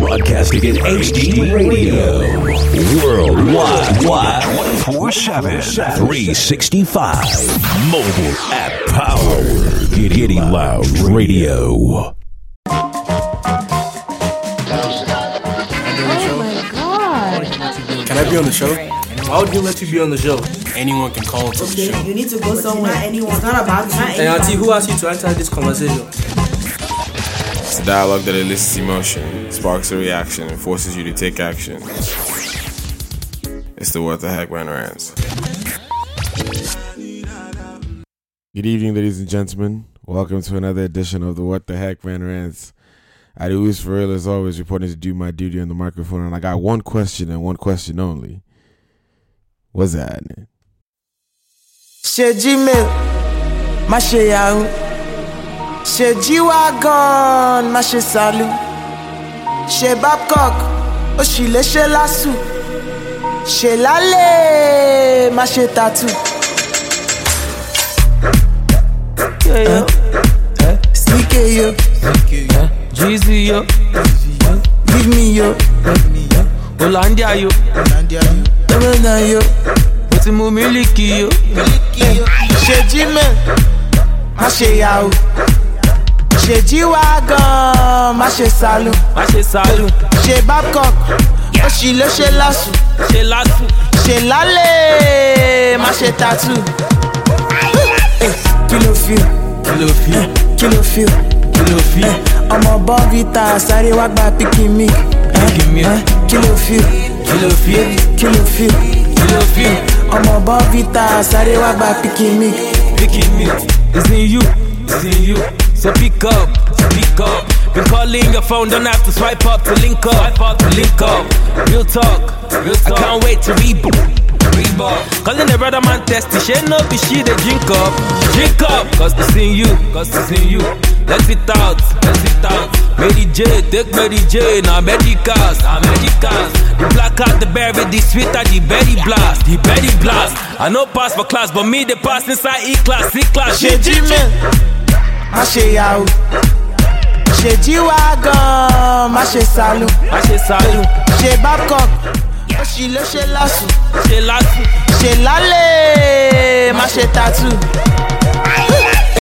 Broadcasting in HD radio. Worldwide. Wide. 24 7. 365. Mobile app power. Giddy Lounge Radio. Oh my god. Can I be on the show? Why would you let you be on the show? Anyone can call into the Okay, show. you need to go somewhere. Anyone. It's not about not Hey, Auntie, who asked you to enter this conversation? It's a dialogue that elicits emotion, sparks a reaction, and forces you to take action. It's the What the Heck Man Rants. Good evening, ladies and gentlemen. Welcome to another edition of the What the Heck Man Rants. I do this for real as always, reporting to do my duty on the microphone, and I got one question and one question only. What's that? ṣe gmail má ṣe ṣe g-wagon má ṣe salu. Ṣe babcock ó sì lè ṣe lásù ṣe lálẹ́ má ṣe tatu. Eh, eh. Yo, yo. Eh. Sneaky yo, Jeezy yo, give me yo, Hollandia yo, Emena yo. mo ti mu mílíkì yo. ṣe gmail má ṣe yahoo ṣe g-wagon má ṣe salu Má ṣe sálù, ṣe babcock ó sì lè ṣe lásù ṣe lásù. ṣe lálẹ́ má ṣe tatu. kí ló fi Kí ló fi? kí ló fi Kí ló fi? ọmọ bọ́ǹgìtà sáré wá gba pikin mi kí ló fi Kí ló fi? kí ló fi Kí ló fi? ọmọ bọ́ǹgìtà sáré wá gba pikin mi. Pikin milk. It's in you, it's in you. So pick up, pick up. Been calling your phone, don't have to swipe up to link up. Swipe up to link up. Real talk, real talk. I can't wait to reboot. Reebok. Calling the brother man testy, she no be she they drink up, drink up. Cause it's in you, cause it's in you. Let's it out, let's it out. Mary J, take Mary J, now medicals, now medicals. The black out, the berry, the sweeter, the berry blast, the berry blast. I know pass for class, but me the pass inside E class, E class. ṣe gmail má ṣe yahoo ṣe g-wagon má ṣe salu I say salute, ṣe babcock ó sì lè ṣe lásù say last. ṣe lálẹ́ má ṣe tatu.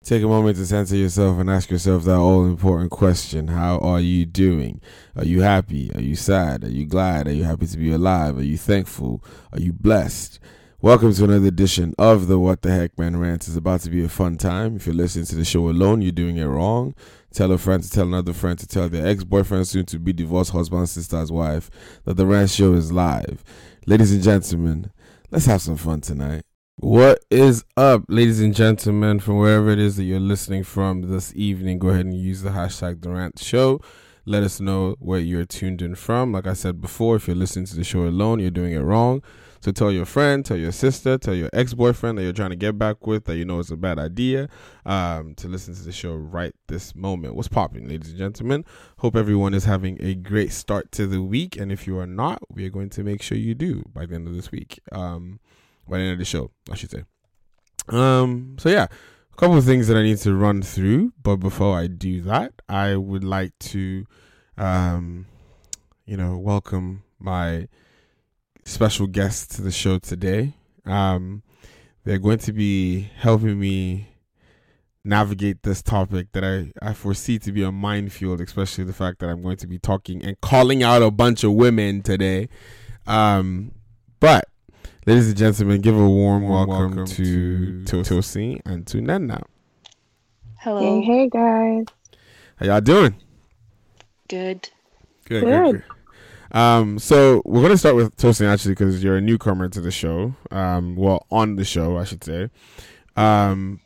Take a moment to censor yourself and ask yourself that all important question How are you doing? Are you happy? Are you sad? Are you glad? Are you happy to be alive? Are you thankful? Are you blessed? Welcome to another edition of the What the Heck Man Rant. It's about to be a fun time. If you're listening to the show alone, you're doing it wrong. Tell a friend to tell another friend to tell their ex boyfriend, soon to be divorced husband, sister's wife, that the rant show is live. Ladies and gentlemen, let's have some fun tonight. What is up, ladies and gentlemen, from wherever it is that you're listening from this evening? Go ahead and use the hashtag the Rant Show. Let us know where you're tuned in from. Like I said before, if you're listening to the show alone, you're doing it wrong. So tell your friend, tell your sister, tell your ex boyfriend that you're trying to get back with that you know is a bad idea um, to listen to the show right this moment. What's popping, ladies and gentlemen? Hope everyone is having a great start to the week. And if you are not, we are going to make sure you do by the end of this week. Um, by the end of the show, I should say. Um, so yeah, a couple of things that I need to run through, but before I do that, I would like to, um, you know, welcome my special guests to the show today. Um, they're going to be helping me navigate this topic that I, I foresee to be a minefield, especially the fact that I'm going to be talking and calling out a bunch of women today. Um, but Ladies and gentlemen, give a warm, welcome, to, to Tosin and to Nenna. Hello. Hey, hey guys. How y'all doing? Good. Good, Good. good, good. Um, so we're gonna start with Tosin actually because you're a newcomer to the show. Um, well, on the show, I should say. Um,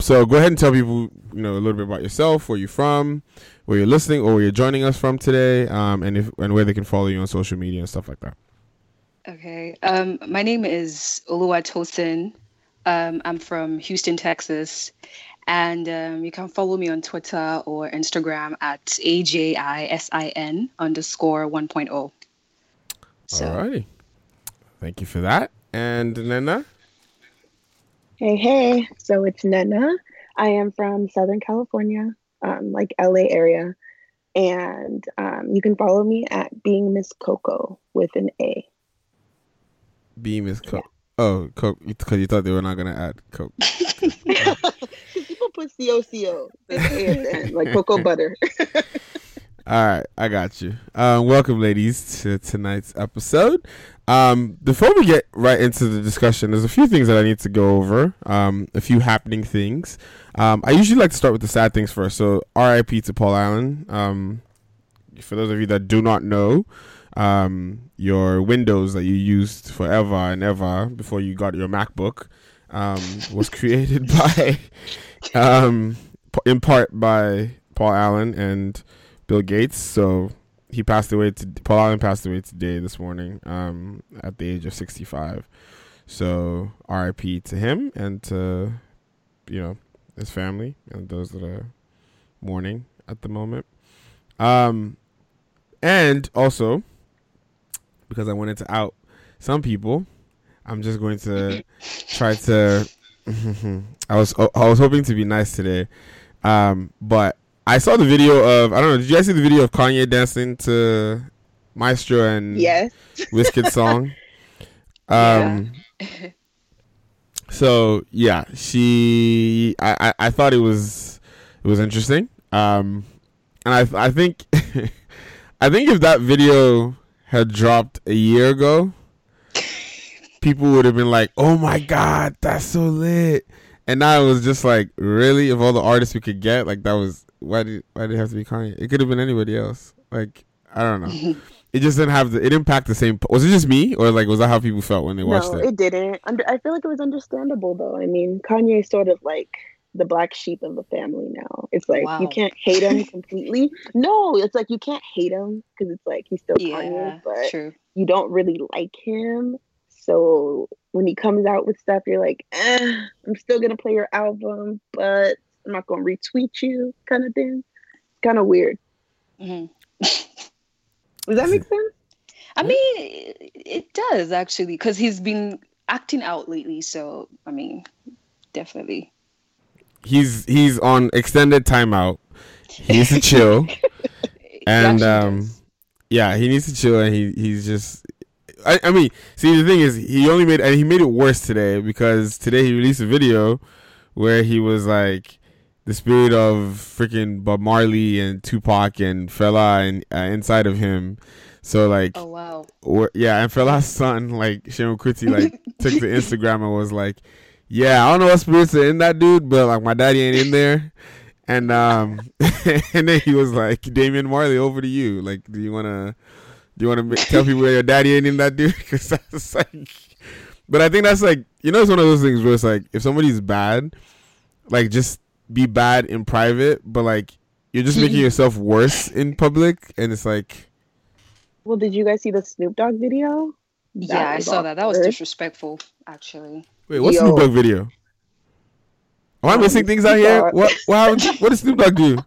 so go ahead and tell people, you know, a little bit about yourself, where you're from, where you're listening, or where you're joining us from today, um, and if and where they can follow you on social media and stuff like that. Okay. Um, my name is Oluwa Tosin. Um, I'm from Houston, Texas. And um, you can follow me on Twitter or Instagram at AJISIN underscore 1.0. So, Alrighty, thank you for that. And Nenna, Hey, hey. So it's Nena. I am from Southern California, um, like LA area. And um, you can follow me at being Miss Coco with an A. Beam is Coke. Oh, Coke, because you thought they were not gonna add Coke. People put C O C O like cocoa butter. All right, I got you. Um, welcome, ladies, to tonight's episode. Um, before we get right into the discussion, there's a few things that I need to go over. Um, a few happening things. Um, I usually like to start with the sad things first. So, R.I.P. to Paul Allen. Um, for those of you that do not know, um, your Windows that you used forever and ever before you got your MacBook um, was created by, um, in part by Paul Allen and Bill Gates. So he passed away. To, Paul Allen passed away today, this morning, um, at the age of sixty-five. So R.I.P. to him and to you know his family and those that are mourning at the moment. Um, and also because I wanted to out some people, I'm just going to try to. I was I was hoping to be nice today, um, but I saw the video of I don't know. Did you guys see the video of Kanye dancing to Maestro and yes Wizkid song? um. so yeah, she. I, I I thought it was it was interesting. Um, and I I think I think if that video had dropped a year ago, people would have been like, "Oh my god, that's so lit!" And now it was just like, really, of all the artists we could get, like that was why did why did it have to be Kanye? It could have been anybody else. Like I don't know. it just didn't have the it didn't pack the same. Was it just me or like was that how people felt when they watched no, it? it didn't. Under, I feel like it was understandable though. I mean, Kanye's sort of like the black sheep of the family now. It's like Wow. you can't hate him completely. no, it's like you can't hate him because it's like he's still Yeah, Kanye, but true. you don't really like him. So when he comes out with stuff, you're like, eh, I'm still gonna play your album, but I'm not gonna retweet you, kind of thing. Kind of weird. hmm Does that make sense? I mean, it, it does actually, because he's been acting out lately. So, I mean, definitely. He's he's on extended timeout. He needs to chill. And um does. yeah he needs to chill and he he's just I, I mean see the thing is he only made and he made it worse today because today he released a video where he was like the spirit of freaking Bob Marley and Tupac and Fela and uh, inside of him so like Oh wow. or, yeah, and Fela's son, like Seun Kuti, like took to Instagram and was like, "Yeah, I don't know what spirits are in that dude, but like my daddy ain't in there." And um, and then he was like, "Damian Marley, over to you. Like, do you wanna, do you wanna tell people where your daddy ain't in that dude?" Because that's like, but I think that's like, you know, it's one of those things where it's like, if somebody's bad, like just be bad in private, but like you're just making yourself worse in public, and it's like. Well, did you guys see the Snoop Dogg video? yeah, I was saw that. That was disrespectful, actually. Wait, what's Yo. Snoop Dogg video? Am I Um, missing things out here? Dogg. What what happened? What did Snoop Dogg do?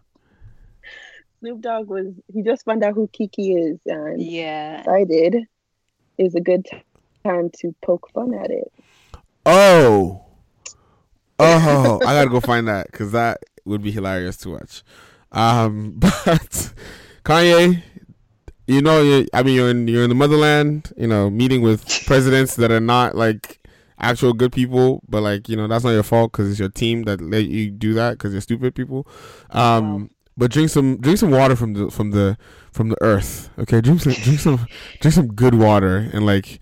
Snoop Dogg was he just found out who Kiki is and Yeah. decided is a good t- time to poke fun at it. Oh, oh, I gotta go find that because that would be hilarious to watch. Um, but Kanye, you know, you I mean, you're in you're in the motherland. You know, meeting with presidents that are not like actual good people, but like you know, that's not your fault because it's your team that let you do that because you're stupid people. Um, but drink some drink some water from the from the from the earth. Okay, drink some drink some drink some good water and like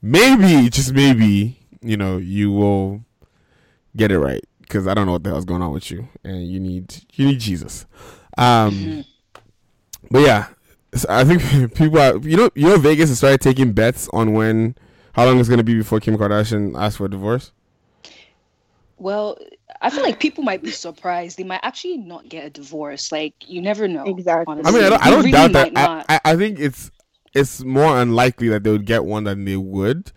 maybe just maybe you know you will get it right because I don't know what the hell's going on with you and you need you need Jesus. Um, but yeah, so I think people are you know you know Vegas has started taking bets on when how long it's gonna be before Kim Kardashian asks for a divorce. Well, I feel like people might be surprised. They might actually not get a divorce. Like, you never know. Exactly. I mean, I don't, I don't really doubt that. not. I, I, I think it's it's more unlikely that they would get one than they would,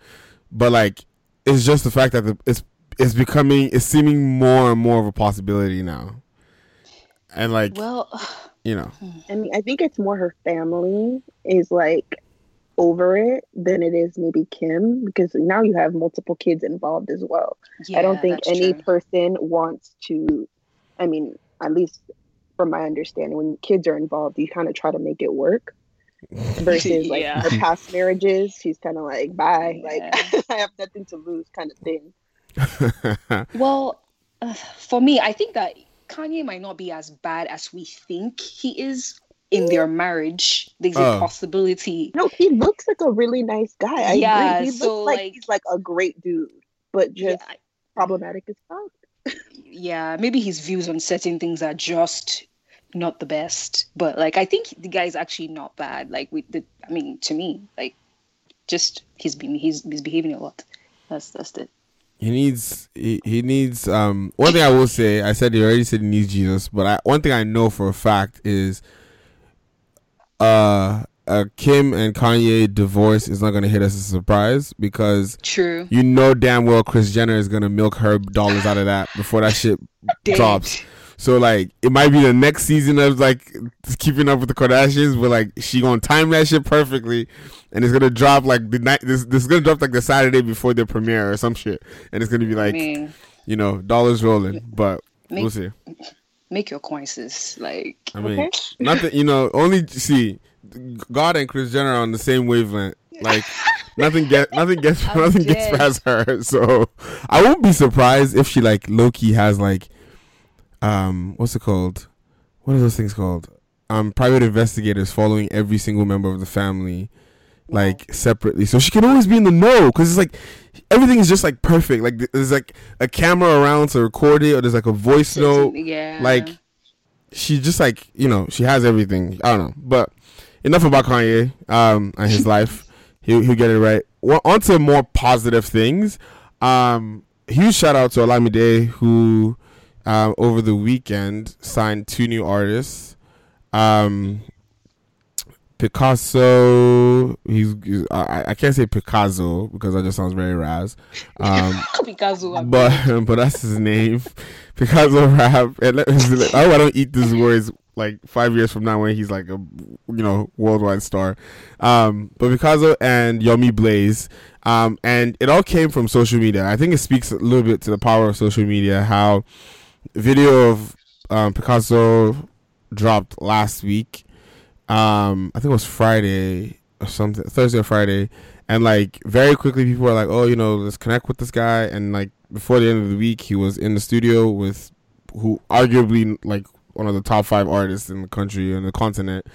but like it's just the fact that the, it's it's becoming it's seeming more and more of a possibility now, and like well, you know, I mean, I think it's more her family is like over it than it is maybe Kim because now you have multiple kids involved as well. yeah, I don't think any true. person wants to. I mean, at least from my understanding. When kids are involved, you kind of try to make it work. Versus like Yeah. her past marriages, she's kind of like, bye, Yeah. like I have nothing to lose, kind of thing. Well, uh, for me, I think that Kanye might not be as bad as we think he is in their marriage. There's Oh. a possibility. No, he looks like a really nice guy. I Yeah, agree. He so, looks like, like- he's like a great dude, but Yeah, just problematic as fuck. yeah, maybe his views on certain things are just not the best. But like, I think the guy's actually not bad. Like, with the, I mean, to me, like, just he's been he's he's behaving a lot. That's that's it. He needs he, he needs um one thing I will say, I said he already said he needs Jesus, but I, one thing I know for a fact is uh uh Kim and Kanye divorce is not gonna hit us as a surprise because True. you know damn well Kris Jenner is gonna milk her dollars out of that before that shit drops. So like it might be the next season of like keeping up with the Kardashians, but like she gonna time that shit perfectly, and it's gonna drop like the night. This this is gonna drop like the Saturday before the premiere or some shit, and it's gonna be I like mean, you know dollars rolling. But we'll see. Make your coins. Like, I mean, Okay. nothing. You know, only see God and Kris Jenner are on the same wavelength. Like nothing get nothing gets I'm nothing gets past her. So I won't be surprised if she like Loki has like um what's it called? What are those things called? Um private investigators following every single member of the family like separately. So she can always be in the know cuz it's like everything is just like perfect. Like there's like a camera around to record it or there's like a voice note. yeah, like she just like you know she has everything. I don't know. But enough about kanye um and his life. He'll, he'll get it right. Well, on to more positive things. Um huge shout out to olamide who um over the weekend signed two new artists. Um Picasso, he's, he's- I, I can't say Picasso because that just sounds very Raz. Um, Picasso. I'm but but that's his name. Picasso rap. And let, I hope I don't eat these words like five years from now when he's like a you know worldwide star. Um, but Picasso and Yomi Blaze. Um, and it all came from social media. I think it speaks a little bit to the power of social media. How video of um, Picasso dropped last week. Um, I think it was Friday or something, Thursday or Friday, and like very quickly people were like, "Oh, you know, let's connect with this guy." And like before the end of the week, he was in the studio with who arguably like one of the top five artists in the country and the continent,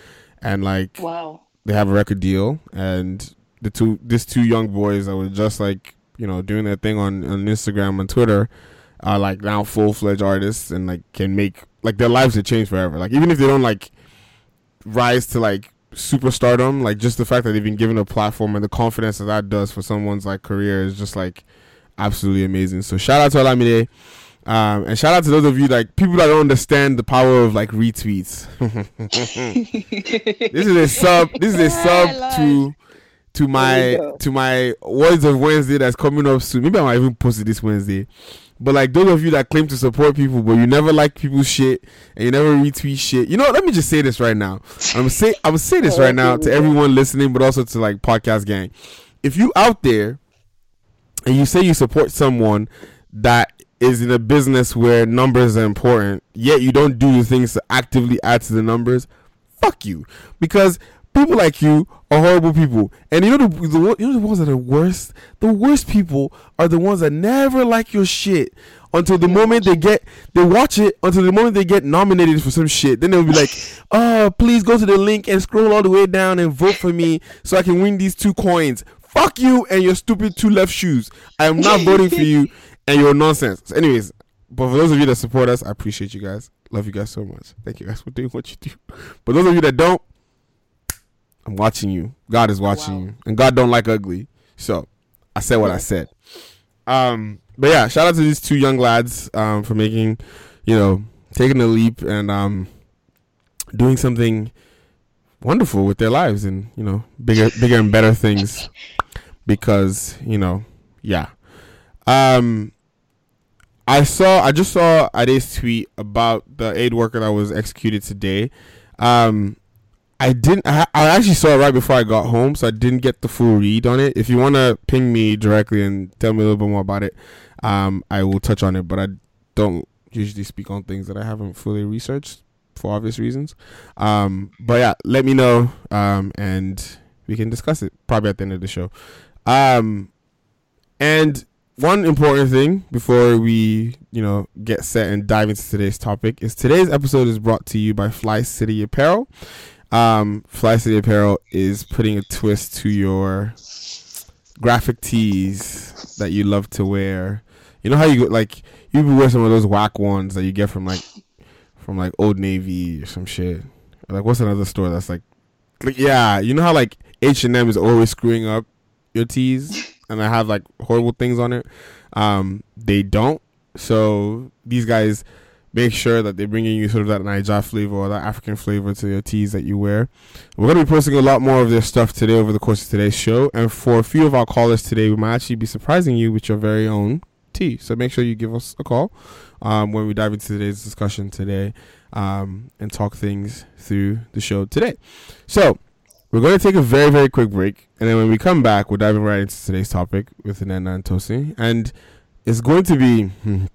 and like Wow. they have a record deal and the two these two young boys that were just like you know doing their thing on, on instagram and twitter are like now full-fledged artists and like can make like their lives have changed forever like even if they don't like rise to like superstardom like just the fact that they've been given a platform and the confidence that that does for someone's like career is just like absolutely amazing so shout out to Olamide um, and shout out to those of you like people that don't understand the power of like retweets this is a sub. This is a sub to to my to my words of Wednesday that's coming up soon. Maybe I might even post it this Wednesday. But like those of you that claim to support people, but you never like people's shit and you never retweet shit. You know, let me just say this right now. I'm say I'm say this right now to everyone listening, but also to like podcast gang. If you out there and you say you support someone that is in a business where numbers are important, yet you don't do the things to actively add to the numbers, fuck you. Because people like you are horrible people. And you know the, the you know the ones that are worst? The worst people are the ones that never like your shit until the moment they get they watch it until the moment they get nominated for some shit. Then they'll be like, "Oh, please go to the link and scroll all the way down and vote for me so I can win these two coins." Fuck you and your stupid two left shoes. I am not voting for you and your nonsense. So anyways, but for those of you that support us, I appreciate you guys. Love you guys so much. Thank you guys for doing what you do. But those of you that don't, I'm watching you. God is watching Wow. you, and God don't like ugly. So I said what I said. Um, but yeah, shout out to these two young lads um, for making, you know, taking a leap and um, doing something wonderful with their lives and you know bigger, bigger and better things. Because you know, yeah. Um, I saw. I just saw Ade's tweet about the aid worker that was executed today. Um, I didn't. I, I actually saw it right before I got home, so I didn't get the full read on it. If you want to ping me directly and tell me a little bit more about it, um, I will touch on it. But I don't usually speak on things that I haven't fully researched. for obvious reasons. Um, but yeah, let me know, um, and we can discuss it probably at the end of the show. Um, and one important thing before we, you know, get set and dive into today's topic is today's episode is brought to you by Fly City Apparel. Um, Fly City Apparel is putting a twist to your graphic tees that you love to wear. You know how you like you wear some of those whack ones that you get from like from like Old Navy or some shit. Like what's another store that's like, like yeah, you know how like H and M is always screwing up your tees and I have like horrible things on it. Um, they don't. So these guys make sure that they're bringing you sort of that Niger flavor or that African flavor to your tees that you wear. We're going to be posting a lot more of this stuff today over the course of today's show. And for a few of our callers today, we might actually be surprising you with your very own tee. So make sure you give us a call um, when we dive into today's discussion today um, and talk things through the show today. So we're going to take a very, very quick break. And then when we come back, we're diving right into today's topic with Nana and Tosin. And it's going to be hmm,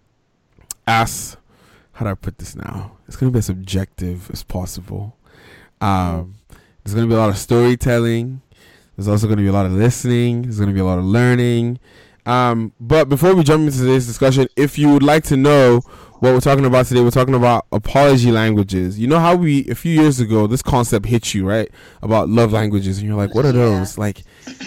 as, how do I put this now? It's going to be as objective as possible. Um, there's going to be a lot of storytelling. There's also going to be a lot of listening. There's going to be a lot of learning. Um, but before we jump into today's discussion, if you would like to know what we're talking about today, we're talking about apology languages. You know how we a few years ago this concept hit you right about love languages, and you're like, "What are those? Yeah. Like,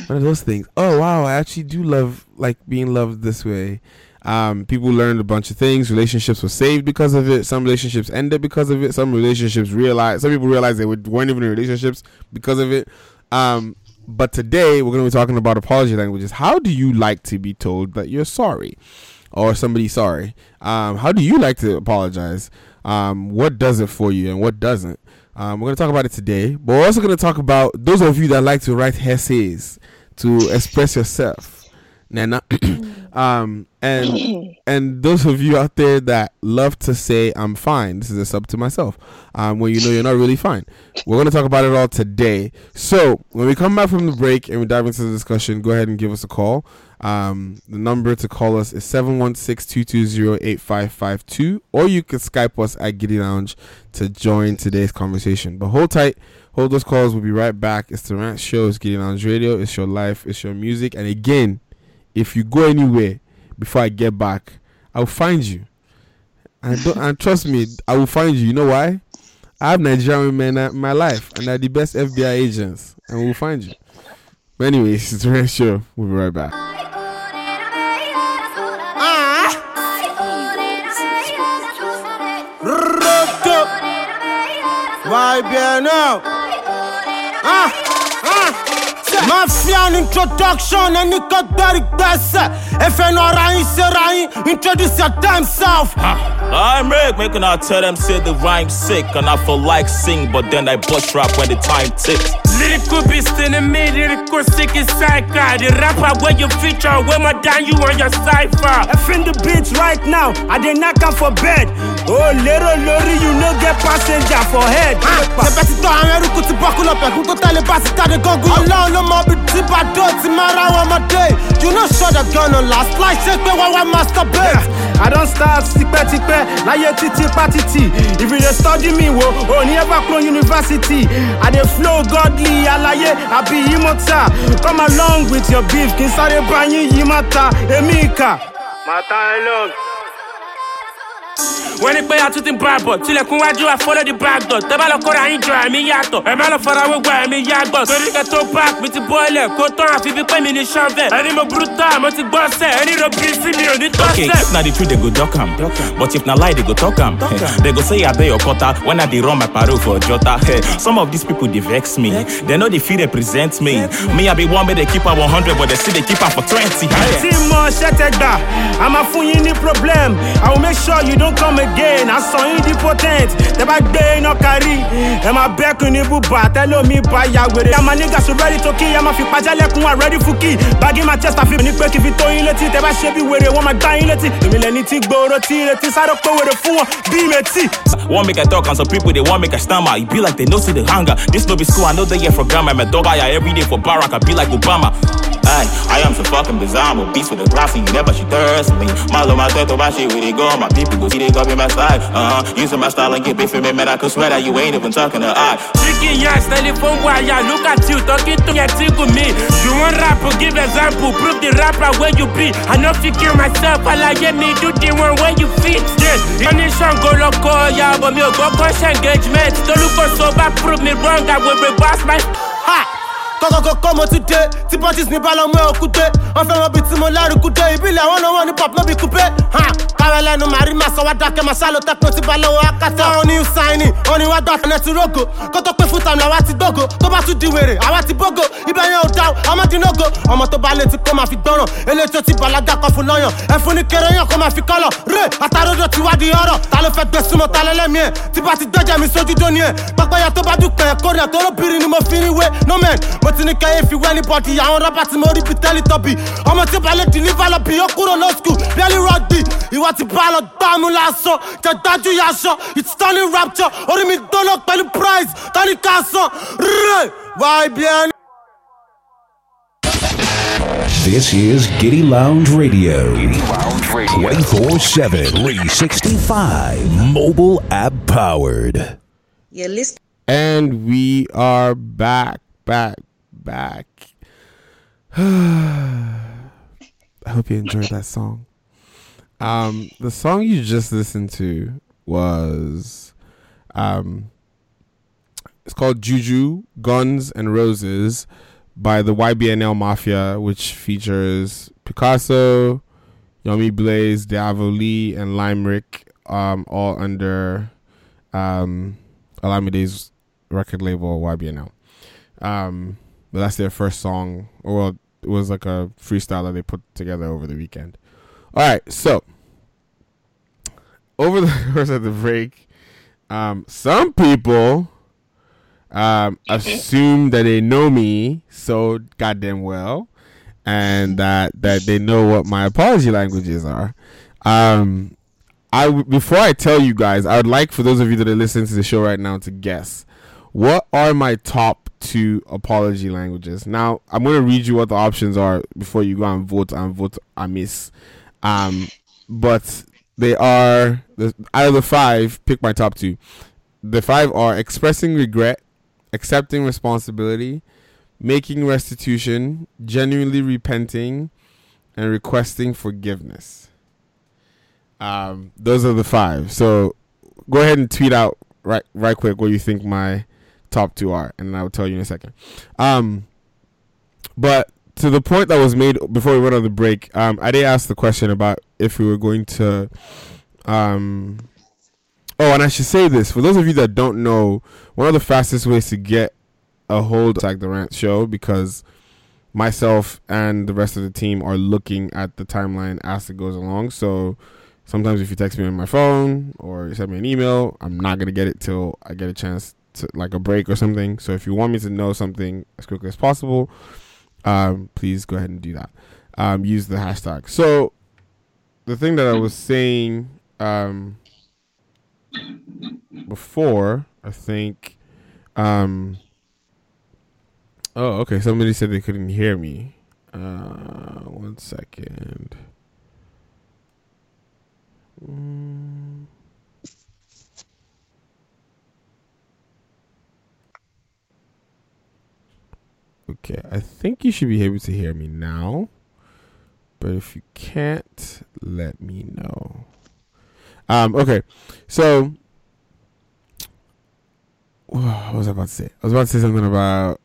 what are those things?" Oh wow, I actually do love like being loved this way. Um, people learned a bunch of things. Relationships were saved because of it. Some relationships ended because of it. Some relationships realized. Some people realized they weren't even in relationships because of it. Um, but today we're going to be talking about apology languages. How do you like to be told that you're sorry? or somebody sorry. Um, how do you like to apologize? Um, what does it for you and what doesn't? Um, we're going to talk about it today, but we're also going to talk about those of you that like to write essays to express yourself. Nana. um, and and those of you out there that love to say I'm fine, this is a sub to myself. Um, when you know you're not really fine. We're gonna talk about it all today. So when we come back from the break and we dive into the discussion, go ahead and give us a call. Um, the number to call us is 716-220-8552 or you can Skype us at Giddy Lounge to join today's conversation. But hold tight, hold those calls. We'll be right back. It's the Rant Show. It's Giddy Lounge Radio. It's your life. It's your music. And again, if you go anywhere before I get back, I'll find you. And, and trust me, I will find you. You know why? I have Nigerian men in my life, and they're the best FBI agents, and we'll find you. But anyways, it's Rant Show. We'll be right back. Vibe yeah now. Ah, ah. Mafia introduction, any cut that gbẹ́sẹ̀. Ẹ̀fẹ̀ náà ra yín ṣera yín, introduce your damn self. I'm Rick, making I tell them say the rhyme sick, and I feel like sing, but then I bust rap when the time ticks. Lyrical beast in the mid, lyrical sick inside guy. The rapper where you feature, where my down you on your cipher. F in the beats right now, I dey knock am for bed. Oh, little lorry, you no get passenger for head. Ṣẹ̀bẹ̀ ti tọ́ àwọn eruku ti bọ́kú lọ pẹ̀kú tó tẹ̀lé bá ti tàdé gángun. Ọlọ́run ló mọ ibi tí bàdó ti máa ra àwọn ọmọdé. You no sure the gun on last flight, ṣé pé wọ́n wá masturbate. I don start tipẹ́tipẹ́ láyé títí pátítì. If you dey study me wo, o ní ever clone university. I dey flow godly alaye, I be immortal. Come along with your beef, kí n sáré bá yín yí má ta, èmi ìkà. Màtá ẹ lọ. Wọ́n ní pé àtúntì ń bá bọ̀ tilẹ̀kùn wájú back door tẹ́ bá lọ kóra yín jọ ẹ̀mí yàtọ̀ ẹ̀ má lọ fara wégbá ẹ̀mí yàgbọ̀ torí kẹ́ tó back mi ti bọ́ọ̀lẹ̀ kó tán àfi bí pé mi ní ṣọ́ọ̀bẹ̀ ẹni mo burú tá mo ti gbọ́ sẹ̀ ẹni ro bí sí mi ò ní tọ́ Okay, sẹ̀. if na the truth, they go duck am. But if na lie, they go talk am. They go say I beg your cutter when I dey run my paro for Jota. Some of these people they vex me. They know they feel represent me. Me, I be one way they keep am 100, but they still they keep am for 20. tí mo ṣẹ́tẹ̀ gbà a máa fún yín ní problem i will make sure you don't come again a sọ yín di potent tẹ bá gbé iná kárí ẹ máa bẹ́kùn ní bùbá tẹ́lómi bá ya wèrè. nígbà so ready to kill yàmà fi pàjálẹ̀kùn wa ready for key bagi ma chest àfi ní pé kí fi tó yín létí tẹ bá ṣe bí wèrè wọ́n máa gbá yín létí èmi lẹni tí tí retí sáré pé wèrè fún wọn bí mẹ́tì. One make I talk, and some people they want make I stammer. It be like they know see the hunger. This no be school, I know they here for grammar. My dog I every day for Barack, I be like Obama. Aye, I am so fucking bizarre. A beast with a glassy, never she thirst me. My love, my death, my shit, where they go. My people go see they got me my side. Uh huh. Using my style and get big for me, man. I could swear that you ain't even talking to I. Chicken yes, telephone wire, look at you, talking to your tickle me. You want rap, give example, prove the rapper where you be. I know you kill myself, I like me, do the one where you fit. Yeah, your nation go loco, yeah, but me go crush engagement. Don't look for sober, prove me wrong, I will reverse my. Ha! Kọ́kọ́kọ́ mo ti dé tí bọ́tìs ní balọ̀ mú òkú fẹ́ mọ bí tí mo lárúkú dé ìbílẹ̀ àwọn náà wọ́n ní pop lóbi kúpé káwé lẹ́nu màrí máa sọ wá dákẹ́ máa sálò tẹ́kùn tí balẹ̀ wọ́n akátá. Wọn ní sáìnì wọn ni wá gbà fún ẹtì rógò kó tó pé fún tàmì àwa ti dógò tó bá tún di wèrè àwa ti bógò ibẹ̀ yẹn ò dá ọmọ dín nógò ọmọ tó bá lè ti kó máa fi gbọ́ràn. Eléyìí tó ti bàlágà kan fún lọ́yàn. Ẹ̀fún ní kéré yàn kó máa fi kọ́lọ̀. Rè àtàródò ti wá di ọ̀rọ̀. Ta ló fẹ́ gbé súnmọ́ ta lẹ́lẹ́mí ẹ̀? Tí bá ti gbẹ́jẹ̀ mi sójú dóní ẹ̀? Pẹ́pẹ́yà tó bá dúpẹ́ kórè tó lóbìnrin ni mo fi ní no man ti ní kẹ́yẹ́ fi wẹ́ anybody àwọn rọ́bà tí mo rí bi tẹ́lí tọ́bì ọmọ tí balẹ̀ deliver lọ bí ó kúrò lọ school bẹ́ẹ̀ni rugby ìwà tí bá lọ gbàmú lásán jẹ dájú yaṣọ it's turning rapture orí mi gbóná pẹ̀lú price tọ́ni ká sàn rẹ̀ ybn. This is Giddy Lounge Radio. Giddy Lounge Radio. 24 7, 365. Mobile app powered. You're listening. And we are back, back, back. I hope you enjoyed that song. Um, the song you just listened to was um, it's called Juju Guns and Roses by the YBNL Mafia, which features Picasso, Yomi Blaze, Davolee, and Limerick, um, all under um, Olamide's record label YBNL. Um, but that's their first song, or well, it was like a freestyle that they put together over the weekend. All right, so over the course of the break, um, some people um, assume that they know me so goddamn well, and that that they know what my apology languages are. Um, I before I tell you guys, I would like for those of you that are listening to the show right now to guess what are my top two apology languages. Now I'm going to read you what the options are before you go and vote and vote amiss. Um, but they are the, out of the five. Pick my top two. The five are expressing regret, accepting responsibility, making restitution, genuinely repenting, and requesting forgiveness. Um, those are the five. So go ahead and tweet out right right quick what you think my top two are, and I'll tell you in a second. Um, but to the point that was made before we went on the break, um, I did ask the question about if we were going to, um, oh, and I should say this for those of you that don't know, one of the fastest ways to get a hold of like the rant show because myself and the rest of the team are looking at the timeline as it goes along. So sometimes if you text me on my phone or send me an email, I'm not gonna get it till I get a chance to like a break or something. So if you want me to know something as quickly as possible, um, please go ahead and do that. Um, use the hashtag. So the thing that I was saying um, before, I think. Um, oh, okay. Somebody said they couldn't hear me. Uh, one second. Mm. Okay, I think you should be able to hear me now. But if you can't, let me know. Um, okay, so what was I about to say? I was about to say something about.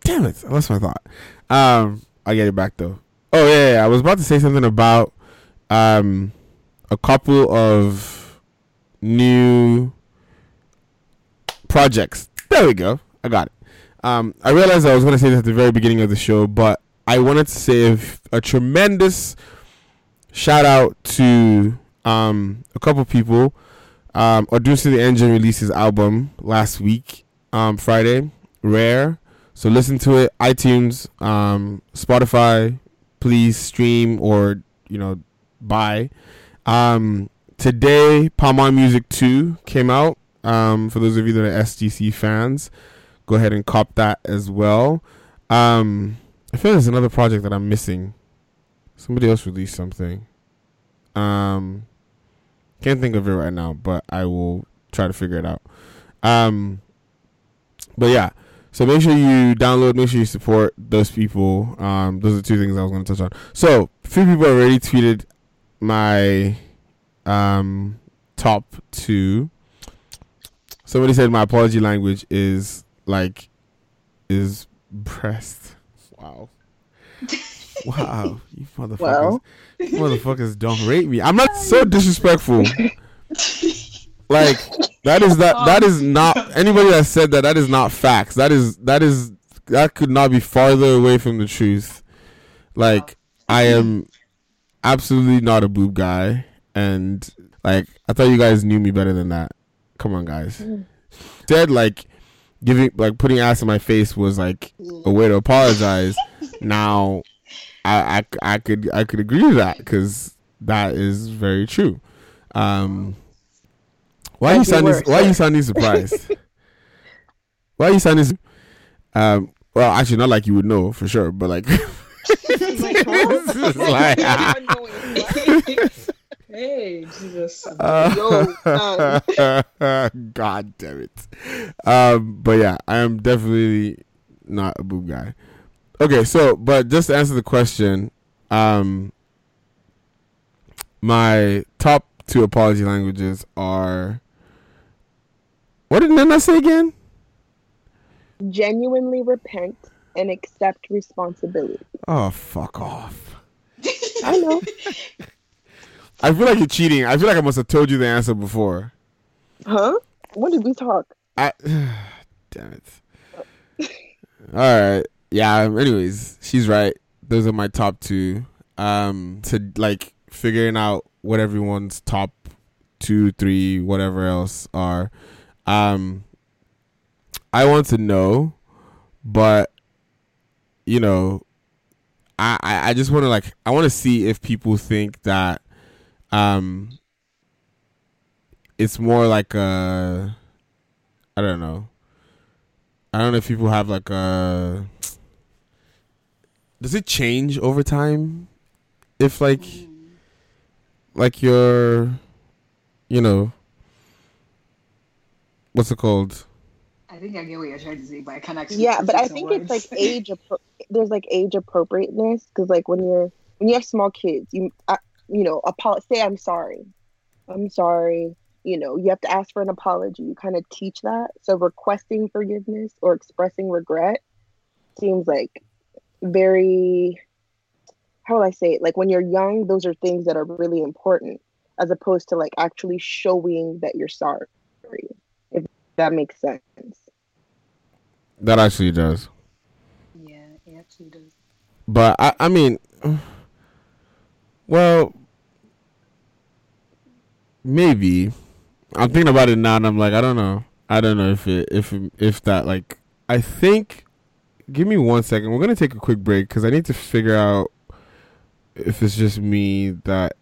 Damn it! I lost my thought. Um, I get it back though. Oh yeah, yeah, I was about to say something about um a couple of new projects. There we go. I got it. Um, I realized I was going to say this at the very beginning of the show, but I wanted to say a, tremendous shout out to um, a couple people. Um, Odunsi the Engine released his album last week, um, Friday, Rare. So listen to it, iTunes, um, Spotify. Please stream or you know buy. Um, today, Palm Music Two came out. Um, for those of you that are SDC fans, go ahead and cop that as well. Um, I feel there's another project that I'm missing. Somebody else released something. Um, can't think of it right now, but I will try to figure it out. Um, but yeah, so make sure you download, make sure you support those people. Um, those are two things I was going to touch on. So, a few people already tweeted my um top two. Somebody said my apology language is like is breast. Wow. Wow, you motherfuckers. Well. You motherfuckers don't rate me. I'm not so disrespectful. like that is that that is not anybody that said that that is not facts. That is that is that could not be farther away from the truth. Like I am absolutely not a boob guy and like I thought you guys knew me better than that. Come on guys. Mm. Said like giving like putting ass in my face was like a way to apologize. now I, I, I could I could agree with that because that is very true. Um, why are you Might be sounding. Why are you sounding surprised? why are you sounding? su- Um, well, actually, not like you would know for sure, but like, like Hey, Jesus. Uh, God damn it. Um, but yeah, I am definitely not a boob guy. Okay, so but just to answer the question, um, my top two apology languages are. What did Nana say again? Genuinely repent and accept responsibility. Oh, fuck off. I know. I feel like you're cheating. I feel like I must have told you the answer before. Huh? When did we talk? I damn it. All right. Yeah. Anyways, she's right. Those are my top two. Um, to like figuring out what everyone's top two, three, whatever else are. Um, I want to know, but you know, I I, I just want to like I want to see if people think that um it's more like a I don't know. I don't know if people have like a does it change over time if like like your you know what's it called I think I get what you're trying to say, but I can't actually. Yeah, but I think words. it's like age. Appro- there's like age appropriateness because like when you're when you have small kids, you you know, apo- say I'm sorry, I'm sorry. You know, you have to ask for an apology. You kind of teach that. So requesting forgiveness or expressing regret seems like very how will I say it? Like when you're young, those are things that are really important, as opposed to like actually showing that you're sorry. If that makes sense. that actually does Yeah, it actually does. but I I mean well maybe. I'm thinking about it now and I'm like I don't know. I don't know if it if if that like I think give me one second. We're gonna take a quick break because I need to figure out if it's just me that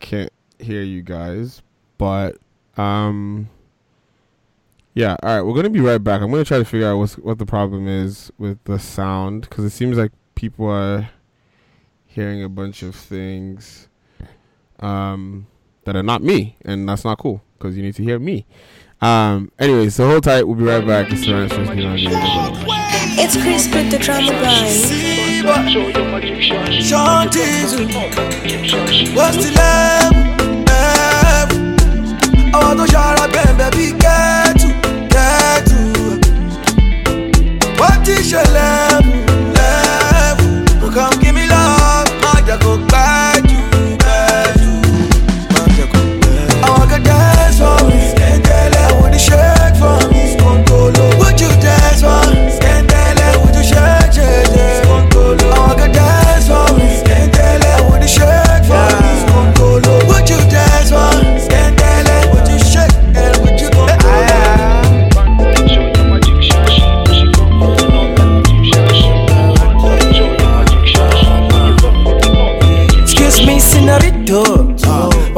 can't hear you guys. But um yeah all right we're gonna be right back. I'm gonna try to figure out what's what the problem is with the sound because it seems like people are hearing a bunch of things um, that are not me, and that's not cool because you need to hear me. Um, anyways, so hold tight. We'll be right back. It's Surround Stress the Interval. It's Chris with the drama grind. Sean Diesel. What's the level? I want to shout out, baby, get to, get to.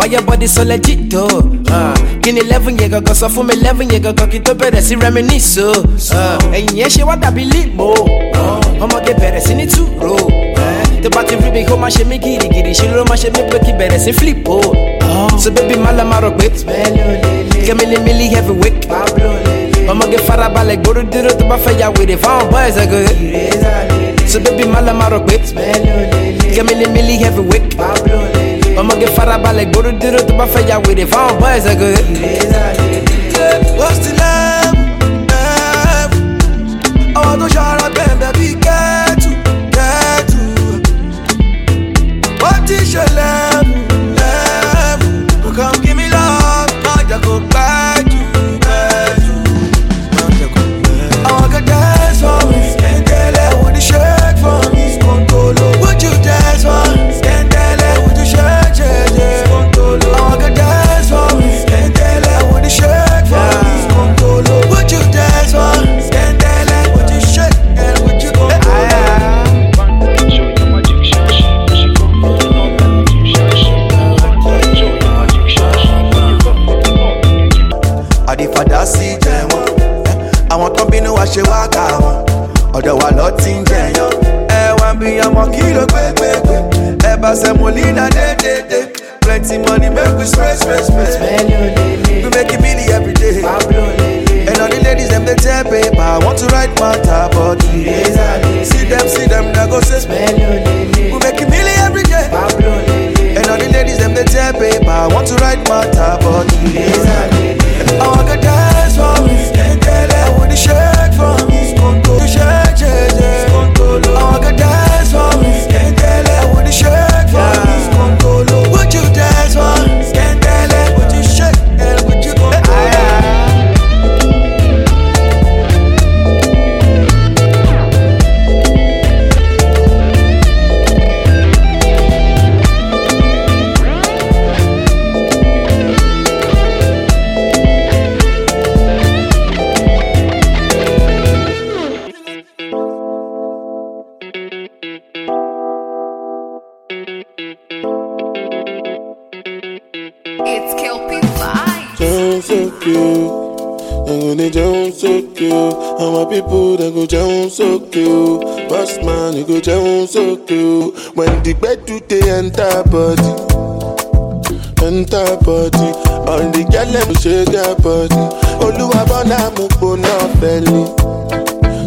Why your body so legit, though? Uh, Kini eleven yẹ gangan sọ fún mi eleven yẹ gangan kí n tó bẹ̀rẹ̀ sí reminisce o. Uh, Ẹ̀yìn yẹn ṣe wá dàbí limo. ní túró tó bá ti rí mi kó má ṣe mí gírígírí ṣe ló má ṣe mí pé kí bẹ̀rẹ̀ sí flip o so baby má lọ má rọ pé kẹ́mílí mílí heavyweight. Ọmọge farabalẹ̀ gbódú dúró tó bá fẹ́ ya wèrè fáwọn boys ẹ̀gọ́ so baby má lọ má rọ pé kẹ́mílí mílí heavyweight ọmọge farabalẹ̀ gbódú dúró tó bá fẹ́ ya wèrè fáwọn boys ẹ̀gọ́. What's the love? Àwọn tó ṣara bẹ̀rẹ̀ bí kẹ́tù kẹ́tù. Wọ́n ti ṣẹlẹ̀ enter body, enter body. On the girl let me shake her body. Oluwa bona mo bona belly.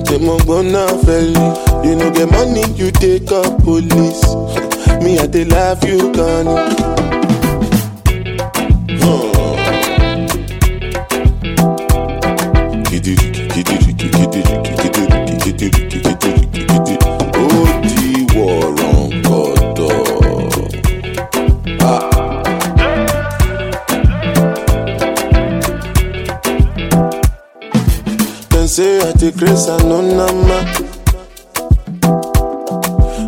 Say mo bona belly. You know get money, you take up police. Me I dey love you, Connie. Grace and no nama.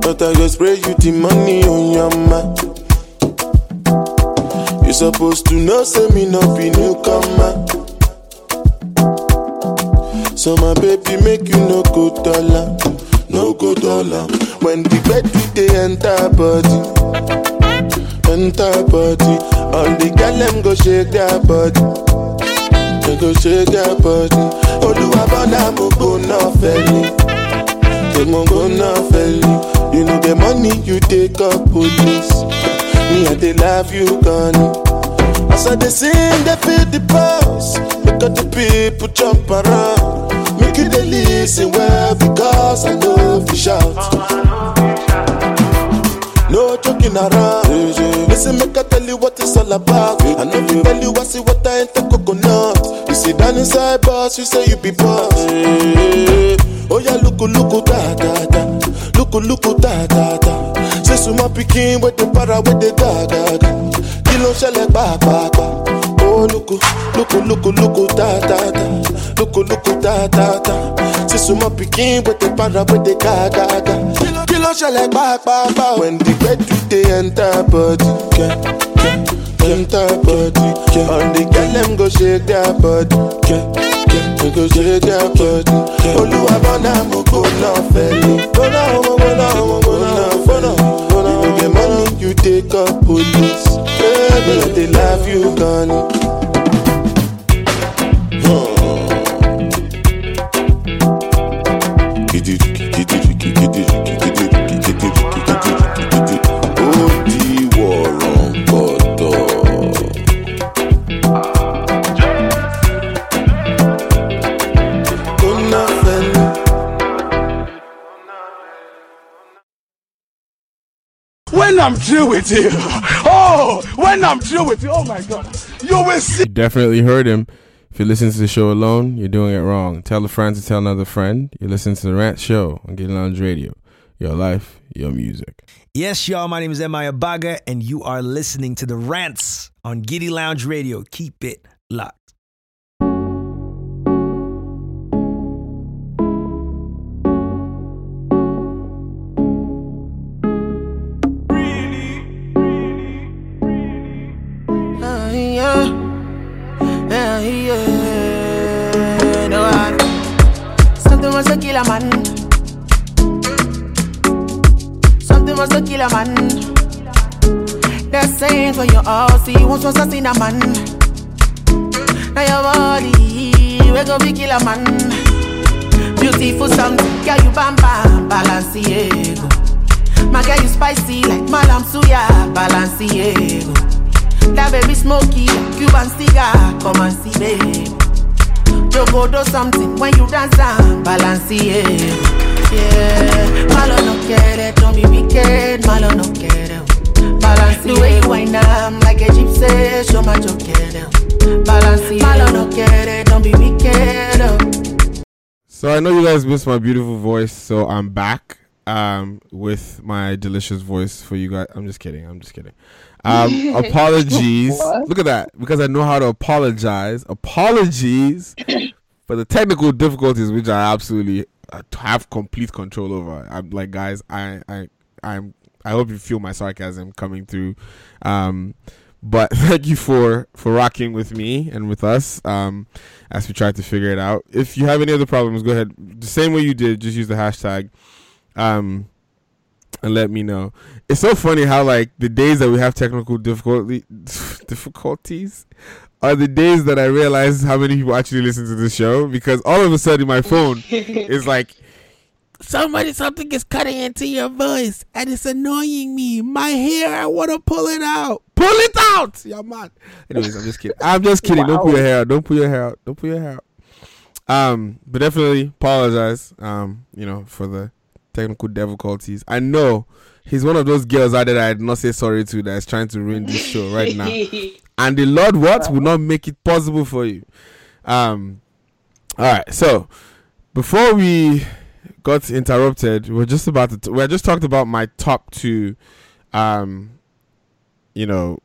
But I go spray you the money on your ma. You supposed to know, say me no be newcomer. So my baby make you no go dollar, no go dollar. When the bed do they enter body, enter body. All the girl them go shake their body, they go shake their body. Oluwa bona mo no felly, they mo go no. You know the money you take up police. Me I they love you, Connie. As I they sing, they feel the pulse. Look at the people jump around. Make you they listen well because I know if you shout. No joking around. Listen, make I tell you what it's all about. I know you tell you I see what I ain't the coconut. You sit down inside boss, you say you be boss. Oh yeah, look, look, da da da. Look, look, da da da. Say some picking with the para with the da da da. Kilo shell ba ba ba. Oh look, look, look, look, da da da. Look, look, da da da. Say some picking with the para with the ga ga ga. Kilo shell ba ba ba. When the bed they enter body, yeah, enter body. Yeah. On the girl them go shake their body, yeah, yeah, they go shake their body. Oluwa bona mo go bona mo go na mo go na bona. You get money, you take up police. Baby, they love you, Connie. I'm through with you, oh, when I'm through with you, oh my God, you will see. You definitely heard him. If you listen to the show alone, you're doing it wrong. Tell a friend to tell another friend. You listen to the Rant Show on Giddy Lounge Radio. Your life, your music. Yes, y'all. My name is Emma Baga, and you are listening to the Rants on Giddy Lounge Radio. Keep it locked. Kill a man. Something must kill a man. They're saying for your house, he wants to assassinate a man. Now your body, we go be kill a man. Beautiful something, girl you bam bam, Balenciaga. My girl you spicy like Malam Suya, Balenciaga. That baby smoky, Cuban cigar, come and see babe. Jogo do something when you dance and Balenciaga. Yeah, malo no quiere, don't be wicked, malo no quiere. Balance the way you wind up like a gypsy, show my joke Balance malo no quiere, don't be wicked. oh. So I know you guys missed my beautiful voice, so I'm back um, with my delicious voice for you guys. I'm just kidding. I'm just kidding. Um, apologies. Look at that. Because I know how to apologize. Apologies for the technical difficulties, which I absolutely uh, have complete control over. I'm like, guys, I, I, I'm. I hope you feel my sarcasm coming through. Um, but thank you for for rocking with me and with us um, as we try to figure it out. If you have any other problems, go ahead. The same way you did, just use the hashtag. Um, and let me know. It's so funny how like the days that we have technical difficulty difficulties are the days that I realize how many people actually listen to the show because all of a sudden my phone is like somebody something is cutting into your voice and it's annoying me. My hair, I want to pull it out. Pull it out. Yeah, man. Anyways, I'm just kidding. I'm just kidding. Don't pull your hair out. Don't pull your hair out. Don't pull your hair out. Um, but definitely apologize. Um, you know, for the technical difficulties. I know he's one of those girls out there that I did not say sorry to that is trying to ruin this show right now. And the Lord what will not make it possible for you. Um all right, so before we got interrupted, we are just about to t- we just talked about my top two um you know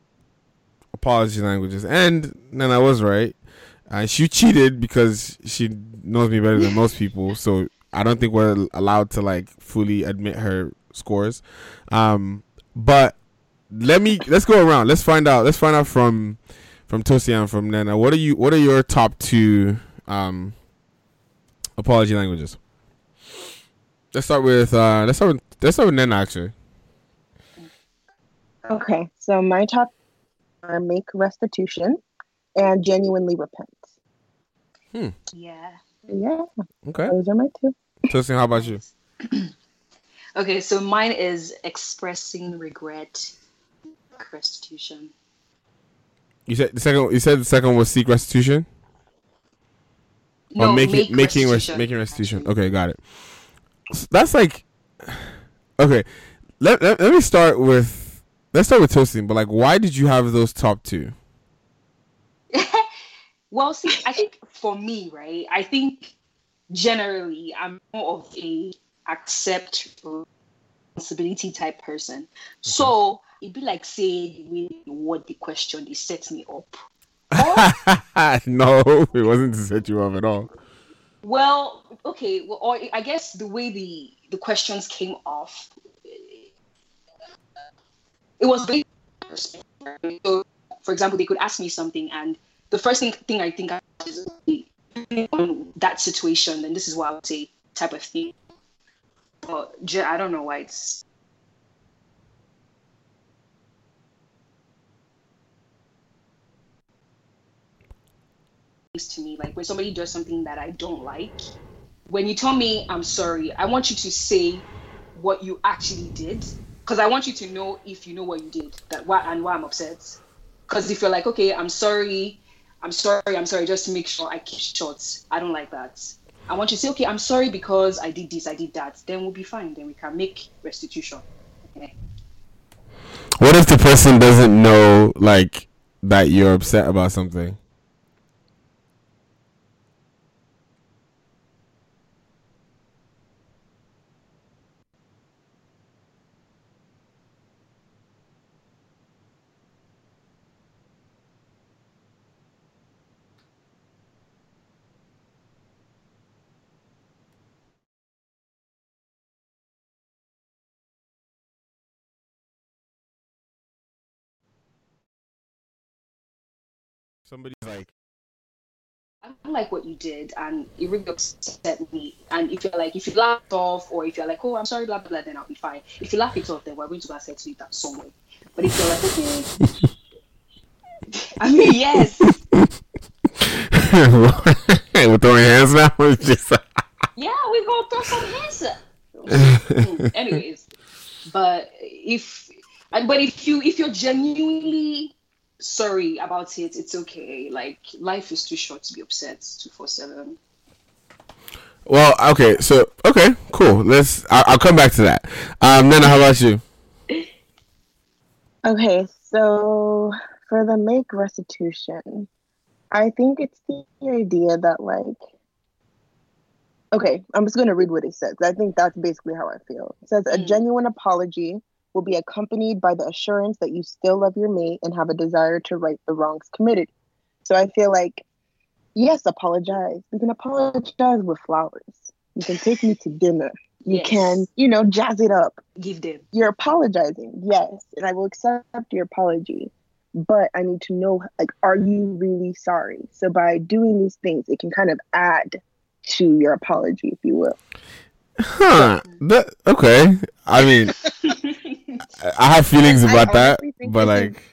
apology languages and then I was right. And she cheated because she knows me better than most people, so I don't think we're allowed to like fully admit her scores. Um, but let me let's go around. Let's find out. Let's find out from from Tosin and from Nana. What are you? What are your top two um, apology languages? Let's start with uh, let's start with let's start with Nana actually. Okay, so my top are make restitution and genuinely repent. Hmm. Yeah. Yeah. Okay. Those are my two. Tosin, how about you? Okay, so mine is expressing regret, restitution. You said the second. You said the second was seek restitution. No, or making make making restitution, making restitution. Okay, got it. S- That's like okay. Let, let let me start with let's start with Tosin. But like, why did you have those top two? Well, see, I think for me, right, I think generally I'm more of a accept responsibility type person. Mm-hmm. So it'd be like say what the question they set me up. no, it wasn't to set you up at all. Well, okay, well, or I guess the way the the questions came off, it was. So, for example, they could ask me something, and the first thing, thing I think on that situation, then this is what I would say, type of thing. But I don't know why it's. to me like when somebody does something that I don't like when you tell me I'm sorry I want you to say what you actually did, because I want you to know if you know what you did, that why and why I'm upset. Because if you're like, okay, I'm sorry, I'm sorry, I'm sorry, just to make sure I keep short. I don't like that. I want you to say, okay, I'm sorry because I did this, I did that. Then we'll be fine. Then we can make restitution. Okay. What if the person doesn't know like that you're upset about something? Somebody's like, I don't like what you did, and it really upset me. And if you're like, if you laugh it off, or if you're like, oh, I'm sorry, blah blah, blah then I'll be fine. If you laugh it off, then we're going to go settle it that some way. But if you're like, okay, I mean, yes. We're throwing hands now. Just yeah, we go throw some hands. Anyways, but if, but if you if you're genuinely sorry about it. It's okay. Like life is too short to be upset two four seven. Well, okay, so okay, cool. Let's. I'll, I'll come back to that. Um, Nana, how about you? Okay, so for the make restitution, I think it's the idea that like okay, I'm just gonna read what it says. I think that's basically how I feel. It says a genuine apology will be accompanied by the assurance that you still love your mate and have a desire to right the wrongs committed. So I feel like, yes, apologize. You can apologize with flowers. You can take me to dinner. You Yes. can, you know, jazz it up. Give them. You're apologizing, yes, and I will accept your apology. But I need to know, like, are you really sorry? So by doing these things, it can kind of add to your apology, if you will. Huh? That okay. I mean, I- I have feelings I about that, but like,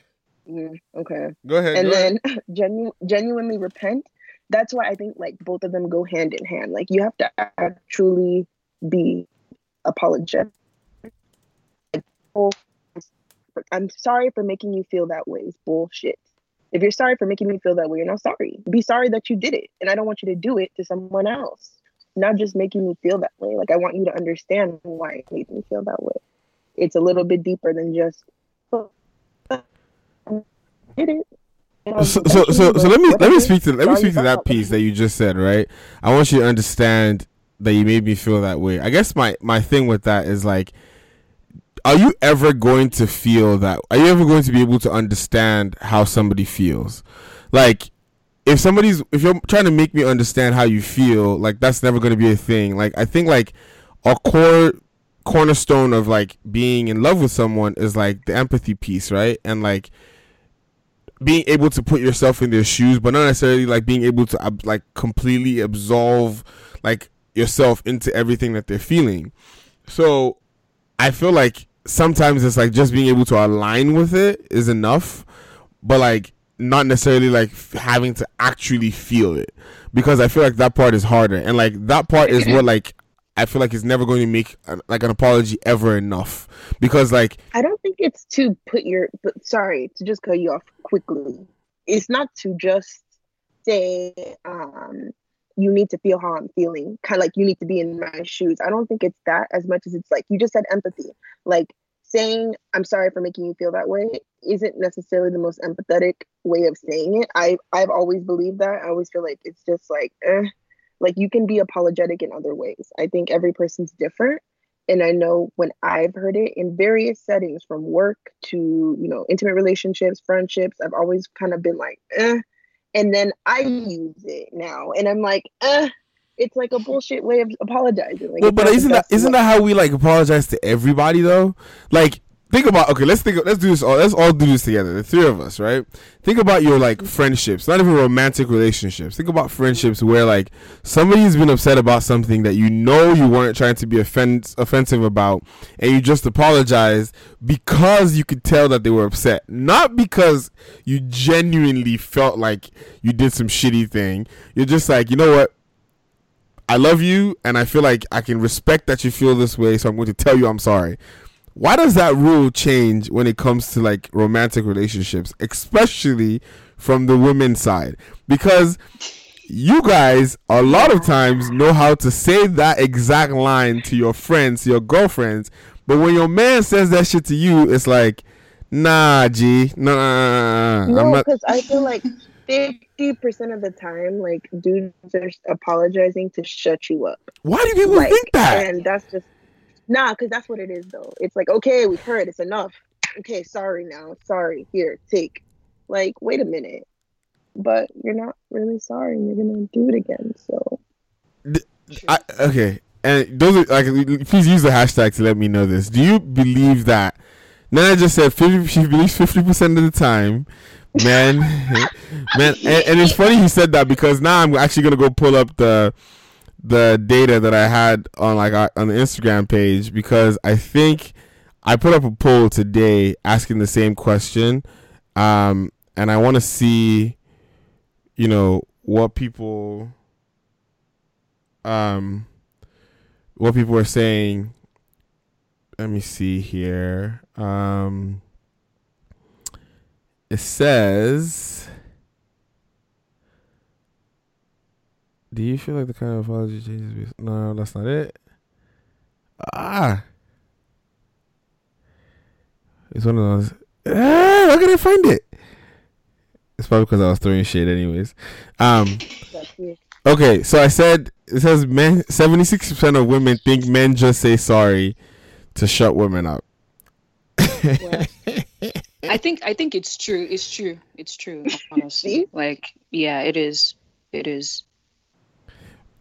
Mm, okay. Go ahead, And go then genu- genuinely repent. That's why I think like both of them go hand in hand. Like you have to actually be apologetic. I'm sorry for making you feel that way. It's bullshit. If you're sorry for making me feel that way, you're not sorry. Be sorry that you did it. And I don't want you to do it to someone else. Not just making me feel that way. Like I want you to understand why it made me feel that way. It's a little bit deeper than just did it. And I was so so so, so let me let me speak to let me speak to that piece that you just said. Right. I want you to understand that you made me feel that way. I guess my my thing with that is like, are you ever going to feel that? Are you ever going to be able to understand how somebody feels? Like, if somebody's if you're trying to make me understand how you feel, like that's never going to be a thing. Like I think like a core cornerstone of like being in love with someone is like the empathy piece, right? And like being able to put yourself in their shoes, but not necessarily like being able to like completely absolve like yourself into everything that they're feeling. So I feel like sometimes it's like just being able to align with it is enough, but like not necessarily like f- having to actually feel it because I feel like that part is harder and like that part is what like I feel like is never going to make an, like an apology ever enough because like I don't think it's to put your but sorry to just cut you off quickly. It's not to just say um you need to feel how I'm feeling. Kind of like you need to be in my shoes. I don't think it's that as much as it's like you just said empathy. Like saying I'm sorry for making you feel that way isn't necessarily the most empathetic way of saying it. I I've always believed that. I always feel like it's just like eh. Like you can be apologetic in other ways. I think every person's different and I know when I've heard it in various settings from work to, you know, intimate relationships, friendships, I've always kind of been like, eh. And then I use it now and I'm like, eh, it's like a bullshit way of apologizing. Like, well, but isn't that isn't way. that how we like apologize to everybody though? Like think about okay, let's think let's do this all let's all do this together. The three of us, right? Think about your like friendships, not even romantic relationships. Think about friendships where like somebody's been upset about something that you know you weren't trying to be offense offensive about and you just apologize because you could tell that they were upset. Not because you genuinely felt like you did some shitty thing. You're just like, you know what? I love you and I feel like I can respect that you feel this way, so I'm going to tell you I'm sorry. Why does that rule change when it comes to like romantic relationships, especially from the women's side? Because you guys a lot of times know how to say that exact line to your friends, to your girlfriends, but when your man says that shit to you, it's like, nah, G, nah, nah, nah, nah. I'm No, not. because I feel like fifty percent of the time, like dudes are apologizing to shut you up. Why do people Like, think that? And that's just nah, because that's what it is though. It's like, okay, we've heard, it's enough. Okay, sorry now, sorry. Here, take. Like, wait a minute. But you're not really sorry, and you're gonna do it again. So I, okay, and those are like, please use the hashtag to let me know this. Do you believe that? Nana just said 50, she believes fifty percent of the time, man, man, and, and it's funny he said that because now I'm actually gonna go pull up the the data that I had on like on the Instagram page because I think I put up a poll today asking the same question, um, and I want to see, you know, what people um what people are saying. Let me see here. Um it says do you feel like the kind of apology changes based- no that's not it ah it's one of those ah, how can i find it it's probably because i was throwing shade anyways um Okay, so I said it says men seventy six percent of women think men just say sorry to shut women up. I think I think it's true. It's true. It's true. Honestly, like yeah, it is. It is.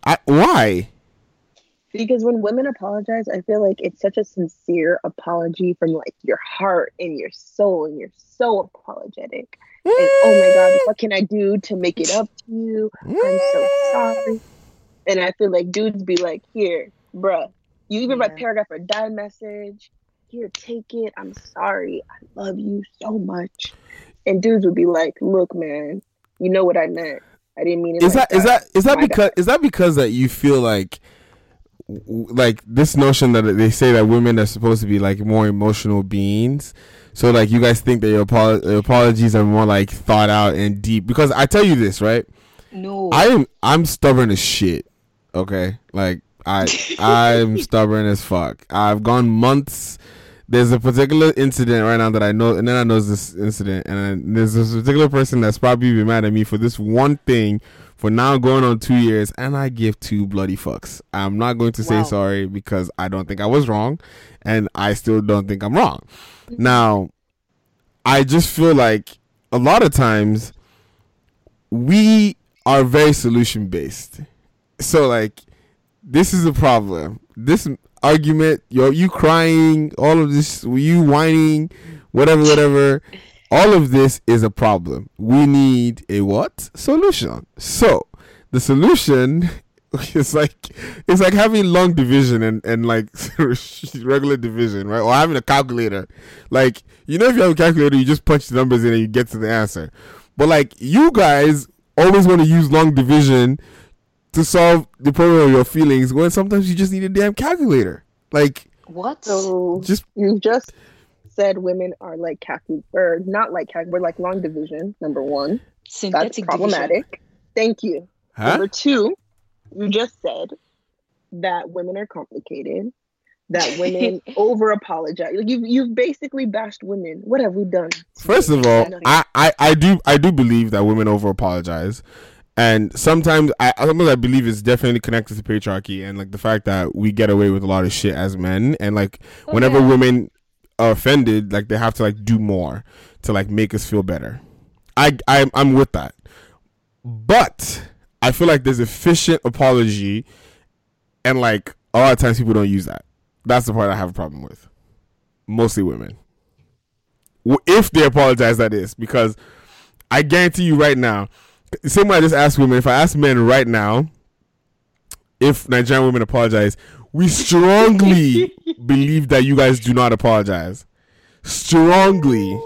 I, why? because when women apologize, I feel like it's such a sincere apology from like your heart and your soul, and you're so apologetic. And oh my god, what can I do to make it up to you? I'm so sorry. And I feel like dudes be like, here, bruh, you even write paragraph or die message. Here, take it. I'm sorry. I love you so much. And dudes would be like, look, man, you know what I meant. I didn't mean it. Is like that is that is that My because is that because that you feel like like this notion that they say that women are supposed to be like more emotional beings? So like you guys think that your your apologies are more like thought out and deep? Because i tell you this right? No. i am i'm stubborn as shit okay? Like i i'm stubborn as fuck. I've gone months there's a particular incident right now that I know, and then I know this incident, and there's this particular person that's probably been mad at me for this one thing for now going on two years, and I give two bloody fucks. I'm not going to say Wow. sorry because I don't think I was wrong, and I still don't think I'm wrong. Now, I just feel like a lot of times we are very solution based. So like this is a problem. This argument, you you crying, all of this, you whining, whatever, whatever. All of this is a problem. We need a what solution? So the solution is like it's like having long division and and like regular division, right? Or having a calculator. Like you know, if you have a calculator, you just punch the numbers in and you get to the answer. But like you guys always want to use long division to solve the problem of your feelings when sometimes you just need a damn calculator. Like what? So just you just said women are like calcul or not like calc we're like long division, number one. That's Synthetic problematic. Thank you. Huh? Number two, you just said that women are complicated, that women over apologize. Like you've you've basically bashed women. What have we done? First of all, I, I, I do I do believe that women over apologize. And sometimes I sometimes I believe it's definitely connected to patriarchy and like the fact that we get away with a lot of shit as men and like oh, whenever women are offended, like they have to like do more to like make us feel better. I I'm I'm with that. But I feel like there's efficient apology and like a lot of times people don't use that. That's the part I have a problem with. Mostly women. If they apologize, that is because I guarantee you right now. Same way I just asked women. If I ask men right now, if Nigerian women apologize, we strongly believe that you guys do not apologize. Strongly.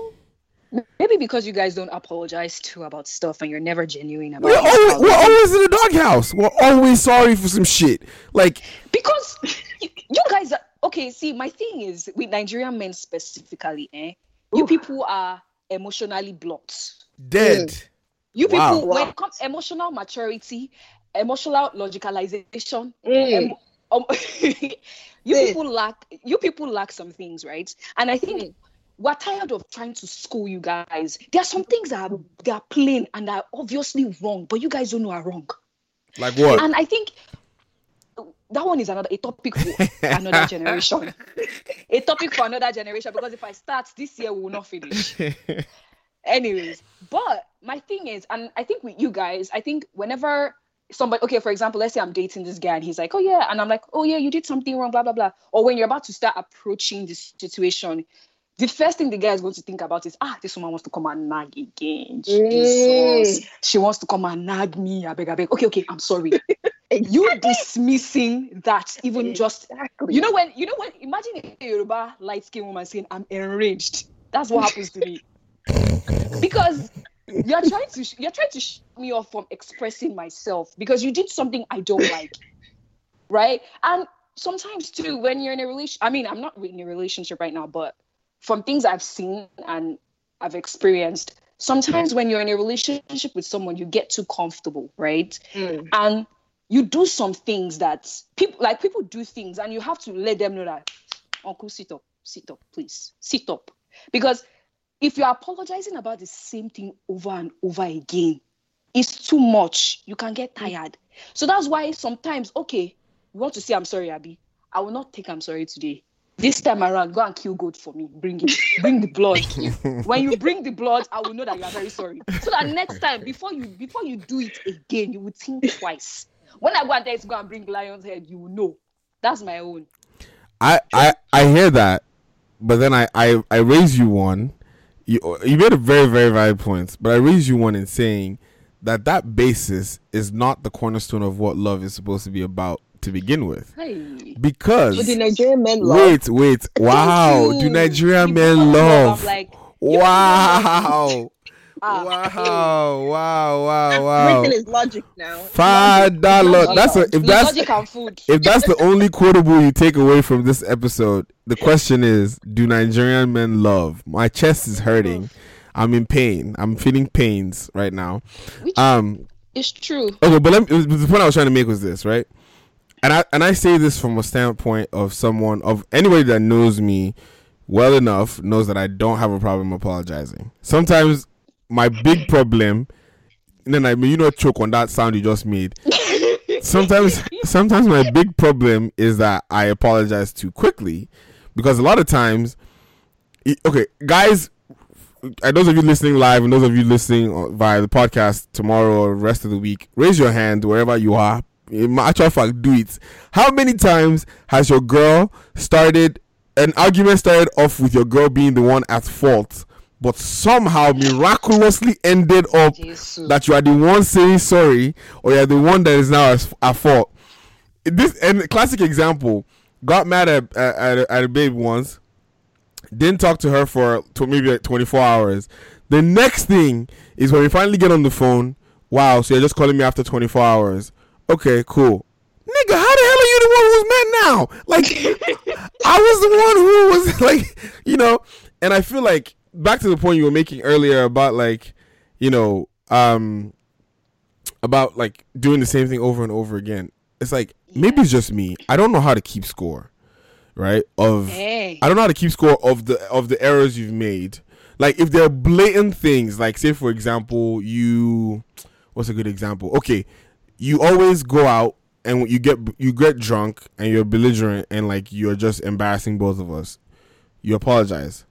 Maybe because you guys don't apologize too about stuff and you're never genuine about We're it. always, we're always in the doghouse. We're always sorry for some shit. Like because you, you guys are okay. See, my thing is with Nigerian men specifically, eh? You people are emotionally blocked. dead. You people, Wow. when it comes emotional maturity, emotional logicalization, Mm. em- um, you people lack you people lack some things, right? And I think we're tired of trying to school you guys. There are some things that are they are plain and are obviously wrong, but you guys don't know are wrong. Like what? And I think that one is another a topic for another generation. a topic for another generation because if I start this year, we will not finish. Anyways, but my thing is, and I think with you guys, I think whenever somebody, okay, for example, let's say I'm dating this guy and he's like, oh yeah, and I'm like, oh yeah, you did something wrong, blah blah blah. Or when you're about to start approaching this situation, the first thing the guy is going to think about is, ah, this woman wants to come and nag again. Jesus, she wants to come and nag me. I beg, I beg. Okay, okay, I'm sorry. You dismissing that even just you know when you know when imagine a Yoruba light skinned woman saying I'm enraged. That's what happens to me because you're trying to you're trying to sh- me off from expressing myself because you did something I don't like, right? And sometimes too, when you're in a relation, I mean, I'm not in a relationship right now, but from things I've seen and I've experienced, sometimes when you're in a relationship with someone, you get too comfortable, right? Mm. And you do some things that people like people do things, and you have to let them know that, Uncle, sit up, sit up, please, sit up, because if you're apologizing about the same thing over and over again, it's too much. You can get mm. tired. So that's why sometimes, okay, you want to say I'm sorry, Abby. I will not take I'm sorry today. This time around, go and kill goat for me. Bring it. Bring the blood. when you bring the blood, I will know that you are very sorry. So that next time, before you before you do it again, you will think twice. When I go and tell go and bring lion's head, you will know. That's my own. I, I I hear that, but then I, I, I raise you one. You you made a very very valid point, but I raise you one in saying that that basis is not the cornerstone of what love is supposed to be about to begin with. Hey. Because But the Nigerian men love. wait wait wow do Nigerian men love like wow wow wow wow wow Everything is logic now. Father Lord, that's a, if that's Logic and food. if that's the only quotable you take away from this episode, the question is: Do Nigerian men love? My chest is hurting. I'm in pain. I'm feeling pains right now. Um. It's true. Okay, but let me, the point I was trying to make was this, right? And I and I say this from a standpoint of someone of anybody that knows me well enough knows that I don't have a problem apologizing. Sometimes my big problem, then I mean you know choke on that sound you just made. sometimes sometimes my big problem is that I apologize too quickly because a lot of times okay, guys and those of you listening live and those of you listening via the podcast tomorrow or rest of the week, raise your hand wherever you are. In actual fact, do it. How many times has your girl started an argument started off with your girl being the one at fault, but somehow miraculously ended up that you are the one saying sorry or you are the one that is now at fault? This and classic example. Got mad at at, at, a- at a babe once didn't talk to her for to maybe like 24 hours. The next thing is when we finally get on the phone. Wow, so you're just calling me after 24 hours. Okay, cool. Nigga, how the hell are you the one who's mad now? Like, I was the one who was like, you know, and I feel like back to the point you were making earlier about like, you know, um, about like doing the same thing over and over again. It's like maybe it's just me. I don't know how to keep score, right? Of Hey. I don't know how to keep score of the of the errors you've made. Like if there are blatant things, like say for example, you what's a good example? Okay, you always go out and you get you get drunk and you're belligerent and like you're just embarrassing both of us. You apologize.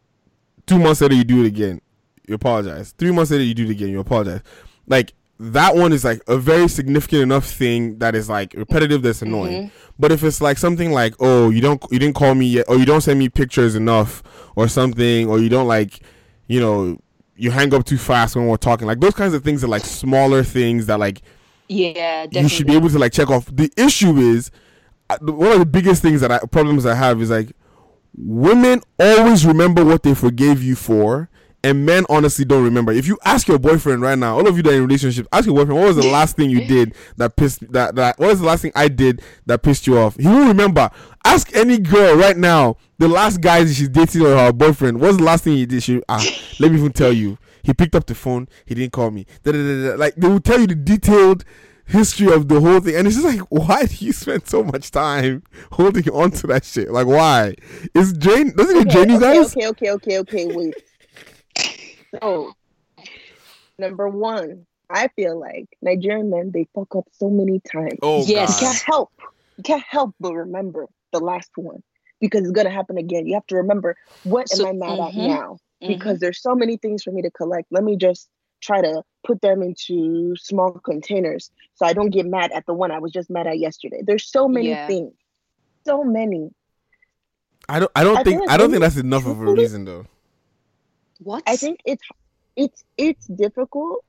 Two months later, you do it again. You apologize. Three months later, you do it again. You apologize. Like that one is like a very significant enough thing that is like repetitive. That's annoying. But if it's like something like, oh, you don't, you didn't call me yet, or you don't send me pictures enough, or something, or you don't like, you know, you hang up too fast when we're talking. Like those kinds of things are like smaller things that like Yeah, definitely. you should be able to like check off. The issue is uh, one of the biggest things that I problems I have is like women always remember what they forgave you for And men honestly don't remember. If you ask your boyfriend right now, all of you that are in relationships, ask your boyfriend what was the last thing you did that pissed that that what was the last thing I did that pissed you off? He will remember. Ask any girl right now, the last guy she's dating or her boyfriend, what's the last thing he did? She ah, let me even tell you. He picked up the phone, he didn't call me. Da, da, da. Like they will tell you the detailed history of the whole thing, and it's just like, why do you spend so much time holding on to that shit? Like, why? Is Jane, Doesn't it Okay, drain you okay, guys? Okay, okay, okay, okay, wait. So, number one, I feel like Nigerian men they fuck up so many times. Oh, yes, you can't help. You can't help but remember the last one because it's gonna happen again. You have to remember what So- am I mad at mhm, now? Because there's so many things for me to collect. Let me just try to put them into small containers so I don't get mad at the one I was just mad at yesterday. There's so many Yeah. things, so many. I don't. I don't I feel think. I don't think that's enough of a reason, though. What? I think it's it's it's difficult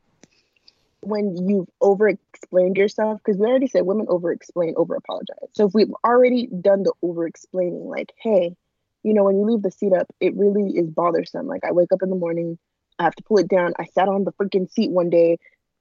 when you've over explained yourself because we already said women over explain, over apologize. So if we've already done the over explaining, like, hey, you know, when you leave the seat up, it really is bothersome. Like I wake up in the morning, I have to pull it down. I sat on the freaking seat one day.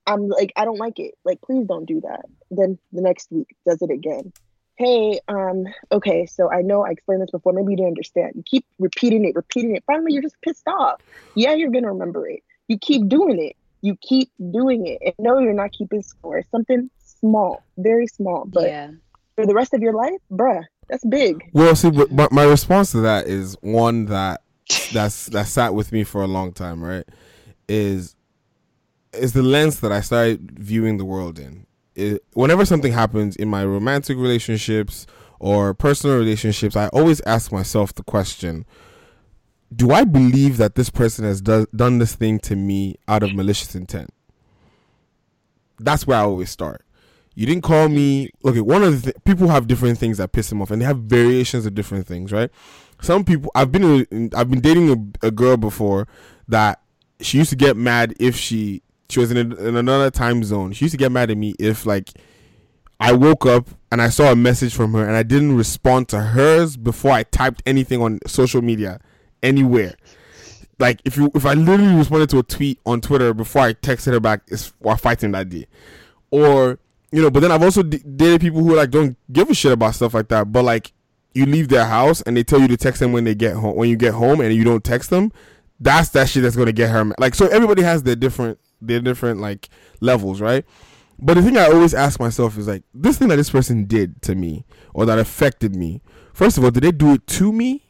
I'm like, I don't like it. Like, please don't do that. Then the next week does it again. Hey, um, okay, so I know I explained this before. Maybe you didn't understand. You keep repeating it, repeating it. Finally, you're just pissed off. Yeah, you're gonna remember it. You keep doing it. You keep doing it. And no, you're not keeping score. Something small, very small. But yeah. for the rest of your life, bruh, that's big. Well, see, but, but my response to that is one that that's that sat with me for a long time. Right? Is is the lens that I started viewing the world in. It, whenever something happens in my romantic relationships or personal relationships, I always ask myself the question: Do I believe that this person has do, done this thing to me out of malicious intent? That's where I always start. You didn't call me. Okay, one of the th- people have different things that piss them off, and they have variations of different things, right? Some people. I've been I've been dating a, a girl before that she used to get mad if she she was in, a, in another time zone. She used to get mad at me if like I woke up and I saw a message from her and I didn't respond to hers before I typed anything on social media anywhere. Like if you if I literally responded to a tweet on Twitter before I texted her back, it's we're fighting that day. Or you know, but then I've also d- dated people who like don't give a shit about stuff like that. But like you leave their house and they tell you to text them when they get home. When you get home and you don't text them, that's that shit that's gonna get her. Like so, everybody has their different their different like levels, right? But the thing I always ask myself is like, this thing that this person did to me or that affected me. First of all, did they do it to me,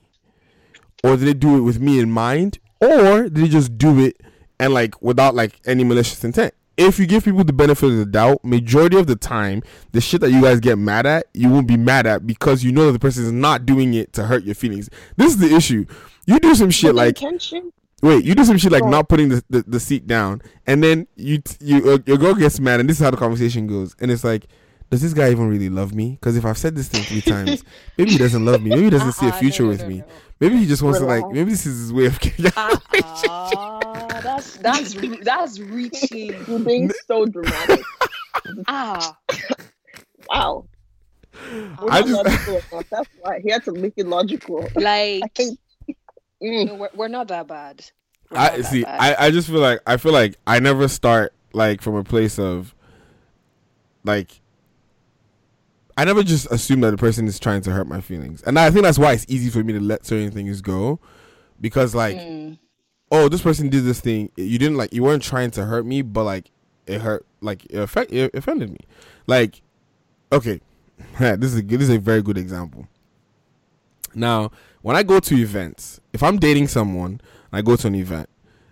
or did they do it with me in mind, or did they just do it and like without like any malicious intent? If you give people the benefit of the doubt, majority of the time, the shit that you guys get mad at, you won't be mad at because you know that the person is not doing it to hurt your feelings. This is the issue. You do some shit like intention. Wait, you do some shit like Oh. not putting the, the, the seat down, and then you you uh, your girl gets mad, and this is how the conversation goes, and it's like, does this guy even really love me? Because if I've said this thing three times, maybe he doesn't love me. Maybe he doesn't see a Uh-uh, future no, no, with no, me. no. Maybe he just wants to like. Maybe this is his way of getting. Ah, that's that's re- that's reaching. You're being so dramatic. Ah, Wow. We're I just- logical. That's why he had to make it logical. like I no, we're, we're not that bad. We're I that see. bad. I, I just feel like I feel like I never start like from a place of like I never just assume that the person is trying to hurt my feelings, and I think that's why it's easy for me to let certain things go, because like Mm. oh this person did this thing. You didn't like you weren't trying to hurt me but like it hurt like it affect it offended me. Like okay. This is a this is a very good example. Now when i go to events if i'm dating someone and i go to an event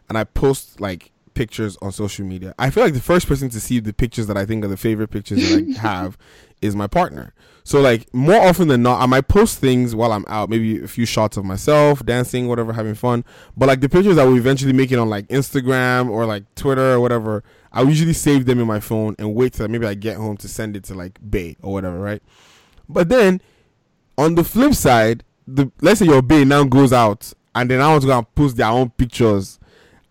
and i post like pictures on social media i feel like the first person to see the pictures that i think are the favorite pictures that i have is my partner. So like more often than not i might post things while i'm out maybe a few shots of myself dancing whatever having fun. But like the pictures that will eventually make it on like instagram or like twitter or whatever i usually save them in my phone and wait till maybe i get home to send it to like bay or whatever right? But then on the flip side, the let's say your Bay now goes out and then I want to go and post their own pictures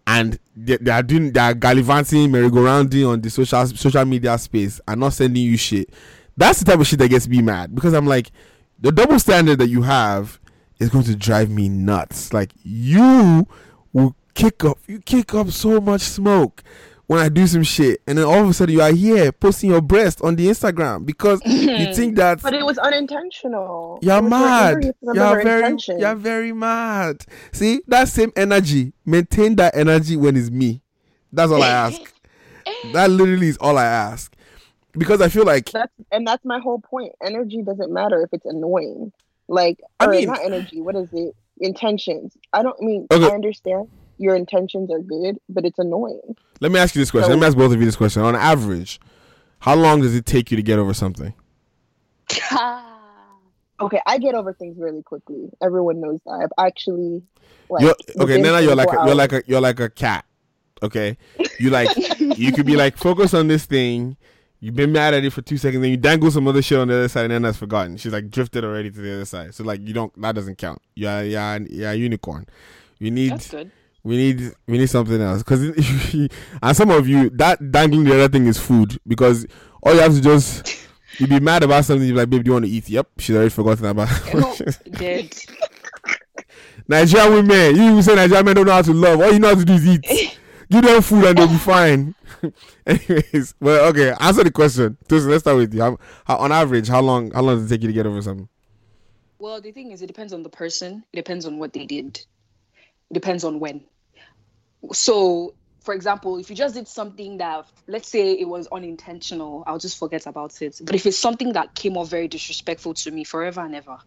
and they, they are doing they are gallivanting, merry-go-rounding on the social social media space and not sending you shit. That's the type of shit that gets me mad because I'm like, the double standard that you have is going to drive me nuts. Like you will kick up, you kick up so much smoke when I do some shit, and then all of a sudden you are here posting your breast on the Instagram because you think that But it was unintentional. you're was mad. You're very, intention. you're very mad. See that same energy. Maintain that energy when it's me. That's all I eh, ask. Eh, eh. that literally is all I ask. Because I feel like That's and that's my whole point. Energy doesn't matter if it's annoying. Like, I or mean- not energy. What is it? Intentions. I don't I mean. Okay. I understand your intentions are good, but it's annoying. Let me ask you this question. So- Let me ask both of you this question. On average, how long does it take you to get over something? Okay, I get over things really quickly. Everyone knows that. I've actually like you're, okay, within Nana, you're like a, you're like a you're like a cat. Okay, you like you could be like focus on this thing. You've been mad at it for two seconds, then you dangle some other shit on the other side, and then that's forgotten. She's like drifted already to the other side. So like you don't that doesn't count. Yeah, yeah, yeah, unicorn. You need That's good. we need we need something else because and some of you that dangling the other thing is food because all you have to just you be mad about something. You be like, babe, do you want to eat? Yep, she's already forgotten about. Dead. Nigerian women, you say Nigerian men don't know how to love. All you know how to do is eat. Give them food and they'll be fine. Anyways, well, okay. Answer the question. Tosin, let's start with you. How, how, on average, how long how long does it take you to get over something? Well, the thing is, it depends on the person. It depends on what they did. It depends on when. So, for example, if you just did something that, let's say it was unintentional, I'll just forget about it. But if it's something that came off very disrespectful to me forever and ever,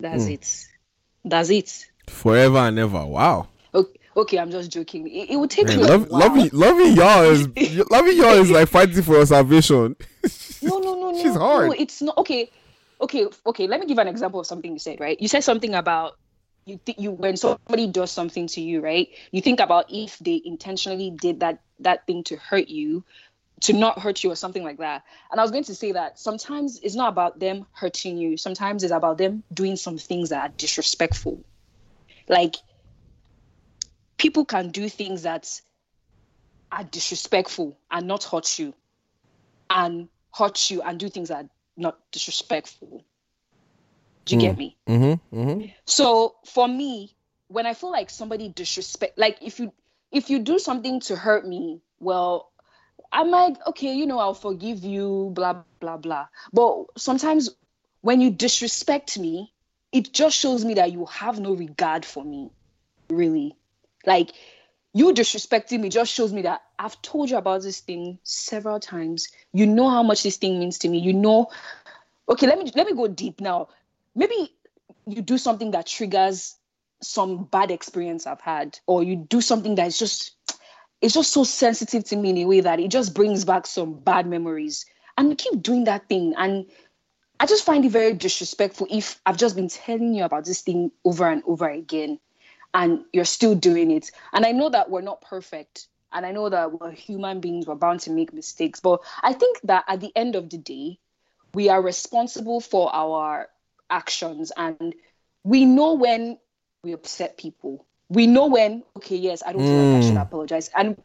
that's Hmm. it. That's it. Forever and ever. Wow. Okay, I'm just joking. It, it would take Man, you. a love, while. loving, y'all is loving y'all is like fighting for your salvation. No, no, no, no. She's hard. No, it's not okay. Okay, okay. Let me give an example of something you said. Right? You said something about you. Th- you when somebody does something to you, right? You think about if they intentionally did that that thing to hurt you, to not hurt you or something like that. And I was going to say that sometimes it's not about them hurting you. Sometimes it's about them doing some things that are disrespectful. Like people can do things that are disrespectful and not hurt you and hurt you and do things that are not disrespectful. Do you get me? Mm-hmm. Mm-hmm. So for me, when I feel like somebody disrespect, like if you if you do something to hurt me, well, I'm like, okay, you know, I'll forgive you, blah blah blah. But sometimes when you disrespect me, it just shows me that you have no regard for me, really. Like you disrespecting me just shows me that I've told you about this thing several times. You know how much this thing means to me. You know, okay, let me let me go deep now. Maybe you do something that triggers some bad experience I've had, or you do something that is just it's just so sensitive to me in a way that it just brings back some bad memories. And you keep doing that thing. And I just find it very disrespectful if I've just been telling you about this thing over and over again and you're still doing it. And I know that we're not perfect. And I know that we're human beings, we're bound to make mistakes. But I think that at the end of the day, we are responsible for our actions and we know when we upset people. We know when, okay, yes, I don't feel like I should Mm. apologize. And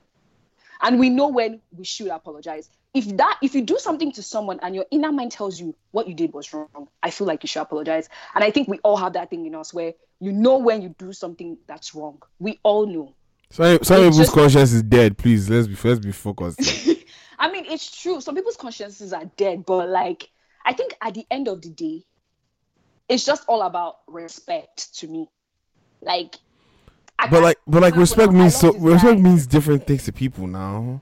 and we know when we should apologize. If that if you do something to someone and your inner mind tells you what you did was wrong, I feel like you should apologize. And I think we all have that thing in us where you know when you do something that's wrong. We all know. Some, some people's just- conscience is dead. Please, let's be let's be focused. I mean, it's true. Some people's consciences are dead, but like, I think at the end of the day, it's just all about respect to me. Like, but like, but like, respect means so. Respect means different things to people now.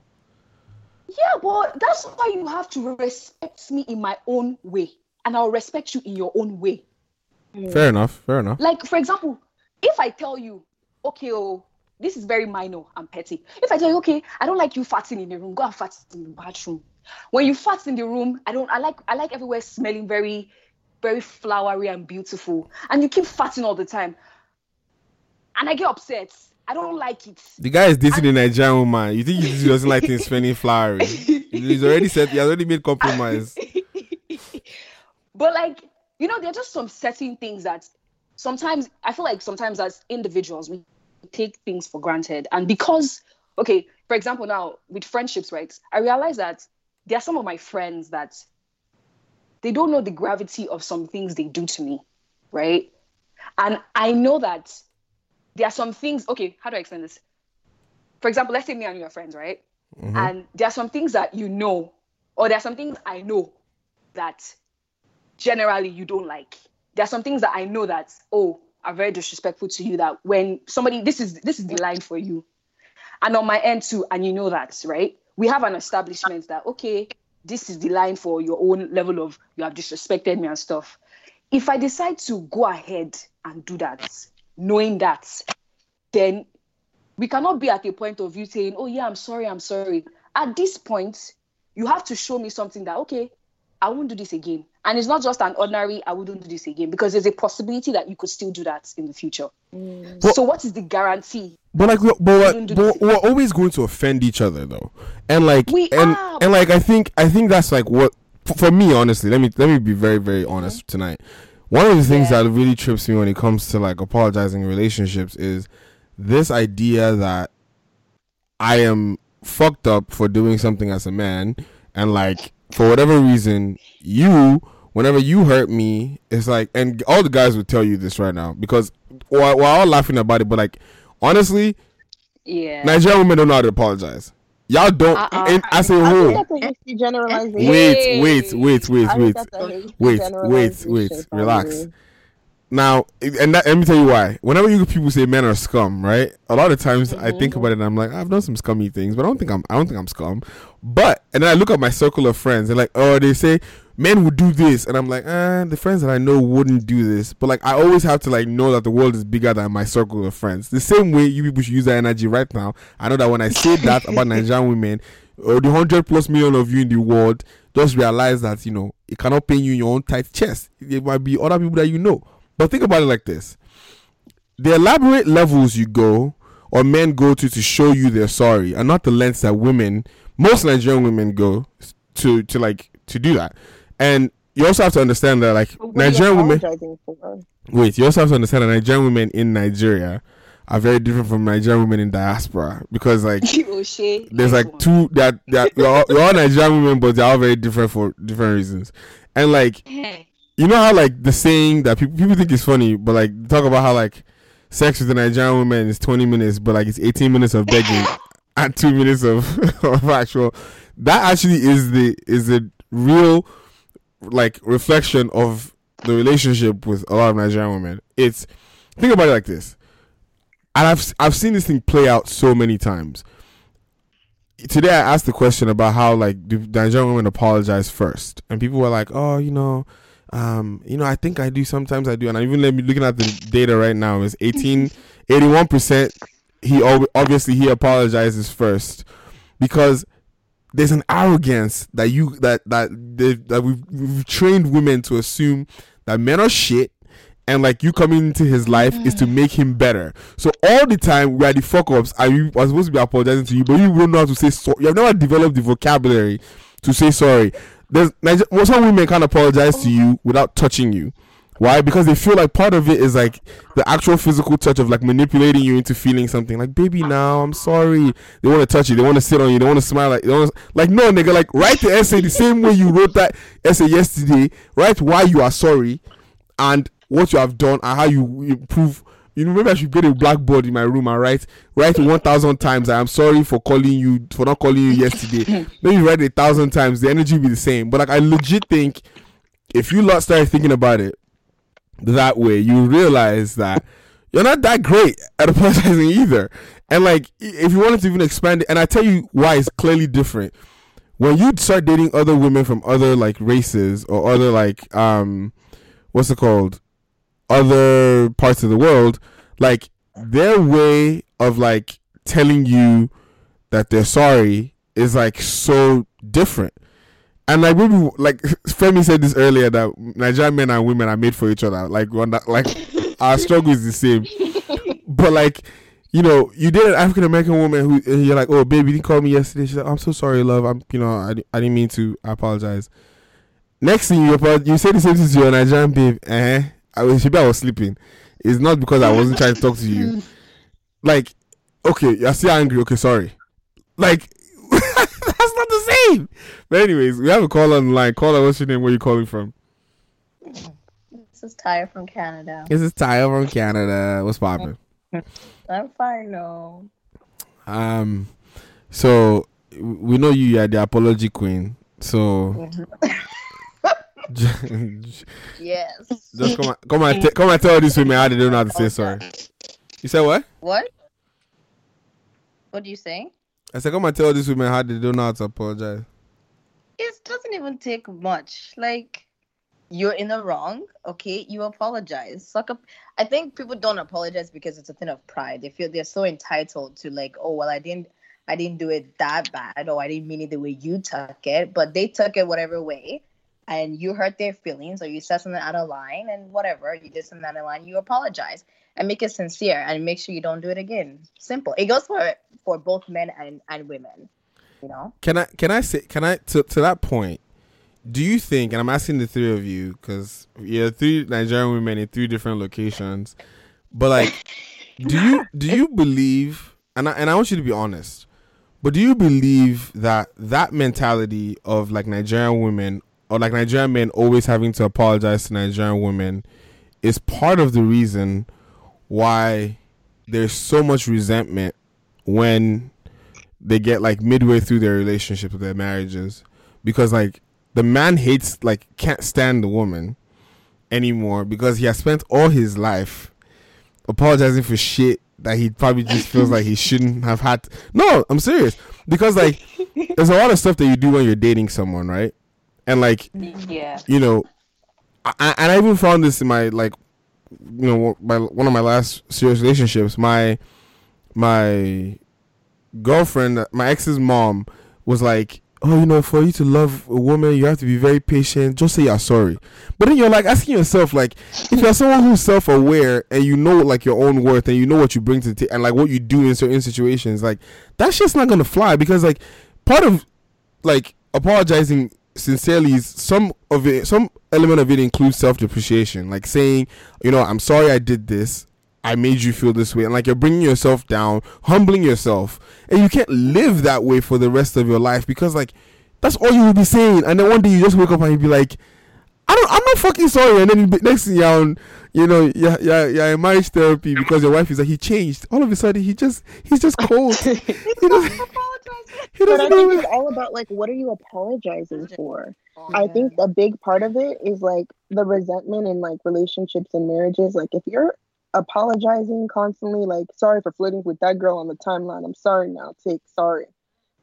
Yeah, well, that's why you have to respect me in my own way, and I'll respect you in your own way. Mm. Fair enough. Fair enough. Like, for example, if I tell you, okay, oh, this is very minor and petty. If I tell you, okay, I don't like you farting in the room, go and fart in the bathroom. When you fart in the room, I don't. I like. I like everywhere smelling very, very flowery and beautiful, and you keep farting all the time, and I get upset. I don't like it. The guy is dating a Nigerian woman. You think he doesn't like things smelling flowery? He's already said. He has already made compromise. But like, you know, there are just some certain things that sometimes I feel like sometimes as individuals we take things for granted. And because, okay, for example, now with friendships, right? I realize that there are some of my friends that they don't know the gravity of some things they do to me, right? And I know that there are some things. Okay, how do I explain this? For example, let's say me and you are friends, right? Mhm. And there are some things that you know, or there are some things I know that generally you don't like. There are some things that I know that oh are very disrespectful to you. That when somebody this is this is the line for you, and on my end too, and you know that, right? We have an establishment that okay, this is the line for your own level of you have disrespected me and stuff. If I decide to go ahead and do that, knowing that, then we cannot be at a point of you saying, "Oh yeah, I'm sorry, I'm sorry." At this point, you have to show me something that okay, I won't do this again. And it's not just an ordinary I wouldn't do this again because there's a possibility that you could still do that in the future. Mm. so what is the guarantee? But like, but, Wouldn't but, do but we're always going to offend each other though, and like, We and are. and like, I think I think that's like what for me, honestly. Let me let me be very very honest mm-hmm. tonight. One of the things that really trips me when it comes to like apologizing in relationships is this idea that I am fucked up for doing something as a man, and like for whatever reason, you whenever you hurt me, it's like, and all the guys would tell you this right now because we're, we're all laughing about it, but like honestly, Yeah. Nigerian women don't know how to apologize. Y'all don't, Uh-uh. and as a I whole. think that's a hasty generalization. Wait, wait, wait, wait, wait, think that's a hasty wait, wait, generalization, wait. probably. Relax. Now, and that, let me tell you why. Whenever you people say men are scum, right? A lot of times I Mm-hmm. think about it and I'm like, I've done some scummy things, but I don't think I'm. I don't think I'm scum. But and then I look at my circle of friends and like, oh, they say men would do this, and I'm like, ah, the friends that I know wouldn't do this. But like, I always have to like know that the world is bigger than my circle of friends. The same way you people should use that energy right now. I know that when I say that about Nigerian women, or the hundred plus million of you in the world, just realize that you know it cannot pain you in your own tight chest. It might be other people that you know. But think about it like this: the elaborate levels you go or men go to to show you they're sorry are not the lengths that women, most Nigerian women, go to to like to do that. And you also have to understand that like Nigerian women. Wait, you also have to understand that Nigerian women in Nigeria are very different from Nigerian women in diaspora because like there's like two that that you're, all- you're all Nigerian women, but they're all very different for different reasons. And like you know how like the saying that people people think is funny, but like talk about how like sex with a Nigerian woman is 20 minutes, but like it's 18 minutes of begging and two minutes of, of actual. That actually is the is the real like reflection of the relationship with a lot of Nigerian women. It's think about it like this, and I've I've seen this thing play out so many times. Today I asked the question about how like do Nigerian women apologize first, and people were like, "Oh, you know, um, you know, I think I do. Sometimes I do." And I even let me looking at the data right now is 18, 81 percent. He ob- obviously he apologizes first because there's an arrogance that you that that that we've, we've trained women to assume that men are shit and like you coming into his life is to make him better. So all the time we are the fuck ups and we are supposed to be apologizing to you, but you don't know how to say sorry. You have never developed the vocabulary to say sorry. There's well, some women can't apologize to you without touching you. Why? Because they feel like part of it is like the actual physical touch of like manipulating you into feeling something. Like, baby, now I'm sorry. They want to touch you. They want to sit on you. They want to smile. Like, they wanna, like no, nigga. Like, write the essay the same way you wrote that essay yesterday. Write why you are sorry, and what you have done, and how you improve. You know, maybe I should get a blackboard in my room and write write one thousand times. I am sorry for calling you for not calling you yesterday. maybe write a thousand times. The energy will be the same. But like, I legit think if you lot started thinking about it that way, you realize that you're not that great at apologizing either. And like, if you wanted to even expand it, and I tell you why it's clearly different. When you start dating other women from other like races or other like um, what's it called, other parts of the world, like their way of like telling you that they're sorry is like so different. And like maybe like Femi said this earlier that Nigerian men and women are made for each other. Like one that like our struggle is the same. But like you know, you did an African American woman who and you're like, oh baby, you didn't me yesterday. She's like, I'm so sorry, love. I'm you know, I, I didn't mean to. I apologize. Next thing you you say the same thing to your Nigerian babe. Eh? I was maybe I was sleeping. It's not because I wasn't trying to talk to you. Like, okay, you're still angry. Okay, sorry. Like that's not the same. But anyways, we have a call on the line. Caller, what's your name? Where you calling from? This is Tyre from Canada. This is Tyler from Canada. What's poppin'? I'm fine no. Um, so we know you are the apology queen. So yes. just come on, come on, t- come and tell these women how they don't know how to say sorry. You said what? What? What do you say? I said, come and tell these women how they don't know how to apologize. It doesn't even take much. Like you're in the wrong, okay? You apologize. Suck up. I think people don't apologize because it's a thing of pride. They feel they're so entitled to like, oh well, I didn't, I didn't do it that bad, or I didn't mean it the way you took it, but they took it whatever way, and you hurt their feelings, or you said something out of line, and whatever you did something out of line, you apologize and make it sincere, and make sure you don't do it again. Simple. It goes for for both men and and women. You know. Can I can I say can I to to that point? Do you think? And I'm asking the three of you because you're three Nigerian women in three different locations. But like, do you do you believe? And I, and I want you to be honest. But do you believe that that mentality of like Nigerian women or like Nigerian men always having to apologize to Nigerian women is part of the reason why there's so much resentment when they get like midway through their relationships with their marriages. Because like the man hates like can't stand the woman anymore because he has spent all his life apologizing for shit that he probably just feels like he shouldn't have had. To. no i'm serious. Because like there's a lot of stuff that you do when you're dating someone right and like yeah. you know I, and i even found this in my like you know my one of my last serious relationships. My my girlfriend my ex's mom was like oh you know for you to love a woman you have to be very patient. Just say you're sorry. But then you're like asking yourself like if you're someone who's self-aware and you know like your own worth and you know what you bring to the ta- and like what you do in certain situations like that's just not gonna fly because like part of like apologizing sincerely is some of it some element of it includes self-depreciation like saying you know i'm sorry i did this i made you feel this way and like you're bringing yourself down humbling yourself and you can't live that way for the rest of your life because like that's all you will be saying and then one day you just wake up and you be like I don't. I'm not fucking sorry. And then you be, next thing on, you know, yeah, yeah, yeah, in marriage therapy because your wife is like he changed. All of a sudden, he just he's just cold. he doesn't, apologize. he but doesn't I think what- it's all about like what are you apologizing for? I think a big part of it is like the resentment in like relationships and marriages. Like if you're apologizing constantly, like sorry for flirting with that girl on the timeline. I'm sorry now. Take sorry.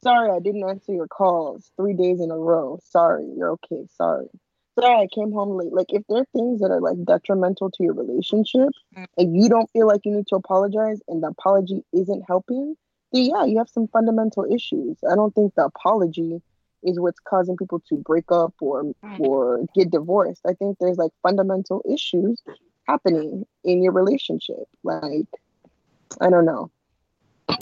Sorry, I didn't answer your calls three days in a row. Sorry, you're okay. Sorry. Sorry, I came home late. Like if there are things that are like detrimental to your relationship mm. and you don't feel like you need to apologize and the apology isn't helping, then yeah, you have some fundamental issues. I don't think the apology is what's causing people to break up or or get divorced. I think there's like fundamental issues happening in your relationship. Like I don't know.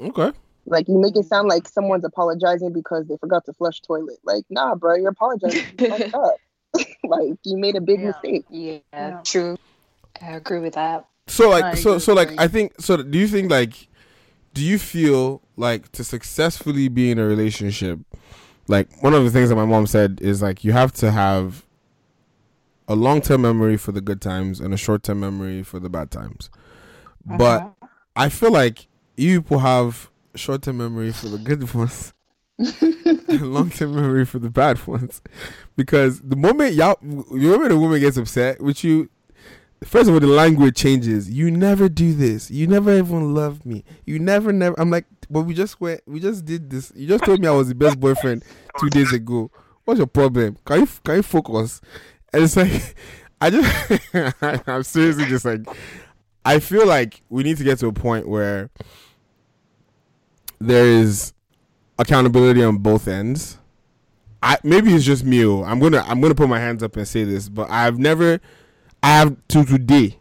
Okay. Like you make it sound like someone's apologizing because they forgot to flush toilet. Like, nah, bro, you're apologizing. You fucked up. like you made a big mistake. Yeah, true. I agree with that. So like I so agree so like I think so do you think like do you feel like to successfully be in a relationship like one of the things that my mom said is like you have to have a long-term memory for the good times and a short-term memory for the bad times. But uh-huh. I feel like you people have short-term memory for the good ones and long-term memory for the bad ones because the moment y'all the moment a woman gets upset with you First of all, the language changes. You never do this. You never even love me. You never, never. I'm like, but we just went. We just did this. You just told me I was the best boyfriend two days ago. What's your problem? Can you can you focus? And it's like, I just, I'm seriously just like, I feel like we need to get to a point where there is accountability on both ends. I maybe it's just me. I'm gonna I'm gonna put my hands up and say this, but I've never I have to today.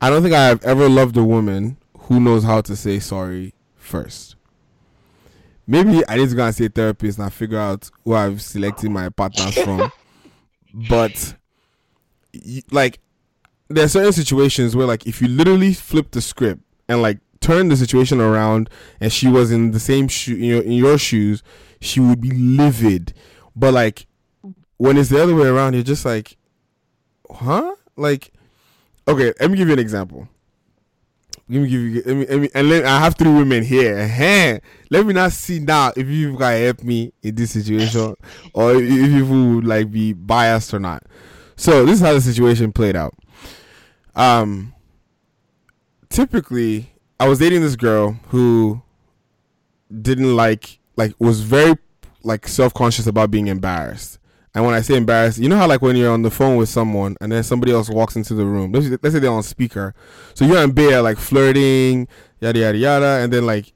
I don't think I have ever loved a woman who knows how to say sorry first. Maybe I need to go and see a therapist and I figure out who I've selected my partners from. But like there are certain situations where like if you literally flip the script and like turn the situation around and she was in the same shoe in your, in your shoes, she would be livid. But like when it's the other way around, you're just like, huh? Like, okay, let me give you an example. Let me give you. Let me, let me, and let, I have three women here. uh Let me not see now if you guys help me in this situation, or if you would like be biased or not. So this is how the situation played out. Um, typically, I was dating this girl who didn't like, like, was very like self conscious about being embarrassed. And when I say embarrassed, you know how like when you're on the phone with someone and then somebody else walks into the room. Let's, let's say they're on speaker, so you're in bed like flirting, yada yada yada, and then like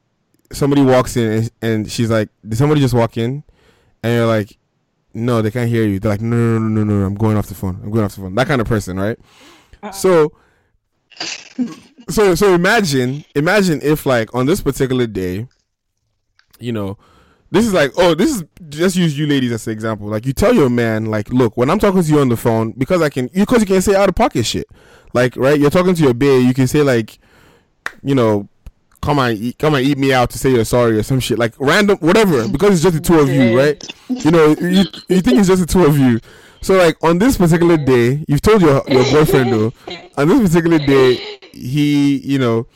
somebody walks in and, and she's like, "Did somebody just walk in?" And you're like, "No, they can't hear you." They're like, "No, no, no, no, no, I'm going off the phone. I'm going off the phone." That kind of person, right? Uh-uh. So, so so imagine imagine if like on this particular day, you know this is like, oh, this is just use you ladies as an example. Like you tell your man, like, look, when I'm talking to you on the phone, because I can, because you can say out of pocket shit, like, right? You're talking to your babe, you can say like, you know, come and eat, come and eat me out to say you're sorry or some shit, like random, whatever, because it's just the two of you, right? You know, you you think it's just the two of you. So like on this particular day, you've told your your boyfriend though, on this particular day, he, you know,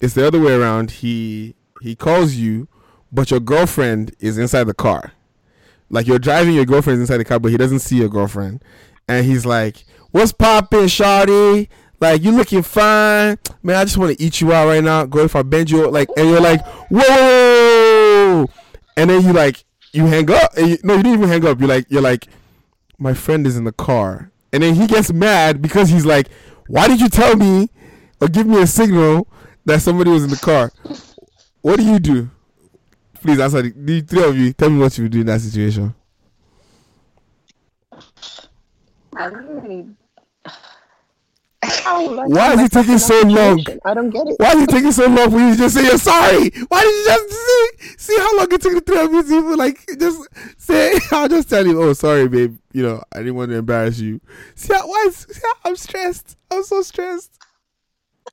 it's the other way around. He he calls you but your girlfriend is inside the car. Like you're driving, your girlfriend's inside the car, but he doesn't see your girlfriend. And he's like, What's poppin', Shawty? Like, you looking fine. Man, I just want to eat you out right now. Go if I bend you like and you're like, Whoa And then you like you hang up you, no, you didn't even hang up. You're like you're like, My friend is in the car. And then he gets mad because he's like, Why did you tell me or give me a signal that somebody was in the car? What do you do? Please answer the, the three of you. Tell me what you would do in that situation. I don't really. Why is it taking so long? I don't get it. Why is it taking so long for you to just say you're sorry? Why did you just see see how long it took the three of you to even like just say? I'll just tell you. Oh, sorry, babe. You know I didn't want to embarrass you. See how why? Is, see how I'm stressed. I'm so stressed.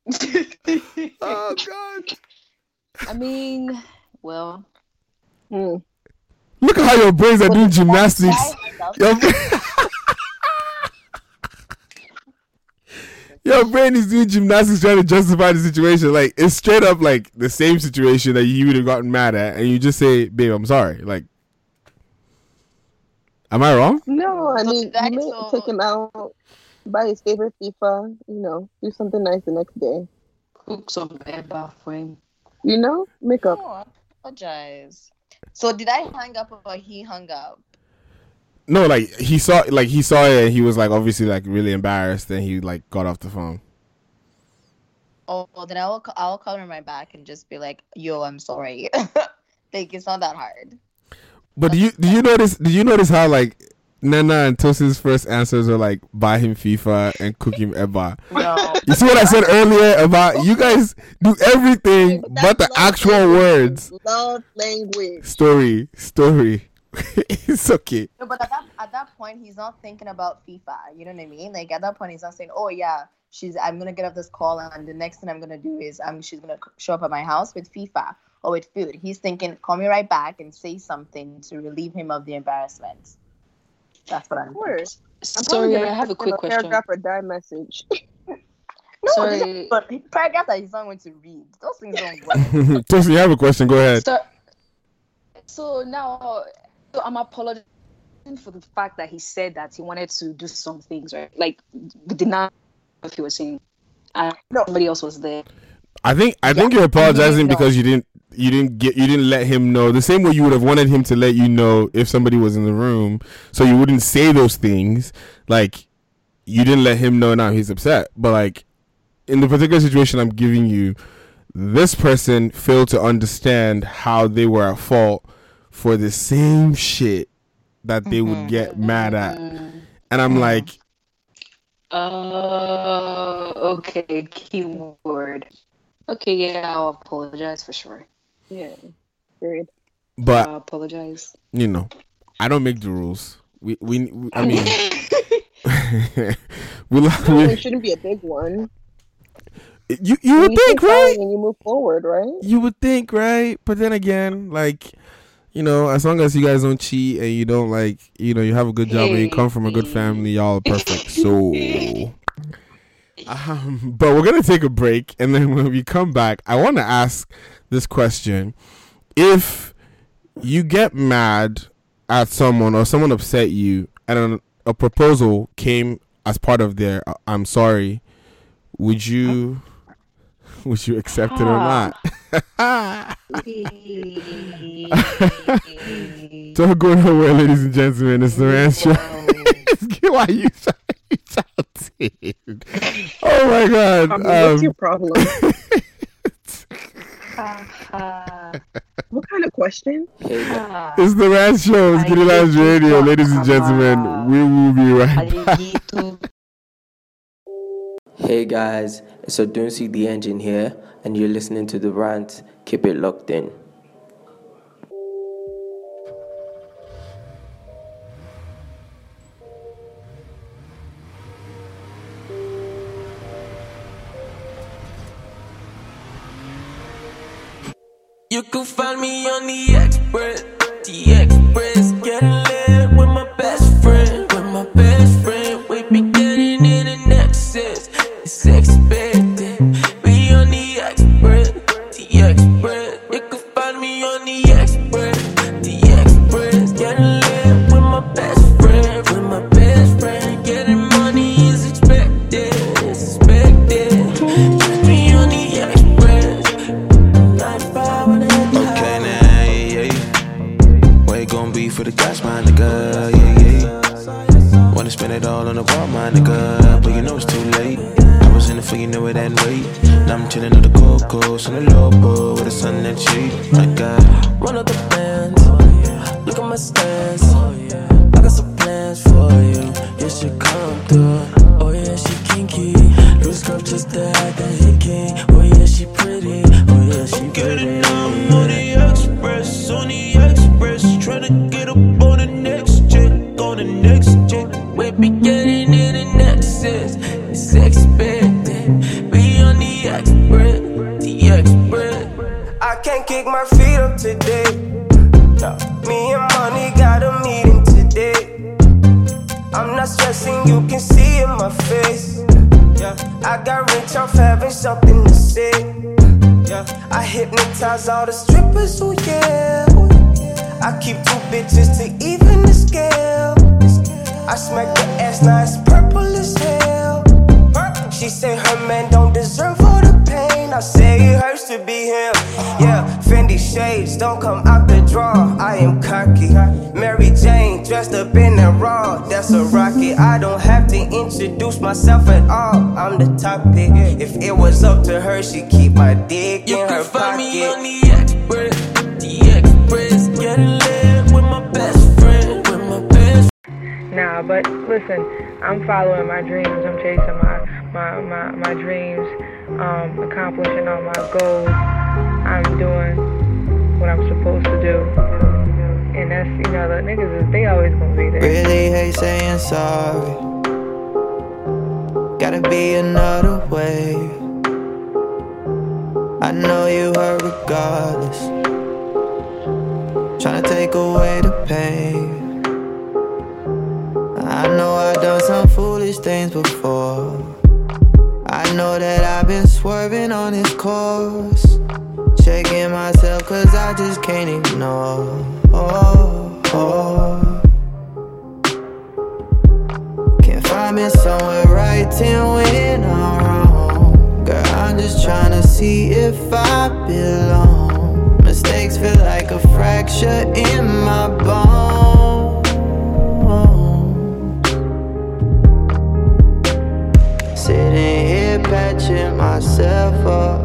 oh God. I mean, well, Mm. Look at how your brains are doing gymnastics. Your, your brain is doing gymnastics trying to justify the situation. Like it's straight up like the same situation that you would have gotten mad at, and you just say, "Babe, I'm sorry." Like, am I wrong? No, I mean, you may take him out, buy his favorite FIFA, you know, do something nice the next day. Cook some eba for him. You know, make up. Oh, I apologize. So did I hang up or he hung up? No, like he saw, like he saw it, and he was like obviously like really embarrassed, and he like got off the phone. Oh, well, then I'll I'll cover my back and just be like, "Yo, I'm sorry." like it's not that hard. But do you do you notice? Did you notice how like Nana and Tosin's first answers were like buy him FIFA and cook him Eba? No. You see what I said earlier about you guys do everything but the actual words. Love language. Story, story. it's okay. No, but at that at that point, he's not thinking about FIFA. You know what I mean? Like at that point, he's not saying, "Oh yeah, she's. I'm gonna get off this call, and the next thing I'm gonna do is, I'm. She's gonna show up at my house with FIFA or with food." He's thinking, "Call me right back and say something to relieve him of the embarrassment." That's what I'm. Of course. I'm Sorry, I have a send quick him question. Paragraph or die message. No, Sorry. this- but paragraph that he's not going to read. Those things don't work. Tosin, you have a question? Go ahead. So, so now, so I'm apologizing for the fact that he said that he wanted to do some things, right? Like, we did not know if he was saying, and somebody else was there. I think I think you're apologizing No. because you didn't you didn't get you didn't let him know the same way you would have wanted him to let you know if somebody was in the room, so you wouldn't say those things. Like you didn't let him know now he's upset, but like in the particular situation I'm giving you, this person failed to understand how they were at fault for the same shit that they would get mad at, and I'm like, Uh, okay, keyword. Okay, yeah, I'll apologize for sure. Yeah, period. but I'll apologize. you know, I don't make the rules. We we, we I mean. we, No, we, it shouldn't be a big one. you you would You think, say right? And you move forward, right? You would think, right? But then again, like, you know, as long as you guys don't cheat and you don't like, you know, you have a good job and you come from a good family, y'all are perfect. So, Um, but we're gonna take a break, and then when we come back, I want to ask this question: If you get mad at someone or someone upset you, and a, a proposal came as part of their "I'm sorry," would you would you accept it or not? Don't go nowhere, ladies and gentlemen. It's the answer. Why you shouting? Oh my god! Um, what's Um, your problem? what kind of question? It's the Rant Show. It's Giddy Lounge Radio, ladies and gentlemen. We will be right back. Hey guys, it's Odunsi the Engine here, and you're listening to The Rant. Keep it locked in. You can find me on the Express, the Express, getting lit with my best friend, with my best friend. We be getting in excess, it's expected. My nigga. But you know it's too late. I was in it for you know it and wait. Now I'm chilling on the Cocos on the Lobo with the sun that shade. My God. Run up the bands. Look at my stance. I got some plans for you. You should come through. Oh yeah, she kinky. Loose scrub just to hide the hickey. Oh yeah, she pretty. Oh yeah, she pretty. I'm on the express, on the express, trying to get up on the next jet, on the next can't kick my feet up today. No. Me and money got a meeting today. I'm not stressing, you can see in my face. Yeah, I got rich off having something to say. Yeah, I hypnotize all the strippers, oh yeah. Oh I keep two bitches to even the scale. I smack the ass, now it's purple as hell. She say her man don't deserve all the pain. I say it hurts to be him. Yeah, Fendi shades don't come out the drawer. I am cocky. Mary Jane dressed up in that raw. That's a rocket. I don't have to introduce myself at all. I'm the topic. If it was up to her, she'd keep my dick You in her can find me on the express, the express, getting lit with my best friend, with my best. Nah, but listen, I'm following my dreams. I'm chasing my my my, my dreams, um, accomplishing all my goals. I'm doing what I'm supposed to do, and that's you know the niggas they always gonna be there. Really hate saying sorry. Gotta be another way. I know you hurt regardless. Tryna take away the pain. I know I done some foolish things before. Know that I've been swerving on this course. Checking myself cause I just can't ignore. Oh, oh. Can't find me somewhere writing when I'm wrong. Girl, I'm just trying to see if I belong. Mistakes feel like a fracture in my bone. Sitting here patching myself up.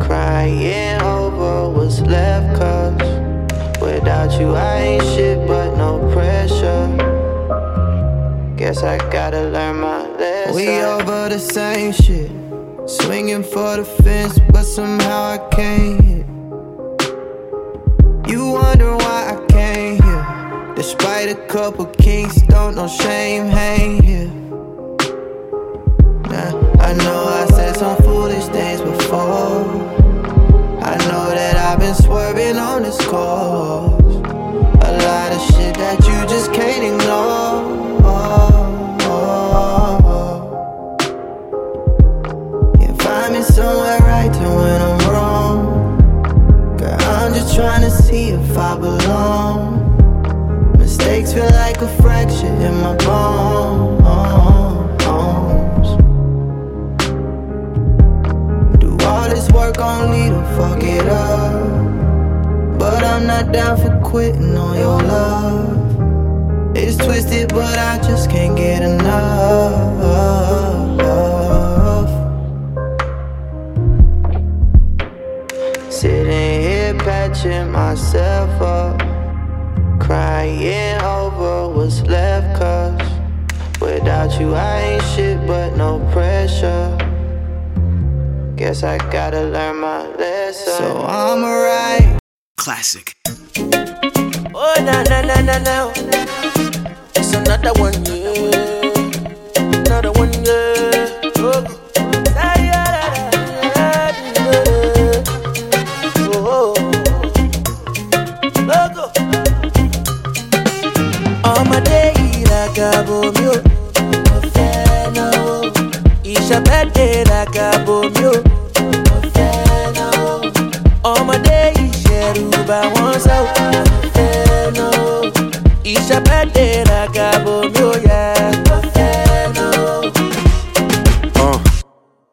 Crying over what's left, cause without you I ain't shit but no pressure. Guess I gotta learn my lesson. We over the same shit. Swinging for the fence, but somehow I can't hit. You wonder why I came here. Despite a couple kinks, don't no shame hang quitting on your love. It's twisted, but I just can't get enough. Sitting here patching myself up. Crying over what's left, cause without you I ain't shit but no pressure. Guess I gotta learn my lesson. So I'm alright. Classic. Oh, na na na na na. Oh. It's another one. Uh,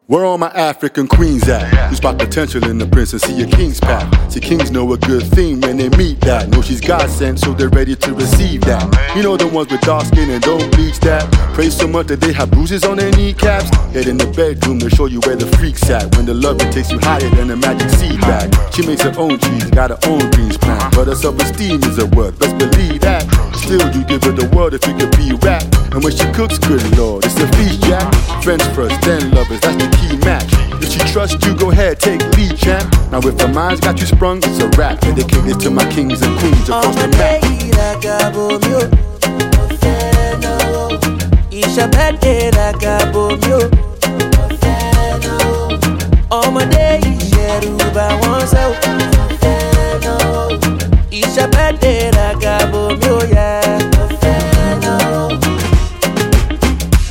where all my African queens at? You spot potential in the prince and see a king's path. See, kings know a good thing when they meet that. Know she's God sent, so they're ready to receive that. You know the ones with dark skin and don't bleach that. Pray so much that they have bruises on their kneecaps. Get in the bedroom to show you where the freak's at. When the lover takes you higher than a magic seed bag. She makes her own cheese, got her own dreams planned. But her self-esteem is a best believe that. Still, you give her the world if you could be rap. And when she cooks, good lord, it's a feast, Jack. Friends first, then lovers, that's the key match. If she trusts you, go ahead, take lead, champ. Now if her mind's got you sprung, it's a rap. Dedicated to my kings and queens across the map. ìràgàbò mi ò mo fẹ́ náwó ìṣàbẹ̀dẹ̀ ìṣàbẹ̀dẹ̀ ìràgàbò mi ò yẹ mo fẹ́ náwó.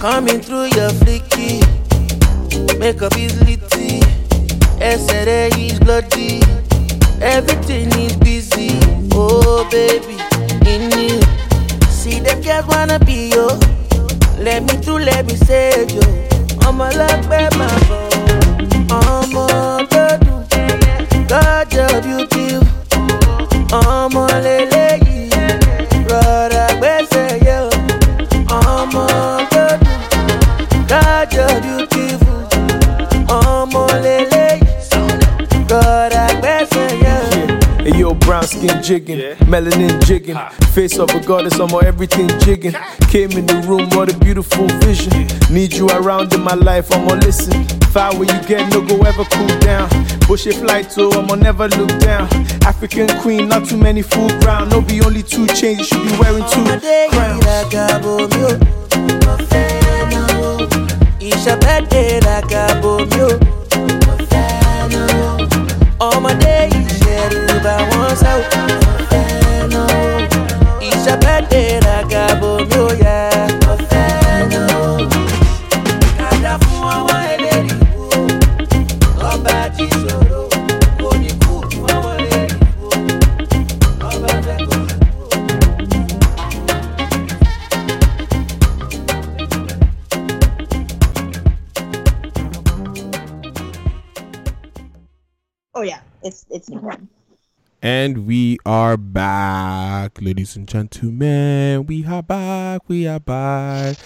coming through your flicky makeup is litty rẹ̀ is bloody. Everything is busy, oh baby, in you. See them girls wanna be yo. Let me through, let me say yo. I'm a love my bro. Skin jigging, melanin jigging, face of a goddess, I'm on everything jigging. Came in the room, what a beautiful vision. Need you around in my life, I'm on listen. Fire where you get, no go ever cool down. Bush a flight to, I'm on never look down. African queen, not too many full ground. No be only two chains, you should be wearing two crowns. Ọmọdé ìṣẹ̀rùbà wọn sá ò mo fẹ́ náwó ìṣàbẹ̀dẹ̀ ìràgàbò mi ò yẹ mo fẹ́ And we are back, ladies and gentlemen. We are back. We are back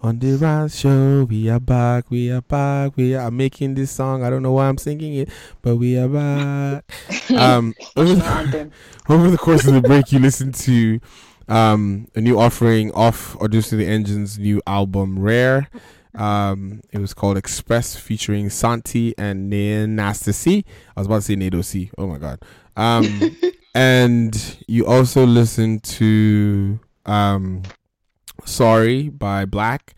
on the Rant Show. We are back. We are back. We are making this song. I don't know why I'm singing it, but we are back. um, over, the, over the course of the break, you listened to um, a new offering off Odunsi the Engine's new album, Rare. Um, it was called Express featuring Santi and Nasty I was about to say Nado C. Oh my god. Um, and you also listened to um, Sorry by Black,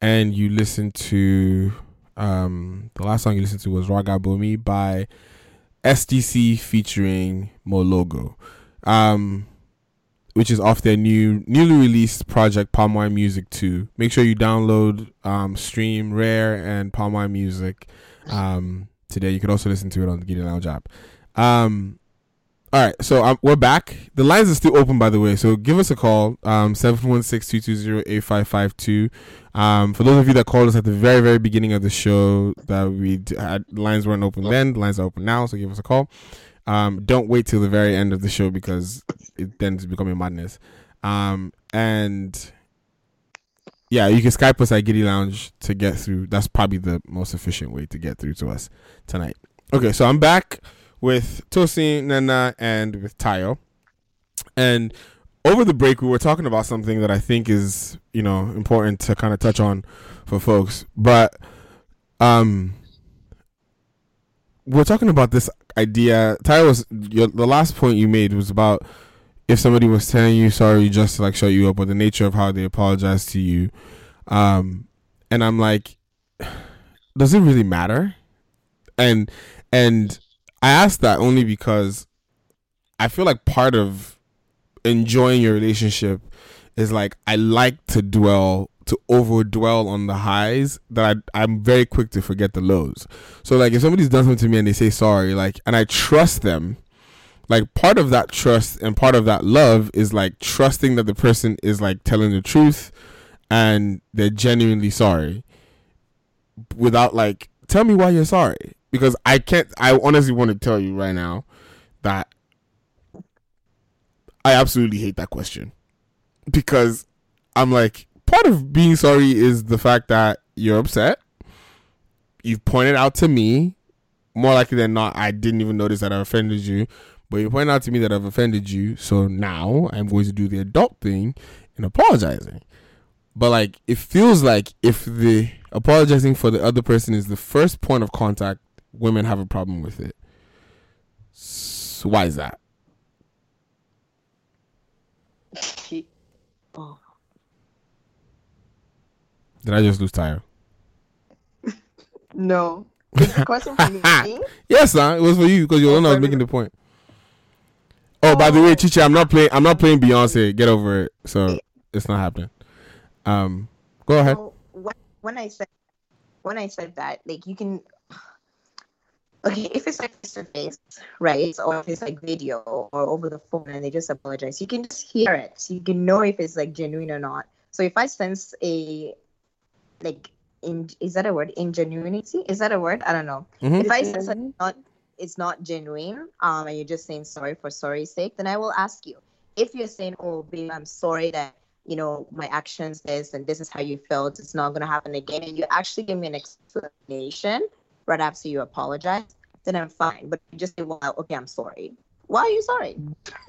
and you listened to um, the last song you listened to was Raga Bomi by SDC featuring Mologo. Um, which is off their new newly released project Palm Wine Music 2. Make sure you download um, stream Rare and Palm Wine Music. Um, today. You could also listen to it on the Giddy Lounge app. Um, all right, so um, we're back. The lines are still open, by the way. So give us a call, um, 716-220-8552. Um, for those of you that called us at the very, very beginning of the show, that we had lines weren't open then. The lines are open now, so give us a call. Um, don't wait till the very end of the show because it then it's becoming madness. Um, and yeah, you can Skype us at Giddy Lounge to get through. That's probably the most efficient way to get through to us tonight. Okay, so I'm back with Tosi, Nana, and with Tayo. And over the break, we were talking about something that I think is, you know, important to kind of touch on for folks. But um, we're talking about this idea. Tayo was your, the last point you made was about if somebody was telling you sorry just to like shut you up, or the nature of how they apologize to you. Um, and I'm like, does it really matter? And and I ask that only because I feel like part of enjoying your relationship is like I like to dwell to over dwell on the highs that I I'm very quick to forget the lows. So like if somebody's done something to me and they say sorry, like and I trust them, like part of that trust and part of that love is like trusting that the person is like telling the truth and they're genuinely sorry without like tell me why you're sorry because I can't I honestly want to tell you right now that I absolutely hate that question because I'm like part of being sorry is the fact that you're upset. You've pointed out to me more likely than not I didn't even notice that I offended you but you point out to me that I've offended you so now I'm going to do the adult thing and apologizing. But like it feels like if the apologizing for the other person is the first point of contact women have a problem with it. So why is that did i just lose tire No. Is the question for me? yes son it was for you because you're the one that was making the point oh by the way chichi i'm not playing i'm not playing beyonce get over it so it's not happening um go ahead So when, when I said when I said that, like you can okay, if it's like face to face, right? Or if it's like video or over the phone and they just apologize, you can just hear it. You can know if it's like genuine or not. So if I sense a like in is that a word? Ingenuity? Is that a word? I don't know. Mhm. If I say that it's not it's not genuine, um, and you're just saying sorry for sorry's sake, then I will ask you. If you're saying, "Oh, babe, I'm sorry that you know my actions this and this is how you felt, it's not gonna happen again," and you actually give me an explanation right after you apologize, then I'm fine. But you just say, "Well, okay, I'm sorry." Why are you sorry?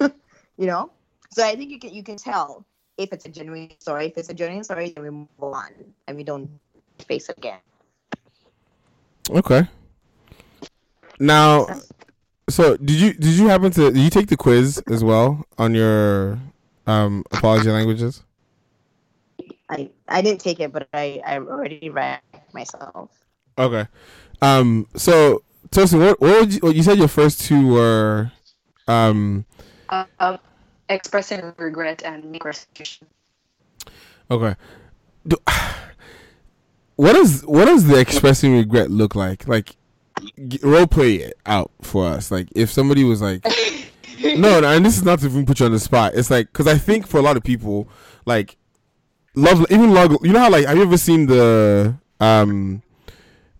you know. So I think you can you can tell if it's a genuine sorry. If it's a genuine sorry, then we move on and we don't face it again. Okay. Now, so did you did you happen to did you take the quiz as well on your um apology languages? I I didn't take it, but I I already read myself. Okay. Um. So, Tosin, what what would you, you said your first two were, um. Uh, um, expressing regret and make restitution. Okay. Do, what does what does the expressing regret look like? Like, role play it out for us. Like, if somebody was like, no, no, and this is not to even put you on the spot. It's like because I think for a lot of people, like, love even love. You know how like have you ever seen the um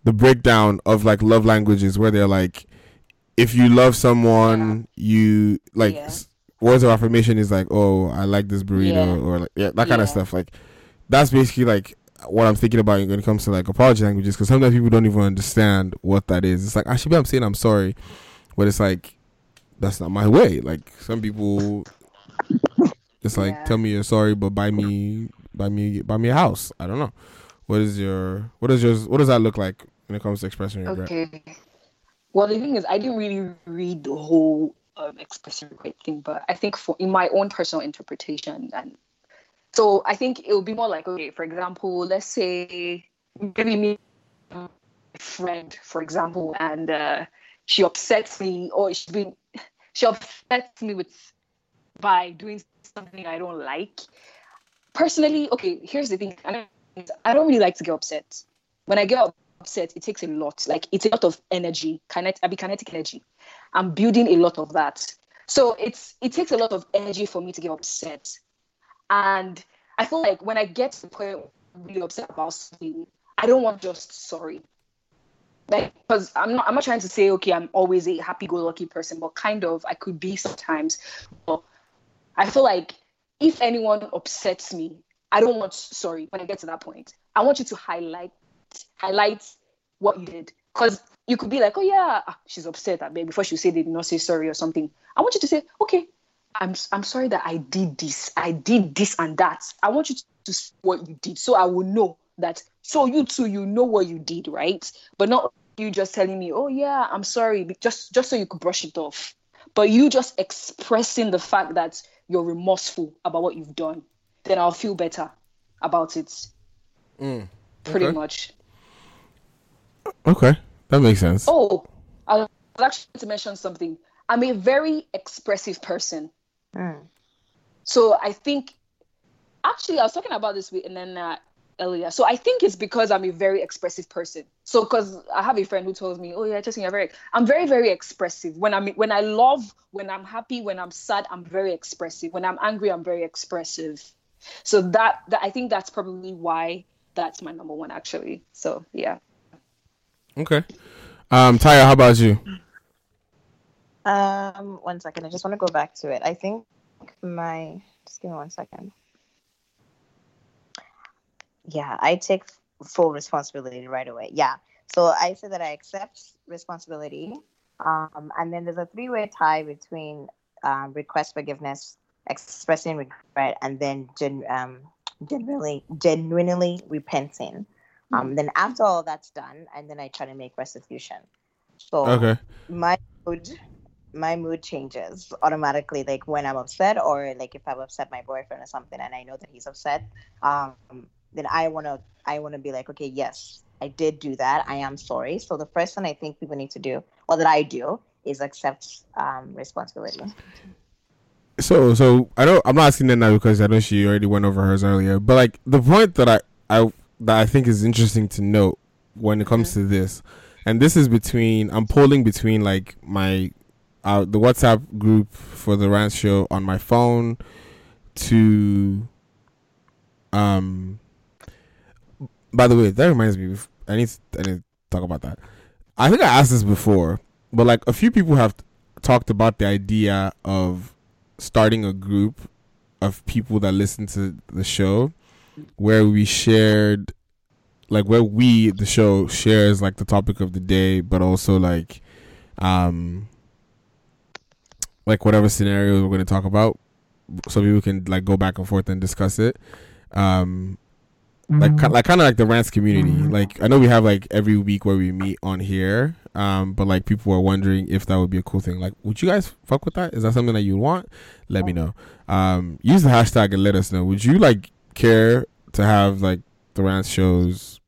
the breakdown of like love languages where they're like, if you love someone, you like. s- Words of affirmation is like, oh, I like this burrito, Yeah. or like, yeah, that kind of stuff. Like, that's basically like what I'm thinking about when it comes to like apology languages because sometimes people don't even understand what that is. It's like ah, I should be I'm saying I'm sorry, but it's like that's not my way. Like some people, it's like tell me you're sorry, but buy me buy me buy me a house. I don't know. What is your what is yours? What does that look like when it comes to expressing regret? Okay. Well, the thing is, I didn't really read the whole um, expressing regret thing, but I think for in my own personal interpretation, and so I think it would be more like, okay, for example, let's say maybe me, a friend, for example, and uh, she upsets me, or she's been she upsets me with by doing something I don't like. Personally, okay, here's the thing. I don't really like to get upset. When I get upset, it takes a lot. Like it's a lot of energy, kinet I be kinetic energy. I'm building a lot of that. So it's it takes a lot of energy for me to get upset. And I feel like when I get to the point I'm really upset about something, I don't want just sorry. Like because I'm not I'm not trying to say, okay, I'm always a happy-go-lucky person, but kind of I could be sometimes. But I feel like if anyone upsets me, I don't want sorry when I get to that point. I want you to highlight highlight what you did. Because you could be like, oh yeah, ah, she's upset at me before she say they did not say sorry or something. I want you to say, okay, I'm I'm sorry that I did this. I did this and that. I want you to, to say what you did so I will know that so you too you know what you did, right? But not you just telling me, oh yeah, I'm sorry, just just so you could brush it off. But you just expressing the fact that you're remorseful about what you've done, then I'll feel better about it. Mm, Pretty okay. much. Okay, that makes sense. Oh, I was actually going to mention something. I'm a very expressive person. Hmm. So I think, actually, I was talking about this with Nana earlier. So I think it's because I'm a very expressive person. So because I have a friend who tells me, "Oh yeah, just you're very," I'm very very expressive. When I'm when I love, when I'm happy, when I'm sad, I'm very expressive. When I'm angry, I'm very expressive. So that, that I think that's probably why that's my number one actually. So yeah. Okay. Um, how about you? Um, one second. I just want to go back to it. I think my just give me one second. Yeah, I take full responsibility right away. Yeah. So I say that I accept responsibility. Um, and then there's a three-way tie between um, request forgiveness, expressing regret, and then gen- um, genuinely, genuinely repenting. Um, then after all that's done, and then I try to make restitution. So Okay. my mood my mood changes automatically like when i'm upset or like if i've upset my boyfriend or something and i know that he's upset um then i want to i want to be like okay yes i did do that i am sorry so the first thing i think people need to do or that i do is accept um responsibility So, so I don't. I'm not asking that now because I know she already went over hers earlier. But like the point that I, I that I think is interesting to note when it comes to this, and this is between I'm polling between like my, uh, the WhatsApp group for the rant show on my phone, to, um. By the way, that reminds me. I need to, I need to talk about that. I think I asked this before, but like a few people have talked about the idea of starting a group of people that listen to the show where we shared like where we the show shares like the topic of the day but also like um like whatever scenarios we're going to talk about so people can like go back and forth and discuss it. Um like ki- like kind of like the rants community. Like i know we have like every week where we meet on here um but like people are wondering if that would be a cool thing. Like would you guys fuck with that? Is that something that you want? Let me know. Um use the hashtag and let us know. Would you like care to have like the rants shows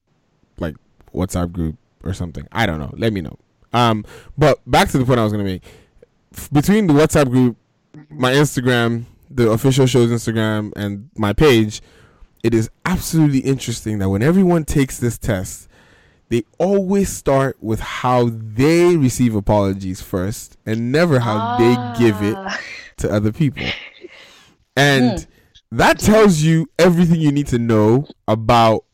like whatsapp group or something. I don't know. Let me know. Um but back to the point i was gonna make. F- between the whatsapp group my instagram the official show's instagram and my page it is absolutely interesting that when everyone takes this test, they always start with how they receive apologies first and never how they give it to other people. And that tells you everything you need to know about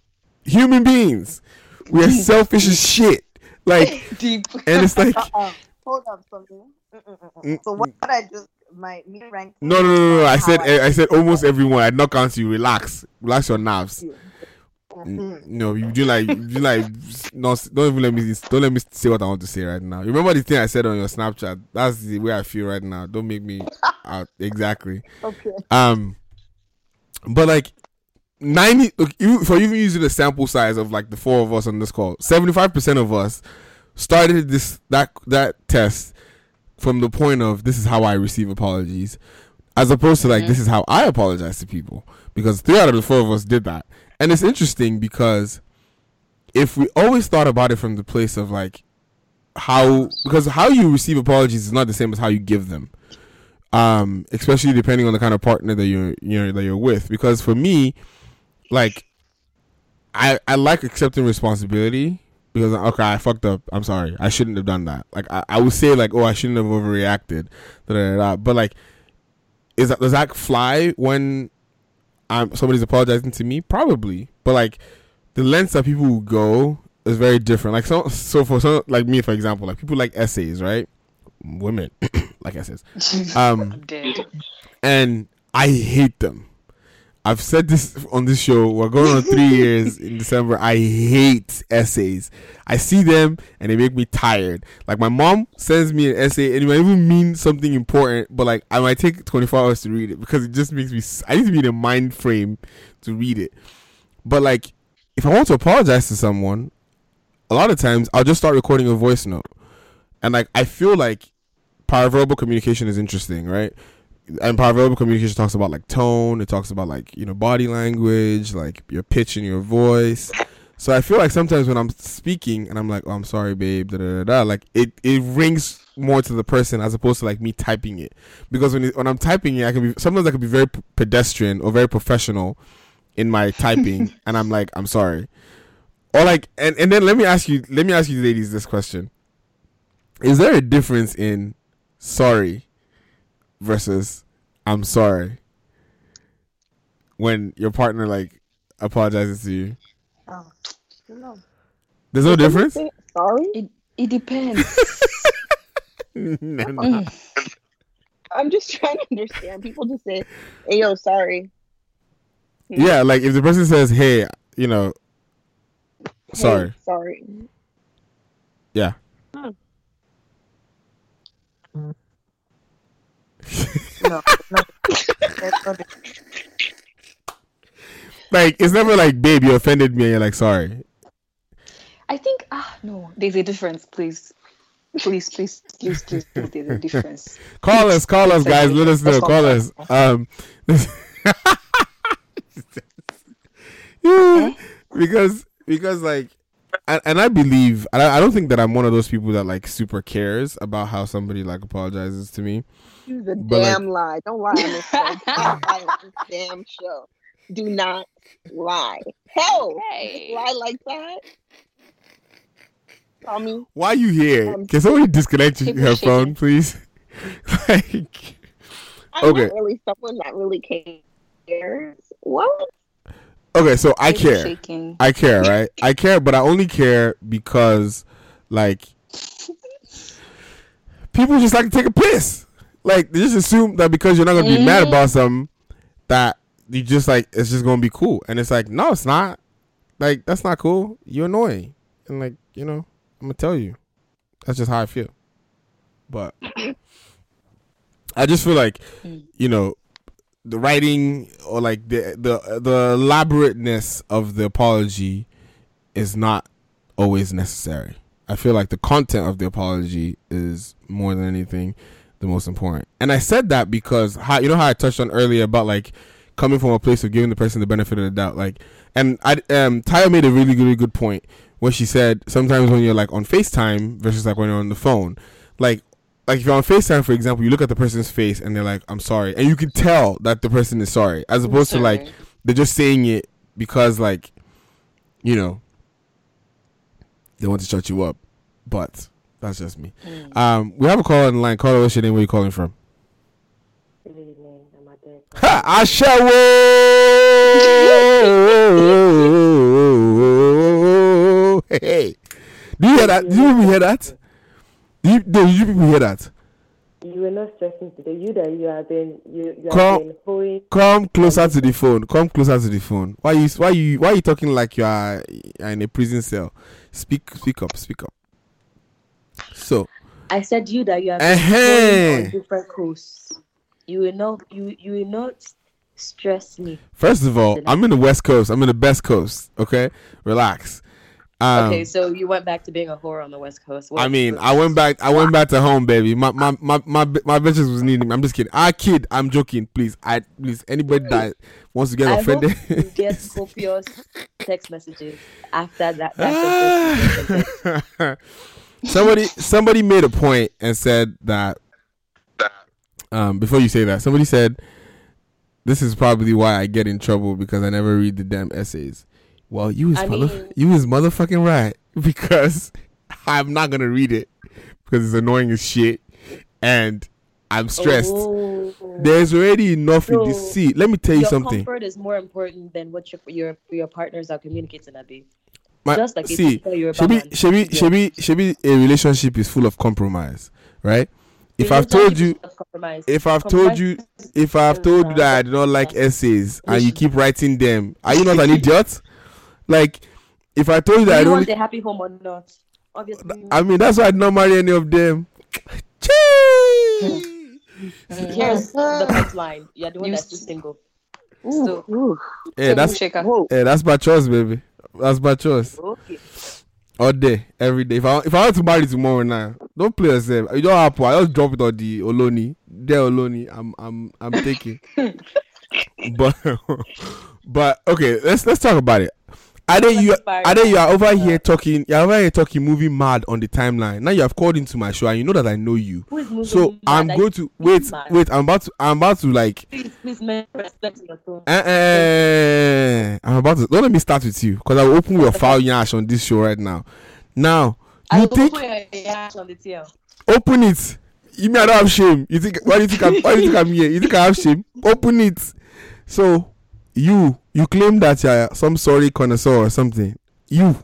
human beings. We are selfish as shit. Like, deep. and it's like, Uh-uh. hold up something Mm, so what i just my me rank no, no, no, no. I said, I said almost everyone. I knock on you. Relax, relax your nerves. Mm, No, you do like, you do like, no, don't even let me, don't let me say what I want to say right now. Remember the thing I said on your Snapchat? That's the way I feel right now. Don't make me out exactly. Okay. Um, but like ninety, look, you, for even using the sample size of like the four of us on this call, seventy five percent of us started this that that test from the point of this is how I receive apologies, as opposed to like mm-hmm. this is how I apologize to people. Because three out of the four of us did that, and it's interesting because if we always thought about it from the place of like how because how you receive apologies is not the same as how you give them um especially depending on the kind of partner that you're you're that you're with because for me like i i like accepting responsibility because okay, I fucked up. I'm sorry. I shouldn't have done that. Like I, I would say like, oh, I shouldn't have overreacted. Da, da, da. But like, is that does that fly when I'm somebody's apologizing to me? Probably. But like, the lengths that people go is very different. Like so, so for so like me, for example, like people like essays, right? Women like essays. Um, and I hate them. I've said this on this show. We're going on three years in December. I hate essays. I see them and they make me tired. Like my mom sends me an essay and it might even mean something important, but like I might take 24 hours to read it because it just makes me. I need to be in a mind frame to read it. But like, if I want to apologize to someone, a lot of times I'll just start recording a voice note, and like I feel like paraverbal communication is interesting, right? and paraverbal communication talks about like tone it talks about like you know body language like your pitch in your voice. So i feel like sometimes when i'm speaking and i'm like oh i'm sorry babe da, da, da, da, like it it rings more to the person as opposed to like me typing it. Because when it, when i'm typing it i can be sometimes i can be very p- pedestrian or very professional in my typing and i'm like i'm sorry. Or like and, and then let me ask you let me ask you ladies this question. Is there a difference in sorry versus I'm sorry when your partner like apologizes to you? Oh, no. There's no difference? Sorry? It, it depends. No, no. Mm. I'm just trying to understand. People just say, hey, yo, sorry. Yeah, like if the person says, "Hey, you know, Hey, sorry," sorry. yeah, No, no. like it's never like, "Babe, you offended me," and you're like, "Sorry." I think ah no, there's a difference, please. Please, please, please, please, please, there's a difference. Call us, call us, guys. Let us know. Let's Call us. Um, Yeah, because because like, and, and I believe, and I, I don't think that I'm one of those people that like super cares about how somebody like apologizes to me. You're the But, like- damn lie. Don't lie on this show. Do not lie on this damn show. Do not lie. Hell, lie like that. Tommy. Why are you here? Um, Can somebody disconnect her phone, please? like, I'm Okay. not really someone that really cares. What? okay, so I care. shaking. I care, right? I care, but I only care because, like, people just like to take a piss. Like, just assume that because you're not gonna be mad Mhm. about something, that you just like it's just gonna be cool. And it's like, no, it's not. Like, that's not cool. You're annoying, and like, you know, I'm gonna tell you. That's just how I feel. But I just feel like, you know, the writing or like the the the elaborateness of the apology is not always necessary. I feel like the content of the apology is more than anything the most important. And I said that because how you know how I touched on earlier about like coming from a place of giving the person the benefit of the doubt. Like and I um Taya made a really really good point where she said sometimes when you're like on FaceTime versus like when you're on the phone, like like if you're on FaceTime, for example, you look at the person's face and they're like, I'm sorry. And you can tell that the person is sorry. As opposed to like they're just saying it because like, you know, they want to shut you up. But that's just me. Um we have a call on line. Caller, what's your name? Where you calling from? Ha! Ashawo! Hey, hey. Do you hear that? Do you hear that? Do you, do you people hear that? You were not stressing today. You that you have been you, you have Come, been hoeing. come closer to the phone. Come closer to the phone. Why you, why you, why you talking like you are in a prison cell? Speak, speak up, speak up. So, I said you that you are hoeing on different coasts. You will not you you will not stress me. first of all, I'm in the West Coast. I'm in the best coast. Okay, relax. Um, okay, so you went back to being a whore on the West Coast. I mean, I went back. I went back to home, baby. My my ah. my my my bitches was needing me. I'm just kidding. I kid. I'm joking. Please, I please anybody that wants to get I offended. hope you get copious text messages after that. Ah. somebody somebody made a point and said that um before you say that somebody said this is probably why I get in trouble because I never read the damn essays. Well, you is I mother- you is motherfucking right because I'm not gonna read it because it's annoying as shit, and I'm stressed. Oh. There's already enough in this. seat. Let me tell you your something. comfort is more important than what your your your partners are communicating. Abi. My, Just like see, you tell your should be, man, should be, yeah. should be, should be a relationship is full of compromise, right? If I've told you, Relationship is compromise. if I've told you, if I've told you that I do not like essays and you keep writing them, are you not an idiot? Like, if I told you Do that I don't, want a happy home or not? Obviously. I mean that's why I did not marry any of them. Here's the punchline. You're the one that's still single. So, Yeah, eh, that's yeah, eh, that's my choice, baby. That's my choice. okay. All day, every day. If I if I want to marry tomorrow now, don't play yourself. You don't happen. I just drop it on the Oloni. There Oloni. I'm I'm I'm taking. but but okay, let's let's talk about it. Are they you are they you are over here talking you're over here talking movie mad on the timeline. Now you have called into my show and you know that I know you. So mad? I'm Like, going to wait mad? wait I'm about to I'm about to like Please, please, man, respect your tone. Eh, eh, I'm about to don't let me start with you because I will open your foul yash on this show right now. Now I you will think put your yash on the tail. open it. You mean I don't have shame? You think why do you think I'm why do you think I'm here? You think I have shame? Open it. So you you claim that you're some sorry connoisseur or something. You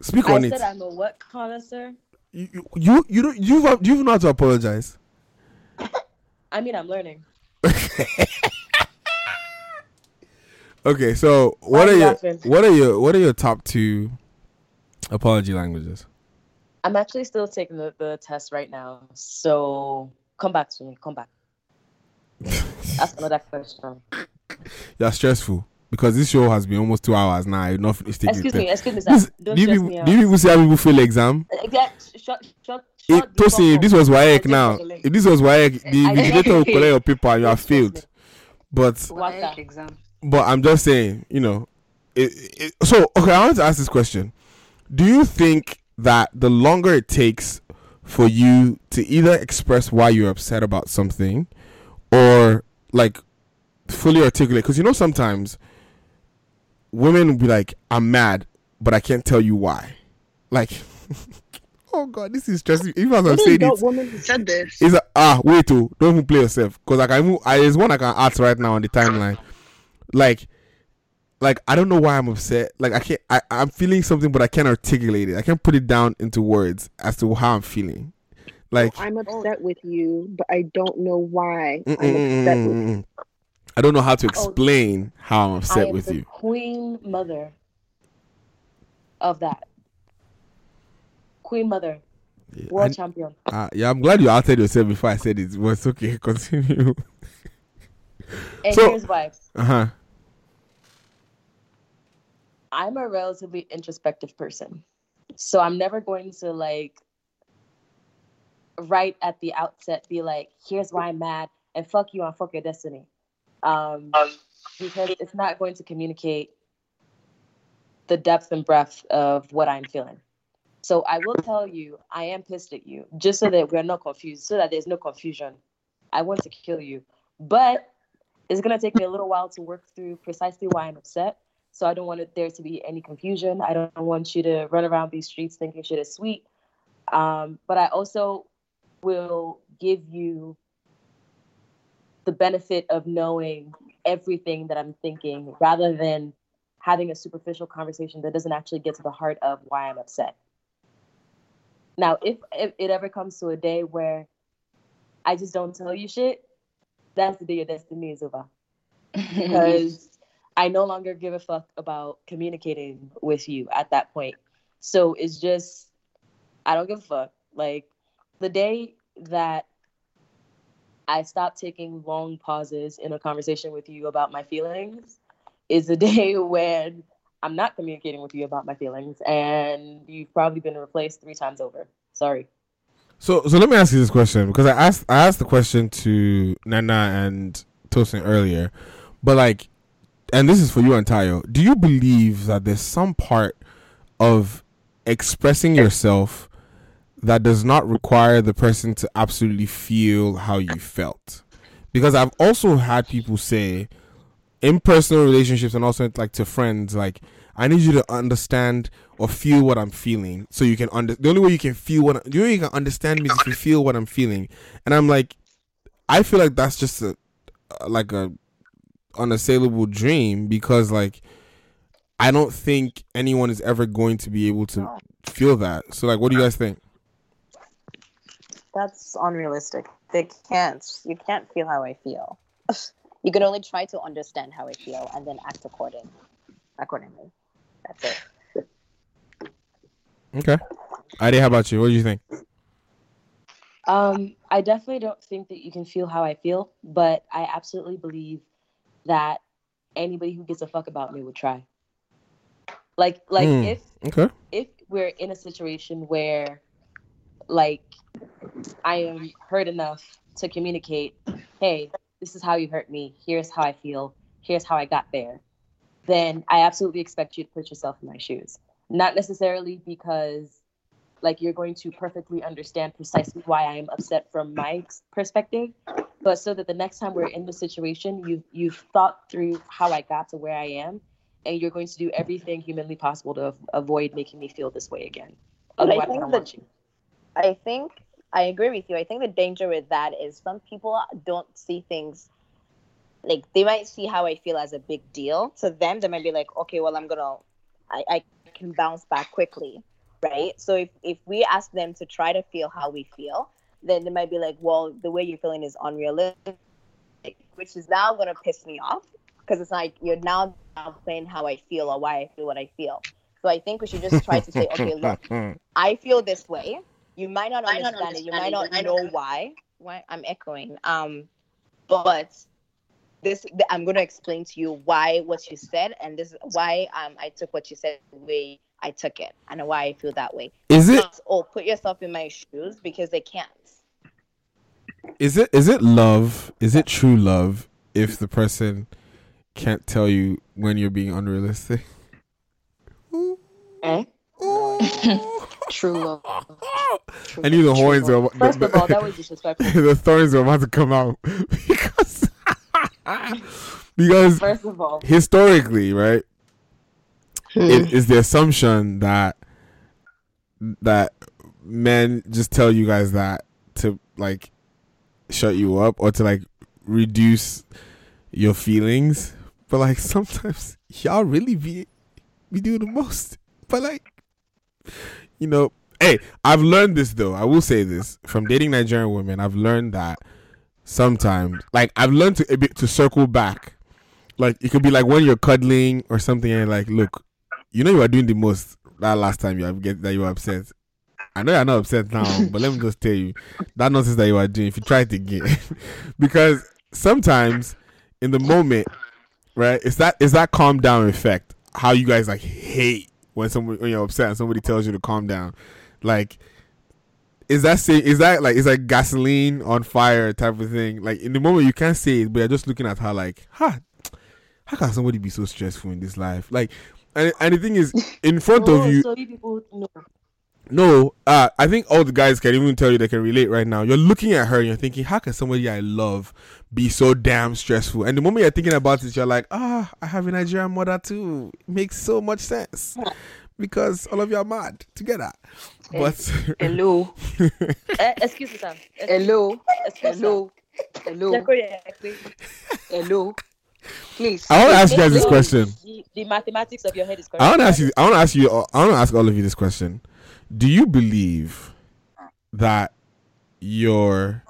speak I on it. I said I'm a what connoisseur? You you you don't you have you know how to apologize. I mean, I'm learning. Okay, so what are are you your what are your what are your top two apology languages? I'm actually still taking the, the test right now. So come back to me. Come back. Ask another question. You're stressful because this show has been almost two hours now. You're not finished taking Excuse me, excuse me, sir. This- Don't do you stress people- me out. do you people see how people fail exam? Exactly. yeah, sh- shut, shut, It, Tosin, if this was WAEC I'll now, if this was WAEC, the I- vigilator will collect your paper and you have failed. But exam. but I'm just saying, you know, it, it, so okay. I want to ask this question: Do you think that the longer it takes for you to either express why you're upset about something, or like fully articulate? Because you know sometimes women will be like, "I'm mad, but I can't tell you why." Like, oh god, this is stressing. Even as I'm saying that it, woman who said this? Is a, ah wait oh don't even play yourself because I can move. I, there's one I can ask right now on the timeline. Like, like I don't know why I'm upset. Like I can't. I I'm feeling something, but I can't articulate it. I can't put it down into words as to how I'm feeling. Like I'm upset with you, but I don't know why I'm upset with you. I don't know how to explain how I'm upset with the you. queen mother of that. Queen mother. World I- champion. Uh, yeah, I'm glad you outed yourself before I said it. But it's okay. Continue. And So- here's why. Uh huh. I'm a relatively introspective person. So I'm never going to like right at the outset be like, here's why I'm mad and fuck you and fuck your destiny. Um, because it's not going to communicate the depth and breadth of what I'm feeling. So I will tell you, I am pissed at you, just so that we're not confused, so that there's no confusion. I want to kill you. But it's gonna take me a little while to work through precisely why I'm upset. So I don't want it, there to be any confusion. I don't want you to run around these streets thinking shit is sweet. Um, but I also will give you the benefit of knowing everything that I'm thinking rather than having a superficial conversation that doesn't actually get to the heart of why I'm upset. Now, if, if it ever comes to a day where I just don't tell you shit, that's the day your destiny is over. Because I no longer give a fuck about communicating with you at that point. So it's just, I don't give a fuck. Like the day that I stop taking long pauses in a conversation with you about my feelings is the day when I'm not communicating with you about my feelings and you've probably been replaced three times over. Sorry. So so let me ask you this question because I asked I asked the question to Nana and Tosin earlier, but like, and this is for you and Tayo. Do you believe that there's some part of expressing yourself that does not require the person to absolutely feel how you felt? Because I've also had people say, in personal relationships and also like to friends, like I need you to understand or feel what I'm feeling, so you can under. The only way you can feel what the only way you can understand me is if you feel what I'm feeling, and I'm like, I feel like that's just a like a unassailable dream because like I don't think anyone is ever going to be able to feel that. So like, what do you guys think? That's unrealistic. They can't. You can't feel how I feel. You can only try to understand how I feel and then act according accordingly. That's it. Okay, Adi, how about you? What do you think? Um, I definitely don't think that you can feel how I feel, but I absolutely believe that anybody who gives a fuck about me would try. Like, like Hmm, if okay. if we're in a situation where, like, I am hurt enough to communicate, hey, this is how you hurt me. Here's how I feel. Here's how I got there. Then I absolutely expect you to put yourself in my shoes. Not necessarily because like you're going to perfectly understand precisely why I am upset from my perspective, but so that the next time we're in the situation, you've you've thought through how I got to where I am, and you're going to do everything humanly possible to av- avoid making me feel this way again. But I Otherwise, I don't want you. I think I agree with you. I think the danger with that is some people don't see things like they might see how I feel as a big deal. To them, they might be like, okay, well, I'm gonna, I, I can bounce back quickly, right? So if if we ask them to try to feel how we feel, then they might be like, well, the way you're feeling is unrealistic, which is now gonna piss me off because it's like you're now playing how I feel or why I feel what I feel. So I think we should just try to say, okay, look, I feel this way. You might not Might not understand it. You might not it. Know why. Why I'm echoing. Um, but this I'm going to explain to you why what you said, and this is why um I took what you said the way I took it, and why I feel that way. Is it- Not, oh, put yourself in my shoes because they can't. Is it is it love? Is it true love if the person can't tell you when you're being unrealistic? Eh? True love. I knew the horns were about- First the, of all, that was disrespectful. the thorns were about to come out because because First of all. historically, right, hmm. it is the assumption that that men just tell you guys that to like shut you up or to like reduce your feelings, but like sometimes y'all really be be doing the most. But like you know, hey, I've learned this though. I will say this from dating Nigerian women. I've learned that sometimes, like, I've learned to a bit to circle back. Like, it could be like when you're cuddling or something, and like, look, you know, you are doing the most that last time you have get that you were upset. I know you're not upset now, but let me just tell you that nonsense that you are doing. If you try it again, because sometimes in the moment, right? It's that it's that calm down effect. How you guys like hate when someone when you're upset and somebody tells you to calm down. Like is that say is that like is that gasoline on fire type of thing? Like in the moment you can't say it, but you're just looking at her like, ha, how can somebody be so stressful in this life? Like and, and the thing is in front Oh, of you so you no, uh, I think all the guys can even tell you they can relate right now. You're looking at her and you're thinking, how can somebody I love be so damn stressful? And the moment you're thinking about it, you're like, ah, I have a Nigerian mother too. It makes so much sense because all of you are mad together. But hello, Eh, excuse me, sir. hello, Excuse me, hello, hello, hello. Please. I want to ask you guys this question. The, the mathematics of your head is correct. I want to ask you. I want to ask you. I want to ask all of you this question. Do you believe that your?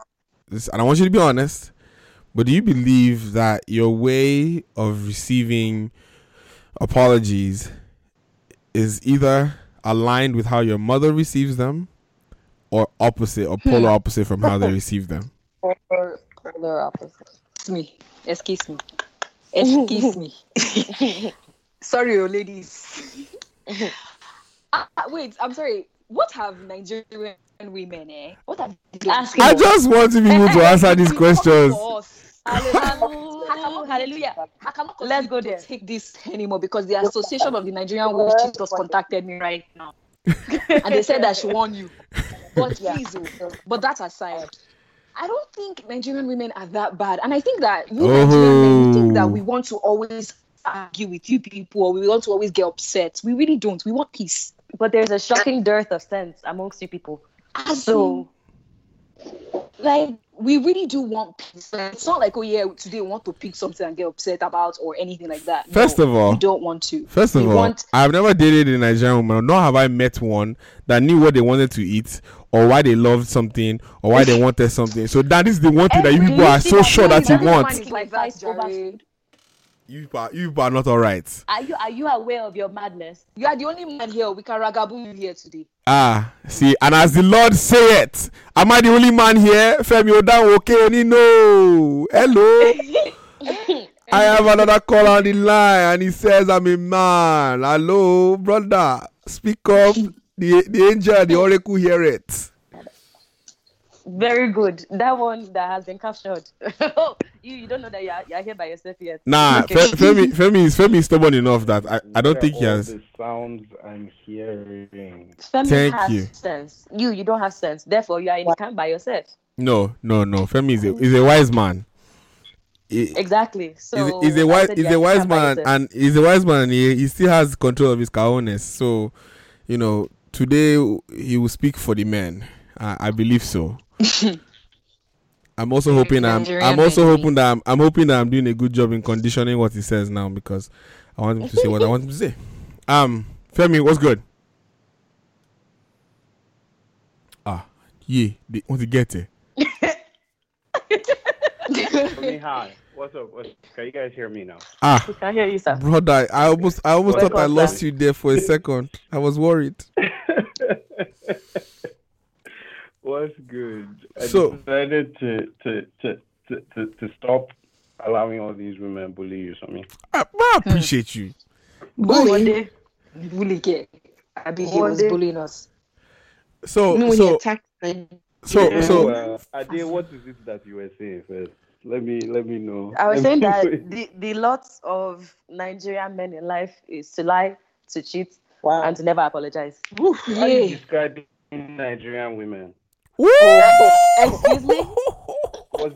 This, and I want you to be honest. But do you believe that your way of receiving apologies is either aligned with how your mother receives them, or opposite, or polar opposite from how they receive them? Or polar opposite. Excuse me. Excuse me. Excuse me. sorry, oh, ladies. Ah, wait, I'm sorry. What have Nigerian women, eh? What have they Asking I just want to be to answer these questions. Hallelujah. Hallelujah. I Let's go there. take this anymore because the Association of the Nigerian Witches just contacted me right now. and they said I should warn you. But please, oh, but that aside, I don't think Nigerian women are that bad, and I think that you Nigerian men think that Oh. we want to always argue with you people, or we want to always get upset. We really don't. We want peace. But there's a shocking dearth of sense amongst you people. So, like, we really do want peace. Like, it's not like, oh yeah, today we want to pick something and get upset about or anything like that. No, First of all, we don't want to. First of we all, want I've never dated a Nigerian woman, nor have I met one that knew what they wanted to eat or why they loved something or why they wanted something. So that is the one thing that you people are so sure that you want. Like that. You are, you are not all right. Are you are you aware of your madness? You are the only man here. We can ragabu you here today. Ah, see, and as the Lord say it, am I the only man here? Femi Odan okay only no. Hello. I have another call on the line and he says I'm a man. Hello, brother. Speak up. The the angel, the oracle hear it. Very good. That one that has been captured. you you don't know that you're, you're here by yourself yet. Nah, Okay. Fe- Femi, Femi is Femi is stubborn enough that I, I don't think he all has. the sounds I'm hearing. Femi Thank has you. sense. You you don't have sense. Therefore, you are in the camp by yourself. No, no, no. Femi is a is a wise man. He- Exactly. So he's, he's a I wise he's a wise man and he's a wise man he, he still has control of his cajones. So, you know, today he will speak for the men. I, I believe so. I'm also hoping I'm I'm also hoping that I'm, I'm hoping that I'm doing a good job in conditioning what he says now because I want him to say what I want him to say. Um Femi, what's good? Ah, yeah, they want to get it. me, hi. What's up? What's, can you guys hear me now? Ah, We can hear you, sir. brother, I almost I almost Welcome thought I lost back. you there for a second. I was worried. What's good? I So- decided to to, to, to, to to stop allowing all these women bully you. So me. I, I appreciate you. Bully. Bully get. I be he One was day. bullying us. So when he so attacked me. so Yeah, so well, uh, Ade, what is it that you were saying first? Let me let me know. I was Let saying that the, the lots of Nigerian men in life is to lie, to cheat, and to never apologize. How you describe Nigerian women? Excuse me?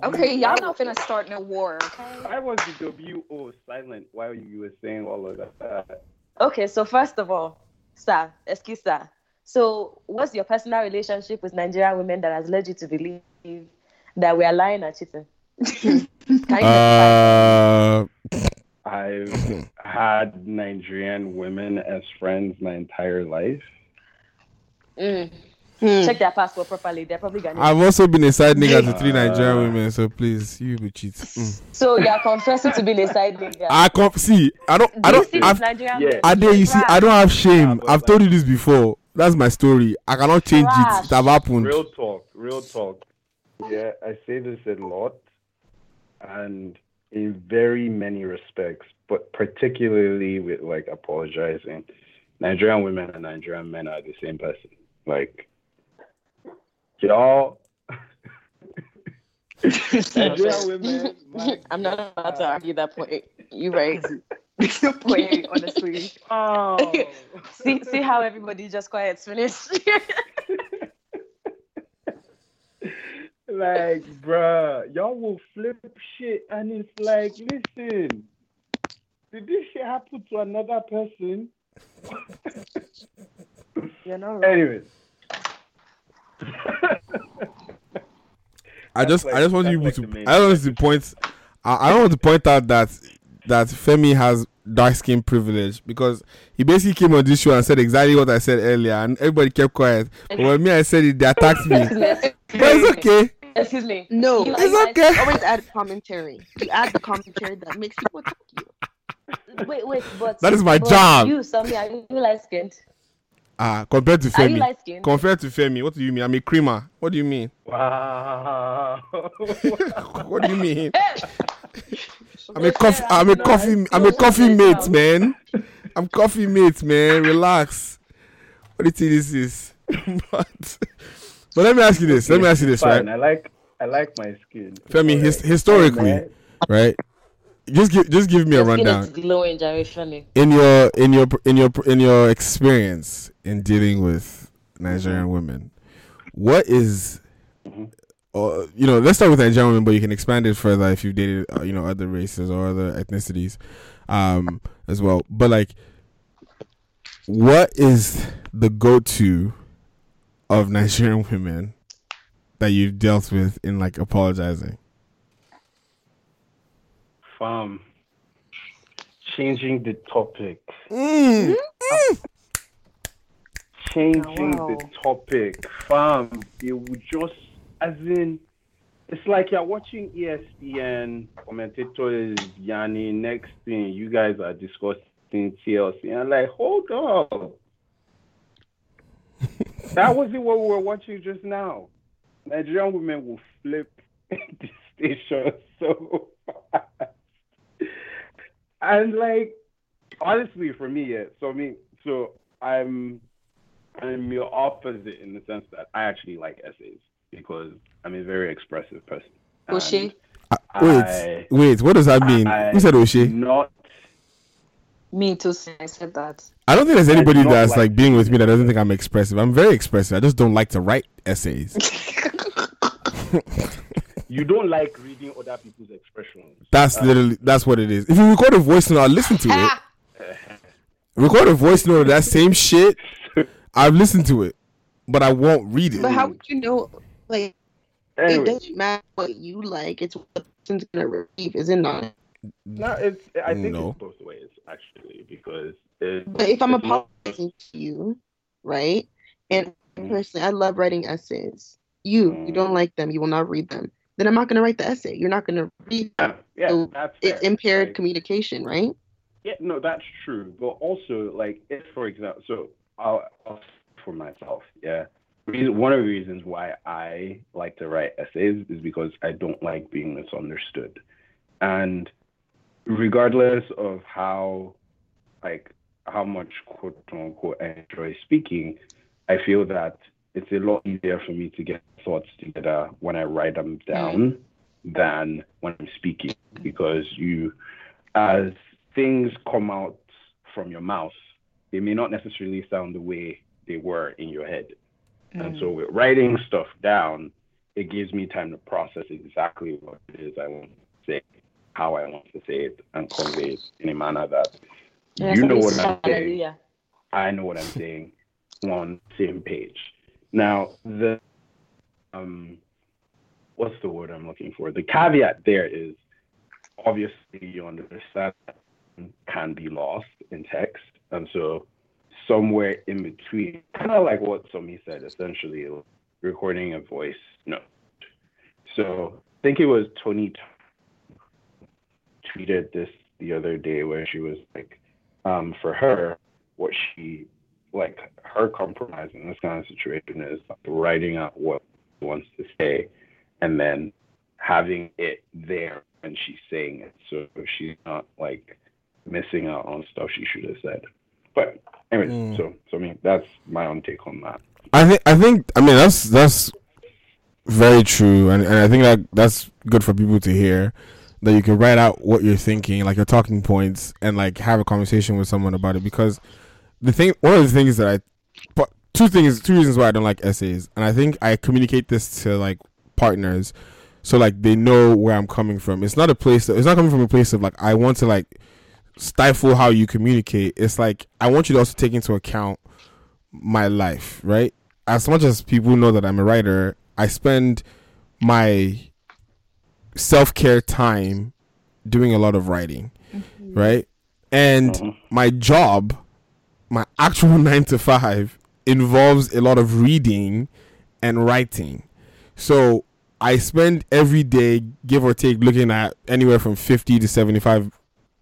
Okay, y'all not finna start no war. Okay. Why was the WO silent while you were saying all of that? Okay, so first of all, sir, excuse sir. So, what's your personal relationship with Nigerian women that has led you to believe that we are lying and cheating? Uh I've had Nigerian women as friends my entire life. Mm. Hmm. check their passport properly? They're probably Ghanaian. I've also been a side nigga to three Nigerian women, so please, you be cheat. Mm. So you are confessing to being a side nigga. I can't see. I don't. I Do you don't. see I've, these Nigerian Yeah. men? Ade, you see, I don't have shame. I've told you this before. That's my story. I cannot change it. It have happened. Real talk, real talk. Yeah, I say this a lot, and in very many respects, but particularly with like apologizing. Nigerian women and Nigerian men are the same person. Like, y'all. Women. my I'm not about to argue that point. You right. point, honestly. Oh. see, see how everybody just quiet finished. like, bruh, y'all will flip shit, and it's like, listen, did this shit happen to another person? You're not wrong. Anyways, I just, like- I just want you like to, main I don't want to point, I, I don't want to point out that that Femi has dark skin privilege because he basically came on this show and said exactly what I said earlier, and everybody kept quiet. But when me I said it, they attacked me. but it's okay. Excuse me. No, You It's like- okay. always add commentary. You add the commentary that makes people attack you. Wait, wait, but That is my job. You, Sammy, are you light skinned? Ah, compared to Are you Femi, light-skinned? compared to Femi, what do you mean? I'm a creamer. What do you mean? wow. What do you mean? I'm a coffee. I'm a coffee. I'm a coffee mate, man. I'm coffee mate, man. Relax. What do you think this is? but, but let me ask you this. Let me ask you this, Fine, right? I like, I like my skin. Femi, his, historically, right? Just give, just give me a rundown glowing, in your, in your, in your, in your experience in dealing with Nigerian women. What is, or you know, let's start with Nigerian women, but you can expand it further if you've dated, uh, you know, other races or other ethnicities, um, as well. But like, what is the go-to of Nigerian women that you've dealt with in like apologizing? Fam, changing the topic. Mm. Changing Oh, the topic, fam. It would just, as in, it's like you're watching ESPN commentators Yanni. Next thing, you guys are discussing TLC. And I'm like, hold up. that wasn't what we were watching just now. Nigerian women will flip the station so fast. And like, honestly, for me, yeah. So I mean so I'm, I'm your opposite in the sense that I actually like essays because I'm a very expressive person. Oshé. Uh, wait, I- wait. What does that mean? I- Who said Oshé? Not Me too. I said that. I don't think there's anybody that's like like being with me that doesn't think I'm expressive. I'm very expressive. I just don't like to write essays. you don't like reading other people's expressions. That's Uh, literally that's what it is. If you record a voice note, I'll listen to it. record a voice note of that same shit. I've listened to it, but I won't read it. But how would you know? Like, Anyway. it doesn't matter what you like. It's what the person's gonna receive, is it not? No, it's. I think No. it's both ways actually because. It, But if I'm it's not- apologizing to you, right? And Mm. personally, I love writing essays. You, you don't like them. You will not read them. Then I'm not gonna write the essay. You're not gonna read. Them. yeah, So that's it's impaired Like- communication, right? Yeah, no, that's true. But also, like, if for example, so I'll, I'll for myself, yeah. Reason- One of the reasons why I like to write essays is because I don't like being misunderstood, and regardless of how, like, how much quote unquote I enjoy speaking, I feel that it's a lot easier for me to get thoughts together when I write them mm. down than when I'm speaking because you, as things come out from your mouth, they may not necessarily sound the way they were in your head. And so mm. with writing stuff down, it gives me time to process exactly what it is I want to say, how I want to say it, and convey it in a manner that Yeah, you know what I'm saying. hallelujah. I know what I'm saying on the same page. Now the um what's the word I'm looking for? The caveat there is obviously you understand can be lost in text. And so somewhere in between, kind of like what Somi said, essentially recording a voice note. So I think it was Tony tweeted this the other day where she was like, um, for her, what she like her compromise in this kind of situation is writing out what she wants to say and then having it there when she's saying it so she's not like missing out on stuff she should have said. But anyway, Mm. so so I mean that's my own take on that. I think I think I mean that's that's very true, and, and I think that that's good for people to hear that you can write out what you're thinking, like your talking points, and like have a conversation with someone about it. Because the thing, one of the things that I, but two things, two reasons why I don't like essays, and I think I communicate this to like partners, so like they know where I'm coming from. It's not a place. That, it's not coming from a place of like I want to like stifle how you communicate. It's like I want you to also take into account my life, right? As much as people know that I'm a writer, I spend my self care time doing a lot of writing, mm-hmm. right? And uh-huh. my job, my actual nine to five, involves a lot of reading and writing. So I spend every day, give or take, looking at anywhere from 50 to 75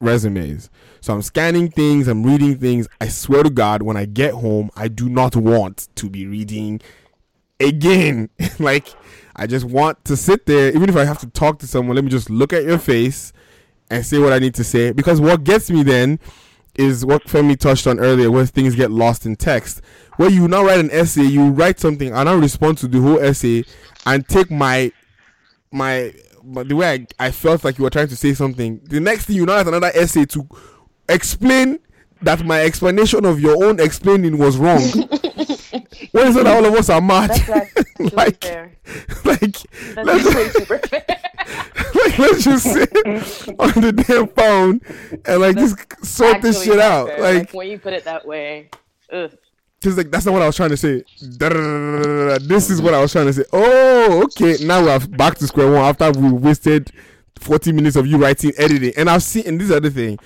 resumes. So I'm scanning things, I'm reading things. I swear to God, when I get home, I do not want to be reading again. like, I just want to sit there, even if I have to talk to someone, let me just look at your face and say what I need to say. Because what gets me then is what Femi touched on earlier, where things get lost in text. Where you now write an essay, you write something, and I respond to the whole essay and take my my the way I, I felt like you were trying to say something. The next thing you now have another essay to explain that my explanation of your own explaining was wrong. when is it that all of us are mad? That's like, like, like, That's let's, super fair. like, let's just sit on the damn phone and like just sort this shit out. fair. Like, when you put it that way, ugh. Cause like that's not what I was trying to say. This is what I was trying to say. Oh, okay. Now we're back to square one after we wasted forty minutes of you writing, editing, and I've seen. And this is the other thing,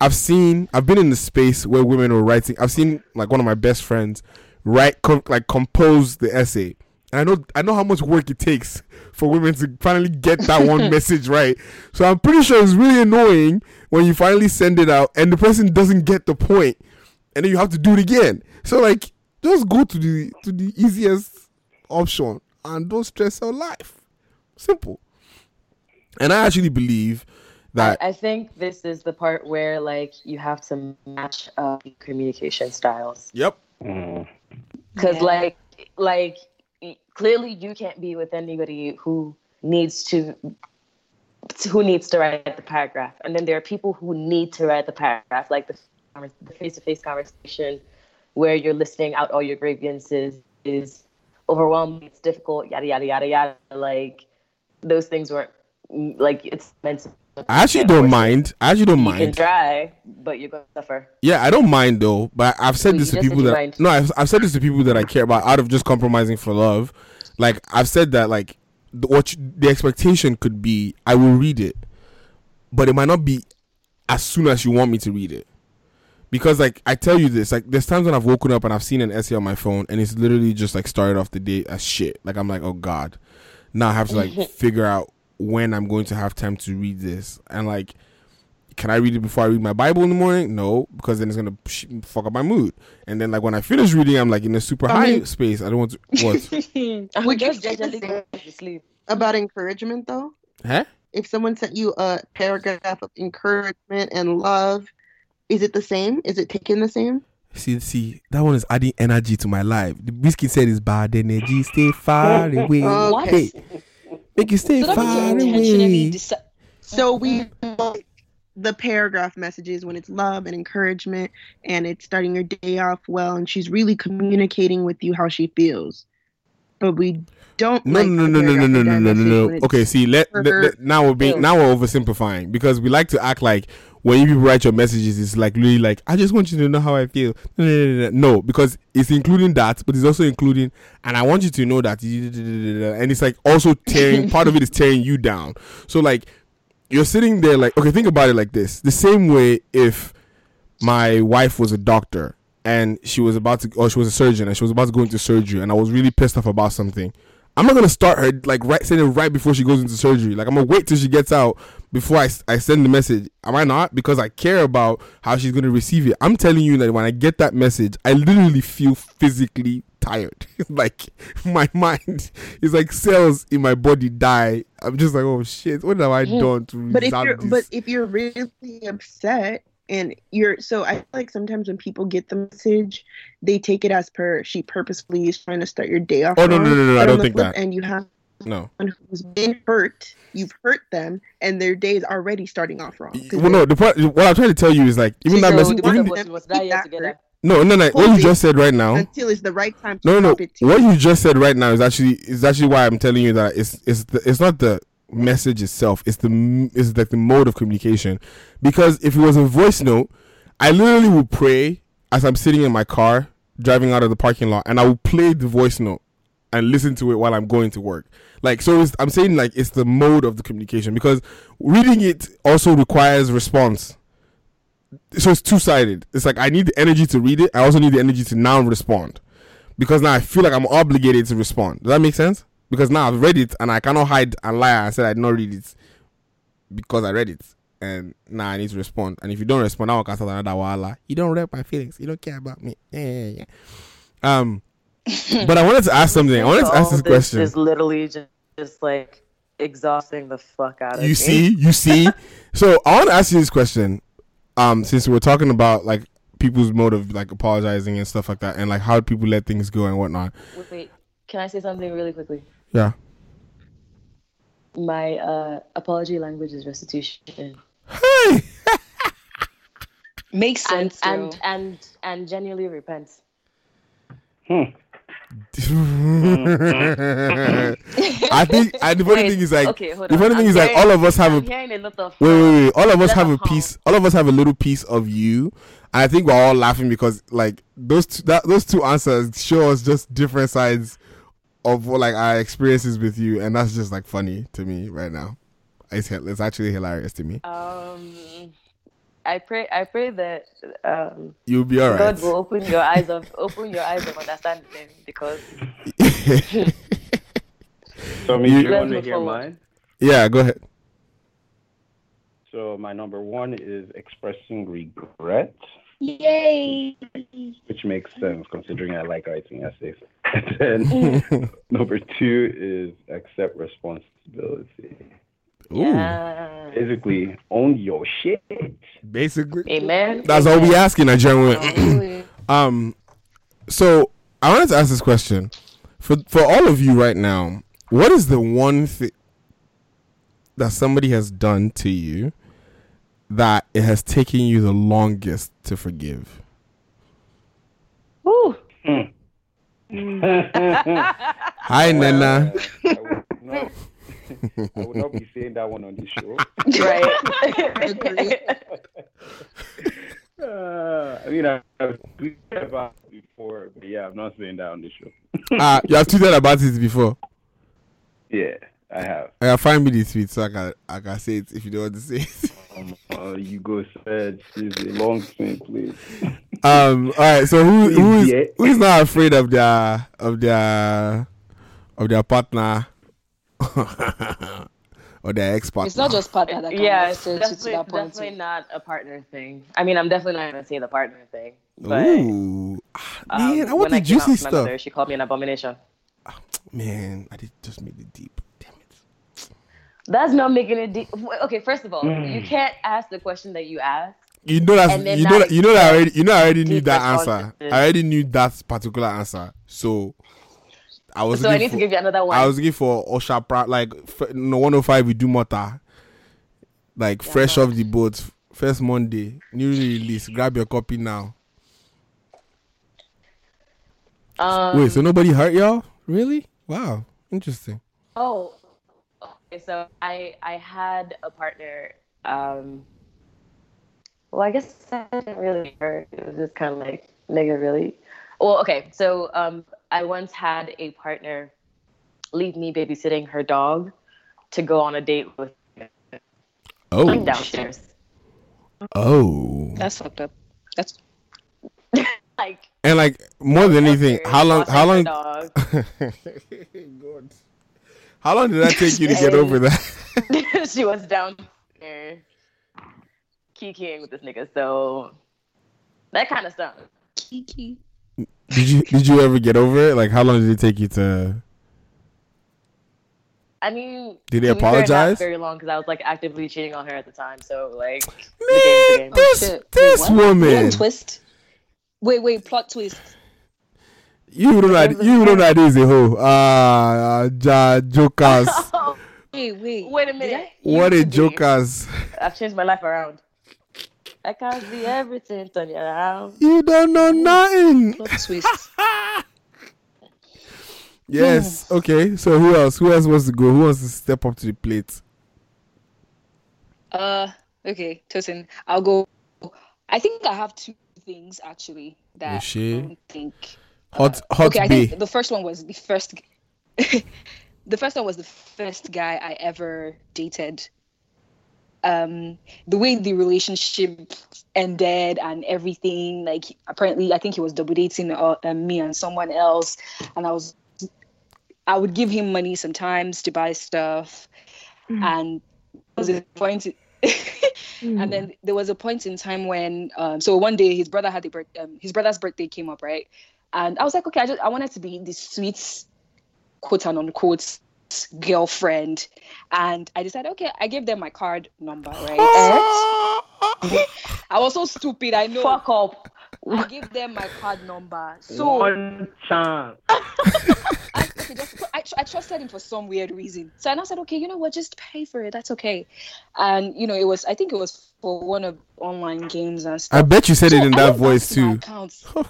I've seen. I've been in the space where women were writing. I've seen like one of my best friends write, com- like compose the essay, and I know I know how much work it takes for women to finally get that one message right. So I'm pretty sure it's really annoying when you finally send it out and the person doesn't get the point and then you have to do it again. So like, just go to the to the easiest option and don't stress your life. Simple. And I actually believe that I think this is the part where like you have to match up communication styles. Yep. Mm. Because like like clearly you can't be with anybody who needs to who needs to write the paragraph, and then there are people who need to write the paragraph, like the the face-to-face conversation where you're listing out all your grievances is overwhelming, it's difficult, yada yada yada yada. Like those things weren't like it's meant to. I actually don't mind. I actually don't You can mind. try, but you're gonna suffer. Yeah, I don't mind though. But I've said Oh, this to people that mind. no, I've, I've said this to people that I care about out of just compromising for love. Like I've said that like the, what you- the expectation could be, I will read it, but it might not be as soon as you want me to read it. Because like I tell you this, like there's times when I've woken up and I've seen an essay on my phone and it's literally just like started off the day as shit. Like I'm like, oh god, now I have to like figure out when I'm going to have time to read this and like can I read it before I read my Bible in the morning? No, because then it's gonna sh- fuck up my mood. And then like when I finish reading, I'm like in a super I high space. I don't want to what? Would you just say generally same go to sleep. about encouragement though? huh? If someone sent you a paragraph of encouragement and love, is it the same? Is it taken the same? See, see, that one is adding energy to my life. The biscuit said is bad energy. Stay far away. What? Hey, make you stay So that far away. deci- So we like the paragraph messages when it's love and encouragement and it's starting your day off well and she's really communicating with you how she feels. But we don't No, like no, the no, no, no, no, no, no, no, no. Okay, see, let, let- let- now we're being now we're oversimplifying because we like to act like when you write your messages, it's like really like I just want you to know how I feel. No, no, no, no, no, because it's including that, but it's also including, and I want you to know that, and it's like also tearing. part of it is tearing you down. So like you're sitting there like okay, think about it like this: the same way if my wife was a doctor and she was about to or she was a surgeon and she was about to go into surgery and I was really pissed off about something. I'm not gonna start her like right it right before she goes into surgery. Like I'm gonna wait till she gets out before I, I send the message. Am I not? Because I care about how she's gonna receive it. I'm telling you that when I get that message, I literally feel physically tired. like my mind is like cells in my body die. I'm just like, oh shit, what have I done to but if you're this? but if you're really upset and you're so I feel like sometimes when people get the message, they take it as per she purposefully is trying to start your day off. Oh, no, no, wrong. no, no, I don't think flip that. end, you have no. who's been hurt, you've hurt them, and their day is already starting off wrong. Well, no. The part, what I'm trying to tell you is like even that message. Even, was not yet together no, no, no. What you just said right now. until it's the right time to No, no, no. it to What you. just said right now is actually is actually why I'm telling you that it's it's the, it's not the message itself. It's the it's like the mode of communication. Because if it was a voice note, I literally would pray as I'm sitting in my car driving out of the parking lot, and I would play the voice note and listen to it while I'm going to work. Like so, I'm saying like it's the mode of the communication because reading it also requires response so it's two sided. It's like I need the energy to read it. I also need the energy to now respond, because now I feel like I'm obligated to respond. Does that make sense? Because now I've read it and I cannot hide and lie and say I did not read it because I read it, and now I need to respond. And if you don't respond, I will cast another wala. You don't read my feelings. You don't care about me. Yeah, yeah, yeah. Um, but I wanted to ask something. I wanted to ask All this question. Is literally just, just like exhausting the fuck out of me. You see, you see. So I want to ask you this question. Um, since we're talking about like people's mode of like apologizing and stuff like that, and like how people let things go and whatnot. Wait, wait, can I say something really quickly? Yeah. My uh, apology language is restitution. Makes and, sense. And and and genuinely repent. Hmm. I think and the funny Wait, thing is like okay, hold the on. funny thing I'm is like all of us have I'm a a lot of wait wait wait. All of us have a of piece all of us have a little piece of you. And I think we're all laughing because like those two, that, those two answers show us just different sides of like our experiences with you. And that's just like funny to me right now. It's it's actually hilarious to me. Um, I pray. I pray that um, You'll be all right. God will open your eyes of open your eyes of understanding because So, me, You- do want to hear move mine? yeah go ahead So, my number one is expressing regret, yay. which makes sense considering I like writing essays. And then number two is accept responsibility. Yeah. Basically, own your shit. Basically, Amen. That's all we ask in Nigerian women. um, so I wanted to ask this question for for all of you right now. What is the one thing that somebody has done to you that it has taken you the longest to forgive? Woo. Hi, Nena. No, I would not be saying that one on this show. Right. Uh, I mean, I- I've tweeted about it before, but yeah, I'm not saying that on this show. Ah, you have tweeted about it before. Yeah, I have. Uh, find me the tweet so I can I can say it if you don't want to say it. Um, uh, you go said she's a long thing, please. Um. All right. So who who is who is not afraid of their of their of their partner or their ex partner? It's not just partner that yeah, yeah, it's to, to definitely, that point. definitely not a partner thing. I mean, I'm definitely not gonna say the partner thing. But Ooh, um, man, I want the I juicy to my stuff. mother, she called me an abomination. Man, I did just made it deep. Damn it. That's not making it deep. Okay, first of all, Mm. you can't ask the question that you asked. You know that you know that you know that I already you know I already knew that answer. I already knew that particular answer. So I was. So I need to give you another one. I was looking for Osha Pra like f- no 105 we do matter. Like fresh off the boat, first Monday, newly released. Grab your copy now. Um, Wait, so nobody hurt y'all? Really? Wow, interesting. Oh, okay. So I I had a partner. Um, well, I guess that didn't really hurt. It was just kind of like nigga, really. Well, okay. So um, I once had a partner leave me babysitting her dog to go on a date with Oh. I'm downstairs. Oh. That's fucked up. That's like And like more than anything, how long? How long? dog. How long did that take you to get over that? she was down there kikiing with this nigga. So that kind of stuff. Kiki. Did you Did you ever get over it? Like, how long did it take you to? I mean, Did he to fair, apologize? Not very long because I was like actively cheating on her at the time. So like, the game's the game. this this woman. twist. Wait, wait, plot twist. You know that you know that is a hoe. Ah, uh, ja, jokers. Wait, wait. Wait a minute. what a Used jokers. I've changed my life around. I can't see everything turn you around. You don't know nothing. Plot twist. Yes. Okay. So who else? Who else wants to go? Who wants to step up to the plate? Uh, okay, Tosin, I'll go. I think I have two things actually that I don't think. Hot hot okay, I think the first one was the first. the first one was the first guy I ever dated. Um, the way the relationship ended and everything, like apparently, I think he was double dating uh, uh, me and someone else, and I was, I would give him money sometimes to buy stuff, and was a point. And then there was a point in time when, um, so one day his brother had a birth, um, his brother's birthday came up, right? And I was like, okay, I just I wanted to be the sweet, quote and unquote, girlfriend, and I decided, okay, I gave them my card number, right? I was so stupid. I know. Fuck up. I gave them my card number. So One chance. I, okay, just, I, I trusted him for some weird reason. So and I said, okay, you know what, just pay for it. That's okay. And you know, it was I think it was for one of online games and stuff. I bet you said So it in I that voice to my too.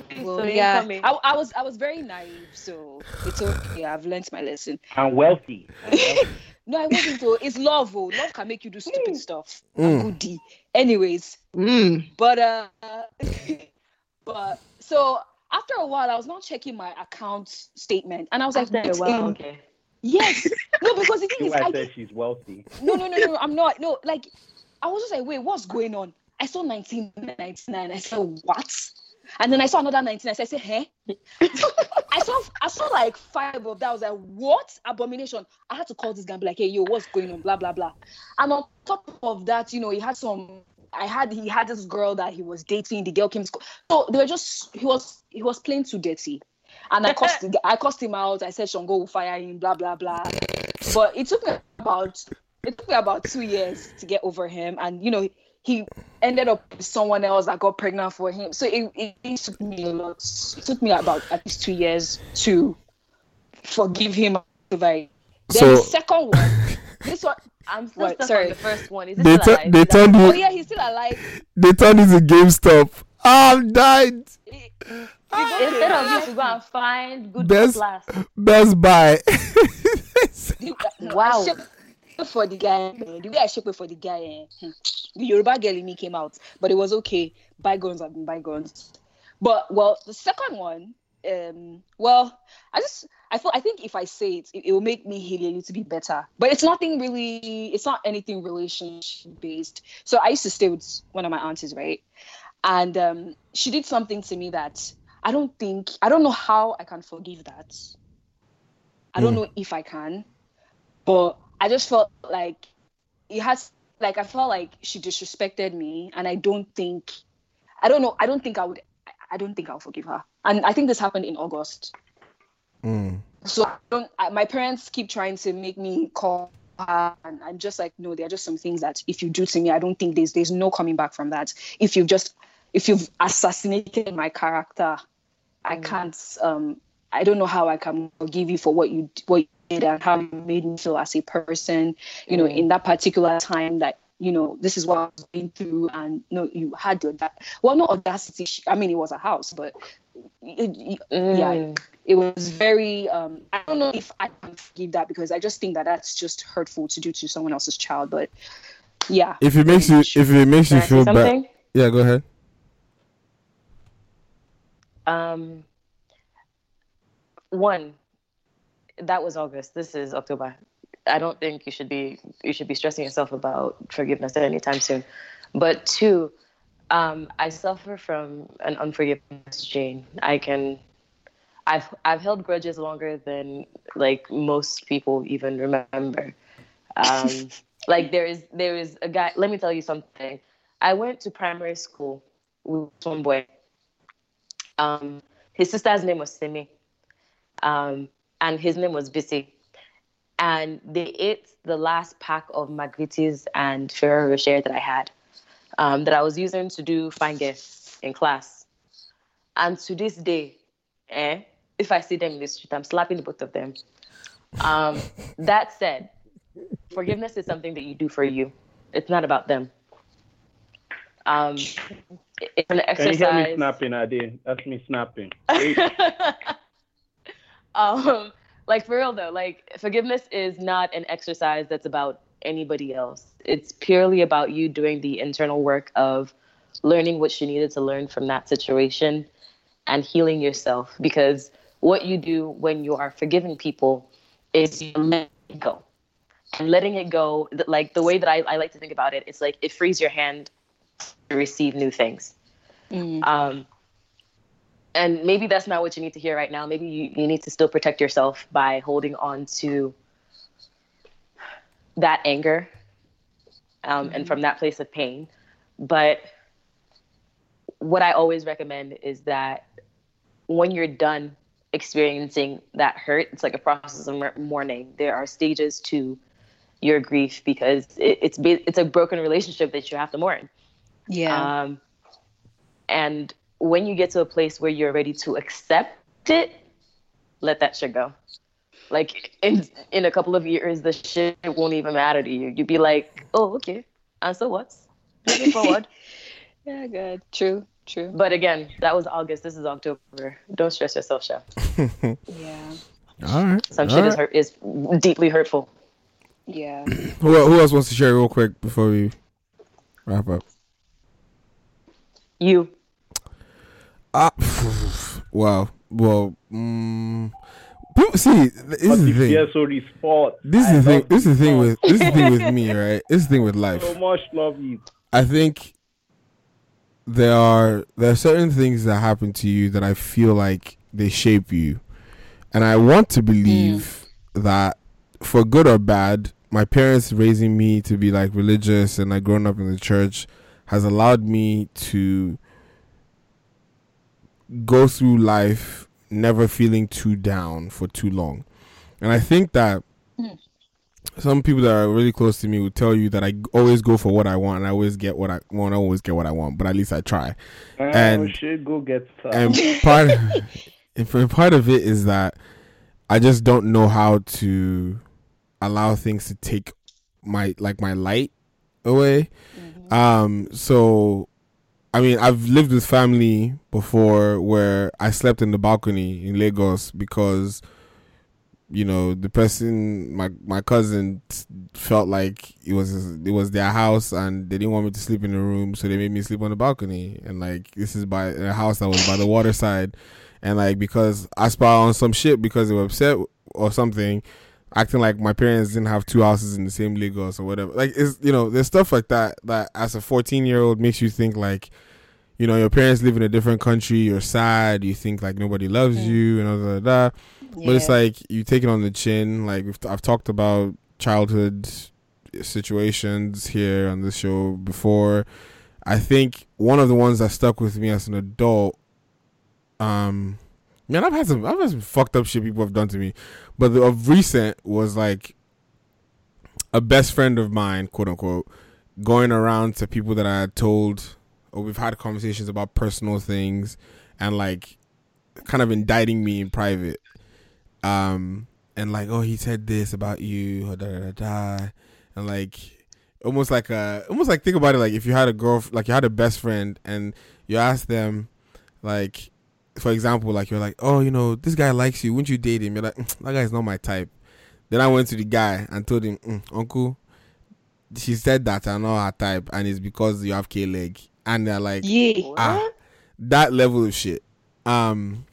Account. Well, so yeah. I, I was I was very naive, so it's okay. I've learned my lesson. I'm wealthy. No, I wasn't. Though it's love. Oh, love can make you do stupid stuff. Mm. Good D. Anyways, but uh, but so after a while, I was not checking my account statement, and I was like, After a while, in-" okay. Yes. No, because the thing is, I I said she's wealthy. no, no, no, no, I'm not. No, like I was just like, wait, what's going on? I saw 1999. I said, what? And then I saw another 19. I said, said, hey. I saw I saw like five of that. I was like, what? Abomination. I had to call this guy and be like, hey, yo, what's going on? Blah, blah, blah. And on top of that, you know, he had some I had he had this girl that he was dating. The girl came to school. So they were just he was he was playing too dirty. And I cussed I cussed him out. I said Shango will fire him, blah blah blah. But it took me about it took me about two years to get over him. And you know, he ended up with someone else that got pregnant for him. So it, it, it took me a lot. It took me about at least two years to forgive him. Like then So- the second one, this one I'm still What? Sorry. on the first one. Is it They still tu- alive? they Is that- turned you- Oh yeah, he's still alive. They turned into GameStop. I'm died. Instead of you to go and find good Best class. Best Buy. Wow. For the guy, eh, the way I shook for the guy, eh, hmm, the Yoruba girl in me came out, but it was okay. Bygones have been bygones. But well, the second one, um, well, I just I thought I think if I say it, it, it will make me heal a little bit better. But it's nothing really. It's not anything relationship based. So I used to stay with one of my aunties, right? And um, she did something to me that I don't think I don't know how I can forgive that. I don't Mm. know if I can, but I just felt like it has like I felt like she disrespected me, and I don't think I don't know I don't think I would I- I don't think I'll forgive her. And I think this happened in August. Mm. So I don't I, my parents keep trying to make me call her, and I'm just like no, there are just some things that if you do to me, I don't think there's there's no coming back from that. If you've just if you've assassinated my character, I can't um I don't know how I can forgive you for what you what you did and how you made me feel as a person, you know, Mm. in that particular time that you know this is what I was going through, and you no, you had the auda- well, not audacity. I mean, it was a house, but it, it- yeah, Mm. it was very. Um, I don't know if I can forgive that because I just think that that's just hurtful to do to someone else's child. But yeah, If it makes you if it makes Can you I feel bad. Yeah, go ahead. Um, one, that was August. This is October. I don't think you should be you should be stressing yourself about forgiveness anytime soon. But two, um, I suffer from an unforgiveness gene. I can, I've I've held grudges longer than like most people even remember. Um, like there is there is a guy. Let me tell you something. I went to primary school with one boy. Um, his sister's name was Simi, um, and his name was Bissy. And they ate the last pack of Magrittes and Ferrero Rocher that I had, um, that I was using to do fine guests in class. And to this day, eh, if I see them in the street, I'm slapping both of them. Um, that said, forgiveness is something that you do for you. It's not about them. Um, it's an Can you hear me snapping, Adi? That's me snapping. um like for real though like forgiveness is not an exercise that's about anybody else. It's purely about you doing the internal work of learning what you needed to learn from that situation and healing yourself. Because what you do when you are forgiving people is you let it go. And letting it go like the way that I, I like to think about it it's like it frees your hand to receive new things. Um, and maybe that's not what you need to hear right now. Maybe you, you need to still protect yourself by holding on to that anger um, and from that place of pain. But what I always recommend is that when you're done experiencing that hurt, it's like a process of mourning. There are stages to your grief because it, it's it's a broken relationship that you have to mourn. Yeah. Um, and when you get to a place where you're ready to accept it, let that shit go. Like in in a couple of years, the shit won't even matter to you. You'd be like, oh, okay, and so what? Moving forward. yeah, good, true. True. But again, that was August. This is October. Don't stress yourself, chef. yeah. All right. Some all shit is hurt is deeply hurtful. Yeah. Who, who else wants to share real quick before we wrap up? You. Ah, wow. Well, mm, people- see, this is the thing. PSOD sport. This is the thing. This is the thing with this is the thing with me, right? This is the thing with life. So much love you. I think there are there are certain things that happen to you that I feel like they shape you, and I want to believe that for good or bad, my parents raising me to be like religious and like growing up in the church has allowed me to go through life never feeling too down for too long, and I think that hmm. some people that are really close to me will tell you that I always go for what I want and I always get what I want. I always get what I want, but at least I try. Oh, and shit, go get some. and part and for part of it is that I just don't know how to allow things to take my like my light away. Mm-hmm. Um so I mean I've lived with family before where I slept in the balcony in Lagos because you know the person my my cousin felt like it was it was their house and they didn't want me to sleep in the room so they made me sleep on the balcony. And like this is by a house that was by the waterside, and like because I spot on some shit because they were upset or something acting like my parents didn't have two houses in the same Lagos or whatever. Like it's you know there's stuff like that that as a 14 year old makes you think like you know your parents live in a different country you're sad you think like nobody loves you and all that, that. but it's like you take it on the chin like we've, i've talked about childhood situations here on this show before. I think one of the ones that stuck with me as an adult um man i've had some i've had some fucked up shit people have done to me. But the, of recent was like a best friend of mine quote unquote going around to people that i had told or we've had conversations about personal things and like kind of indicting me in private. Um and like oh he said this about you da da da, da. And like almost like a almost like think about it like if you had a girl like you had a best friend and you asked them like for example like you're like oh you know this guy likes you wouldn't you date him you're like "Mm, that guy's not my type then i went to the guy and told him "Mm, uncle she said that i'm not her type and it's because you have k leg and they're like Yeah. ah that level of shit um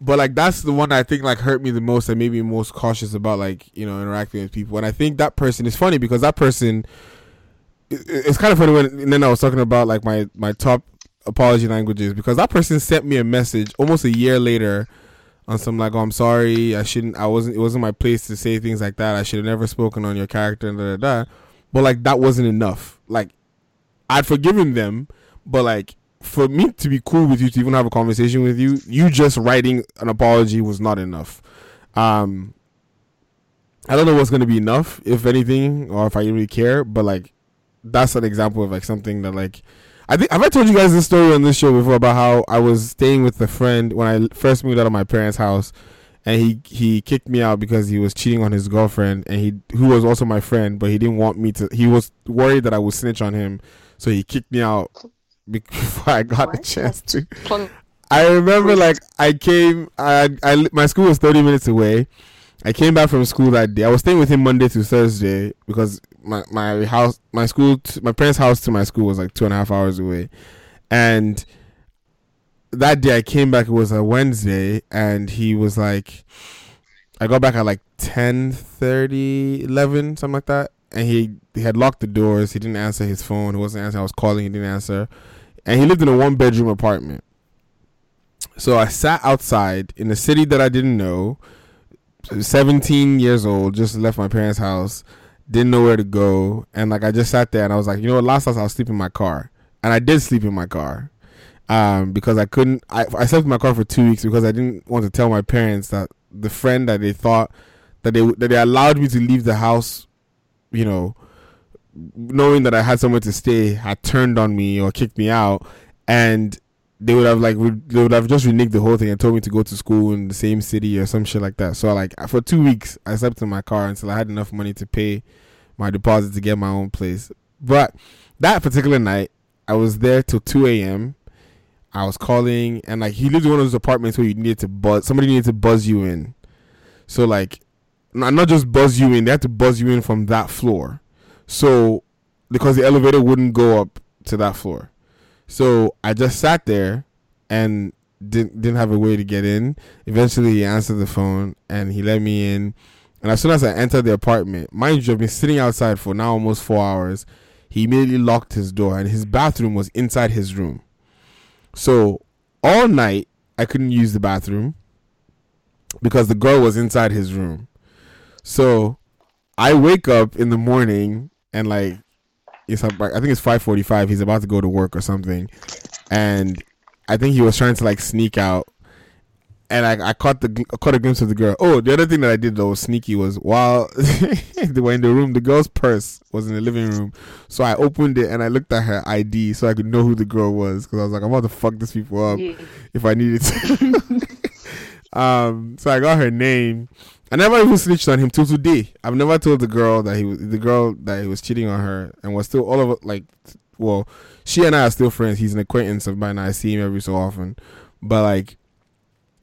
but like that's the one I think like hurt me the most and made me most cautious about like you know interacting with people. And I think that person is funny because that person. it- it- It's kind of funny when and then I was talking about like my my top apology languages because that person sent me a message almost a year later on some like oh I'm sorry I shouldn't I wasn't it wasn't my place to say things like that I should have never spoken on your character and da da da. But like that wasn't enough. Like I'd forgiven them, but like for me to be cool with you to even have a conversation with you, you just writing an apology was not enough. Um I don't know what's gonna be enough, if anything, or if I really care, but like that's an example of like something that like I think have I told you guys this story on this show before about how I was staying with a friend when I first moved out of my parents' house and he he kicked me out because he was cheating on his girlfriend and he who was also my friend but he didn't want me to he was worried that I would snitch on him so he kicked me out before I got a chance to I remember like I came I I my school was 30 minutes away I came back from school that day. I was staying with him Monday to Thursday because my my house my school t- my parents house to my school was like two and a half hours away. And that day I came back it was a Wednesday and he was like I got back at like 10 30, 11 something like that. And he, he had locked the doors. He didn't answer his phone. He wasn't answering. I was calling. He didn't answer. And he lived in a one bedroom apartment. So I sat outside in a city that I didn't know 17 years old just left my parents house didn't know where to go and like I just sat there and I was like you know what last night I'll sleep in my car and I did sleep in my car um, because I couldn't. I, I slept in my car for two weeks because I didn't want to tell my parents that the friend that they thought that they that they allowed me to leave the house, you know, knowing that I had somewhere to stay, had turned on me or kicked me out, and they would have like re- they would have just reneged the whole thing and told me to go to school in the same city or some shit like that. So like for two weeks, I slept in my car until I had enough money to pay my deposit to get my own place. But that particular night, I was there till two a.m I was calling, and like he lived in one of those apartments where you needed to buzz somebody needed to buzz you in. So like, not not just buzz you in, they had to buzz you in from that floor. So because the elevator wouldn't go up to that floor, so I just sat there and didn't didn't have a way to get in. Eventually, he answered the phone and he let me in. And as soon as I entered the apartment, mind you, I've been sitting outside for now almost four hours. He immediately locked his door, and his bathroom was inside his room. So all night I couldn't use the bathroom because the girl was inside his room. So I wake up in the morning and like it's I think it's five forty five. He's about to go to work or something, and I think he was trying to like sneak out. And I, I caught the I caught a glimpse of the girl. Oh, the other thing that I did that was sneaky was while they were in the room, the girl's purse was in the living room. So I opened it and I looked at her ID so I could know who the girl was because I was like, I'm about to fuck these people up Yeah. if I needed to. um, so I got her name. I never even snitched on him till today. I've never told the girl that he was the girl that he was cheating on her, and was still all of it like, well, she and I are still friends. He's an acquaintance of mine. I see him every so often, but like,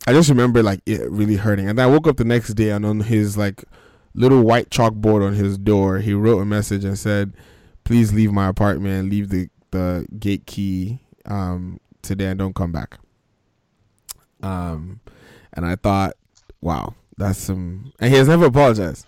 I just remember like it really hurting. And then I woke up the next day and on his like little white chalkboard on his door, he wrote a message and said, "Please leave my apartment. Leave the the gate key um, today and don't come back." Um, and I thought, wow, that's some. And he has never apologized.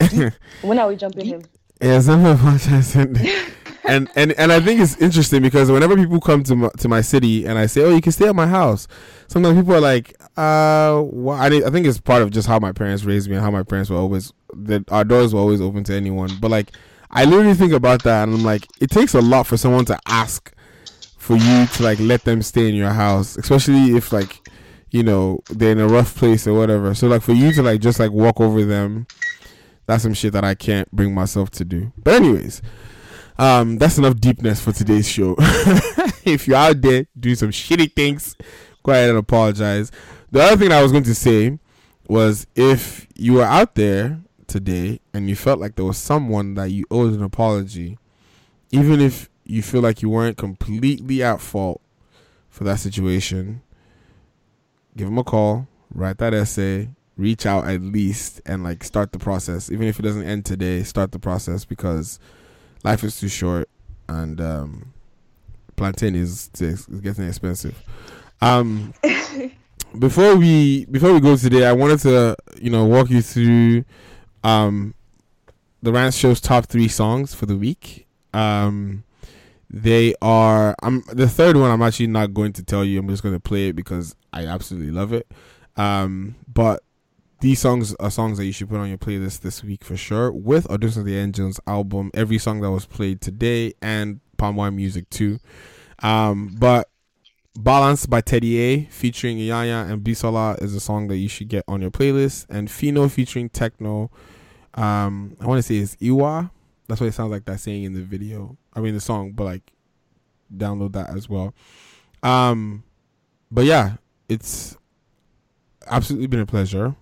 When are we jumping him? He has never apologized. And, and and and I think it's interesting because whenever people come to my, to my city and I say, "Oh, you can stay at my house," sometimes people are like, "Uh, well, I, I think it's part of just how my parents raised me and how my parents were always that our doors were always open to anyone." But like, I literally think about that and I'm like, it takes a lot for someone to ask for you to like let them stay in your house, especially if like you know they're in a rough place or whatever. So like for you to like just like walk over them, that's some shit that I can't bring myself to do. But anyways, um, that's enough deepness for today's show. if you're out there doing some shitty things, go ahead and apologize. The other thing I was going to say was if you were out there today and you felt like there was someone that you owed an apology, even if you feel like you weren't completely at fault for that situation, give him a call, write that essay, reach out at least, and like start the process. Even if it doesn't end today, start the process because life is too short and um, plantain is, is getting expensive. Um, before we before we go today, I wanted to you know walk you through um, the Rant Show's top three songs for the week. Um, they are I'm the third one. I'm actually not going to tell you. I'm just going to play it because I absolutely love it. Um, but these songs are songs that you should put on your playlist this week for sure. With Auditions of the Angels album, every song that was played today, and Palm Wine Music too. Um, but Balance by Teddy A featuring Iyanya and Bisola is a song that you should get on your playlist. And Fino featuring Tekno, um, I want to say it's Iwa. That's what it sounds like that saying in the video. I mean the song, but like download that as well. Um, but yeah, it's absolutely been a pleasure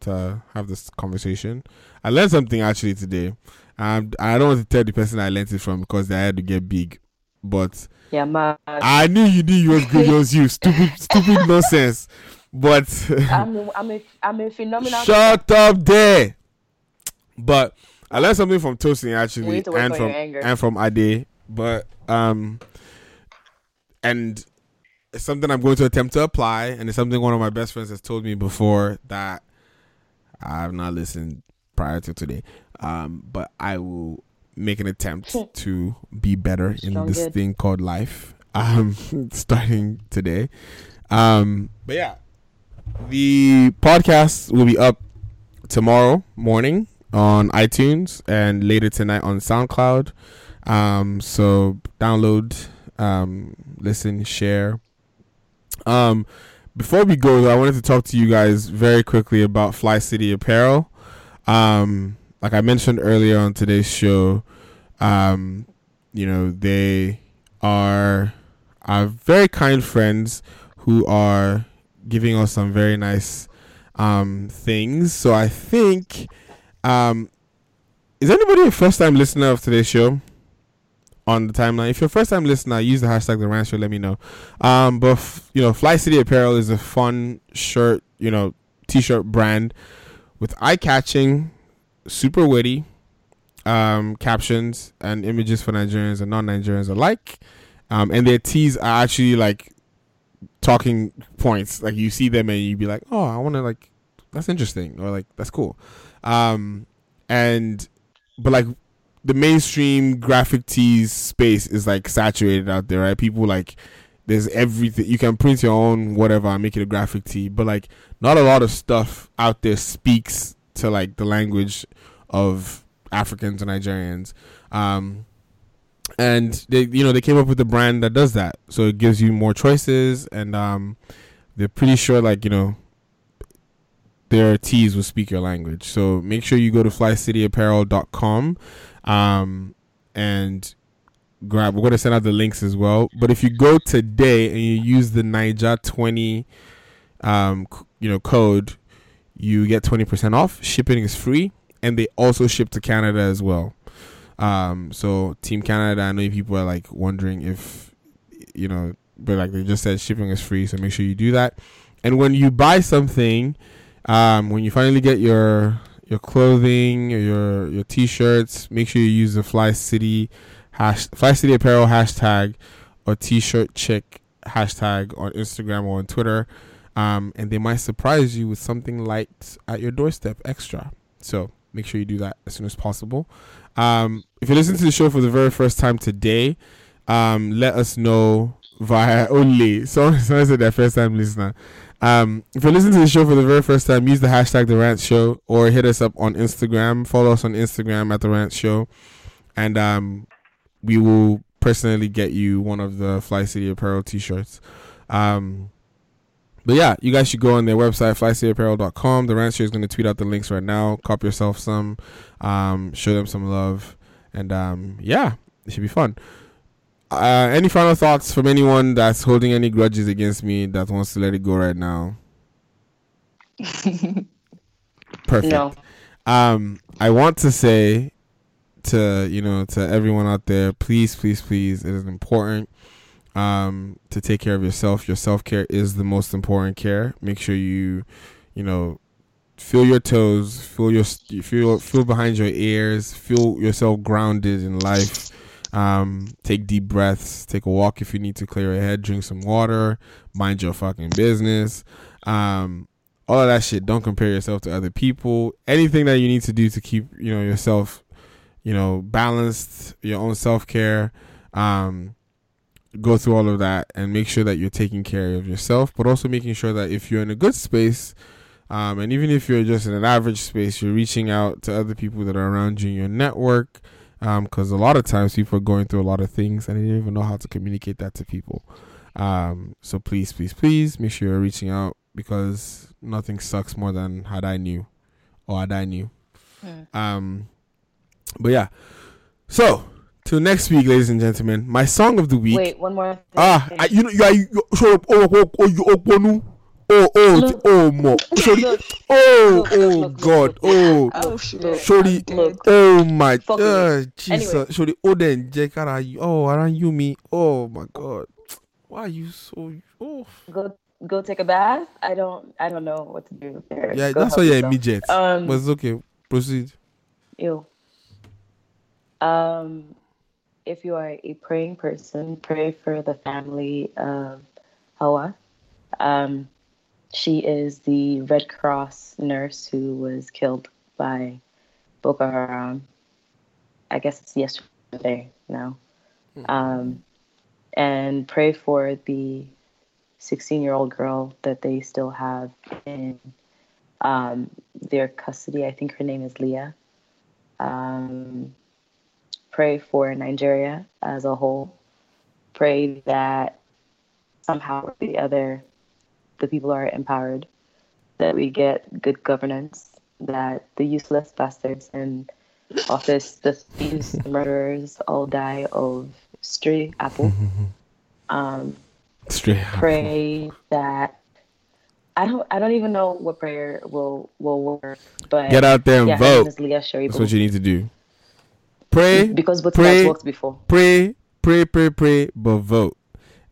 to have this conversation. I learned something actually today. Um, I don't want to tell the person I learned it from because I had to get big, but Yeah, man. I knew you knew you was good. Was you. Stupid, stupid nonsense. But I'm a, I'm a, I'm a phenomenal. shut up there. But I learned something from Tosin actually, and from and from Ade. But um, and it's something I'm going to attempt to apply, and it's something one of my best friends has told me before that I have not listened prior to today. Um, but I will make an attempt to be better in Strong this good. thing called life. Um, starting today. Um, but yeah, the podcast will be up tomorrow morning on iTunes and later tonight on SoundCloud. Um, so download, um, listen, share. Um, before we go, though, I wanted to talk to you guys very quickly about Fly City Apparel. Um, like I mentioned earlier on today's show, um, you know they are our very kind friends who are giving us some very nice um things. So I think um is anybody a first time listener of today's show? on the timeline. If you're a first time listener, use the hashtag the rant show. Let me know. Um, but f- you know, Fly City Apparel is a fun shirt, you know, t-shirt brand with eye-catching, super witty um, captions and images for Nigerians and non-Nigerians alike. Um, and their tees are actually like talking points. Like you see them and you'd be like, oh, I want to like, that's interesting or like that's cool. Um, and but like the mainstream graphic tees space is like saturated out there, right? People like there's everything you can print your own whatever and make it a graphic tee, but like not a lot of stuff out there speaks to like the language of Africans and Nigerians. Um, and they you know they came up with a brand that does that, so it gives you more choices, and um, they're pretty sure like you know their tees will speak your language. So make sure you go to flycityapparel.com um, and grab. We're gonna send out the links as well. But if you go today and you use the Niger twenty, um, you know code, you get twenty percent off. Shipping is free, and they also ship to Canada as well. Um, so Team Canada, I know people are like wondering if you know, but like they just said, shipping is free. So make sure you do that. And when you buy something, um, when you finally get your your clothing your your t-shirts, make sure you use the Fly City hash Fly City Apparel hashtag or T-shirt chick hashtag on Instagram or on Twitter, um, and they might surprise you with something light at your doorstep extra. So make sure you do that as soon as possible. Um, if you listen to the show for the very first time today, um, let us know via only. Someone, someone said their first time listener. Um, if you're listening to the show for the very first time, use the hashtag The Rant Show or hit us up on Instagram. Follow us on Instagram at The Rant Show, and um, we will personally get you one of the Fly City Apparel t-shirts. Um, but yeah, you guys should go on their website, flycityapparel.com. The Rant Show is going to tweet out the links right now. Cop yourself some, um, show them some love, and um, yeah, it should be fun. Uh, any final thoughts from anyone that's holding any grudges against me that wants to let it go right now? Perfect. No. Um, I want to say to you know to everyone out there, please, please, please, it is important um, to take care of yourself. Your self care is the most important care. Make sure you, you know, feel your toes, feel your feel feel behind your ears, feel yourself grounded in life. Um, take deep breaths, take a walk if you need to clear your head, drink some water, mind your fucking business. Um, all of that shit. Don't compare yourself to other people. Anything that you need to do to keep, you know, yourself, you know, balanced, your own self care. Um, go through all of that and make sure that you're taking care of yourself, but also making sure that if you're in a good space, um, and even if you're just in an average space, you're reaching out to other people that are around you in your network. Because a lot of times people are going through a lot of things and they don't even know how to communicate that to people. Um, so please, please, please make sure you're reaching out because nothing sucks more than had I knew or had I knew. Um, but yeah. So till next week, ladies and gentlemen, my song of the week. Wait, one more. Thing. Ah, I, you know, you are you, up. Oh, oh, oh, you. Oh, oh, Look. oh, mo. Sorry. Oh, Look, oh, look, God. Oh, Oh, sorry. Oh my Fuck God, me. Jesus. Anyway. Sorry. Oh, then are you? Oh, around you me. Oh my God. Why are you so? Oh. Go go take a bath. I don't I don't know what to do. There. Yeah, Go that's why you're immediate. Um, but it's okay. Proceed. Ew. Um, if you are a praying person, pray for the family of Hauwa. Um, she is the Red Cross nurse who was killed by Boko Haram. I guess it's yesterday now. Um, and pray for the 16 year old girl that they still have in um, their custody. I think her name is Leah. Um, pray for Nigeria as a whole. Pray that somehow or the other, the people are empowered, that we get good governance, that the useless bastards in office, the thieves, the murderers, all die of stray apple. Um, Straight. pray that I don't I don't even know what prayer will will work, but Get out there and yeah, vote. Leah That's what you need to do. Pray. Because both pray, worked before. Pray, pray, pray, pray, but vote.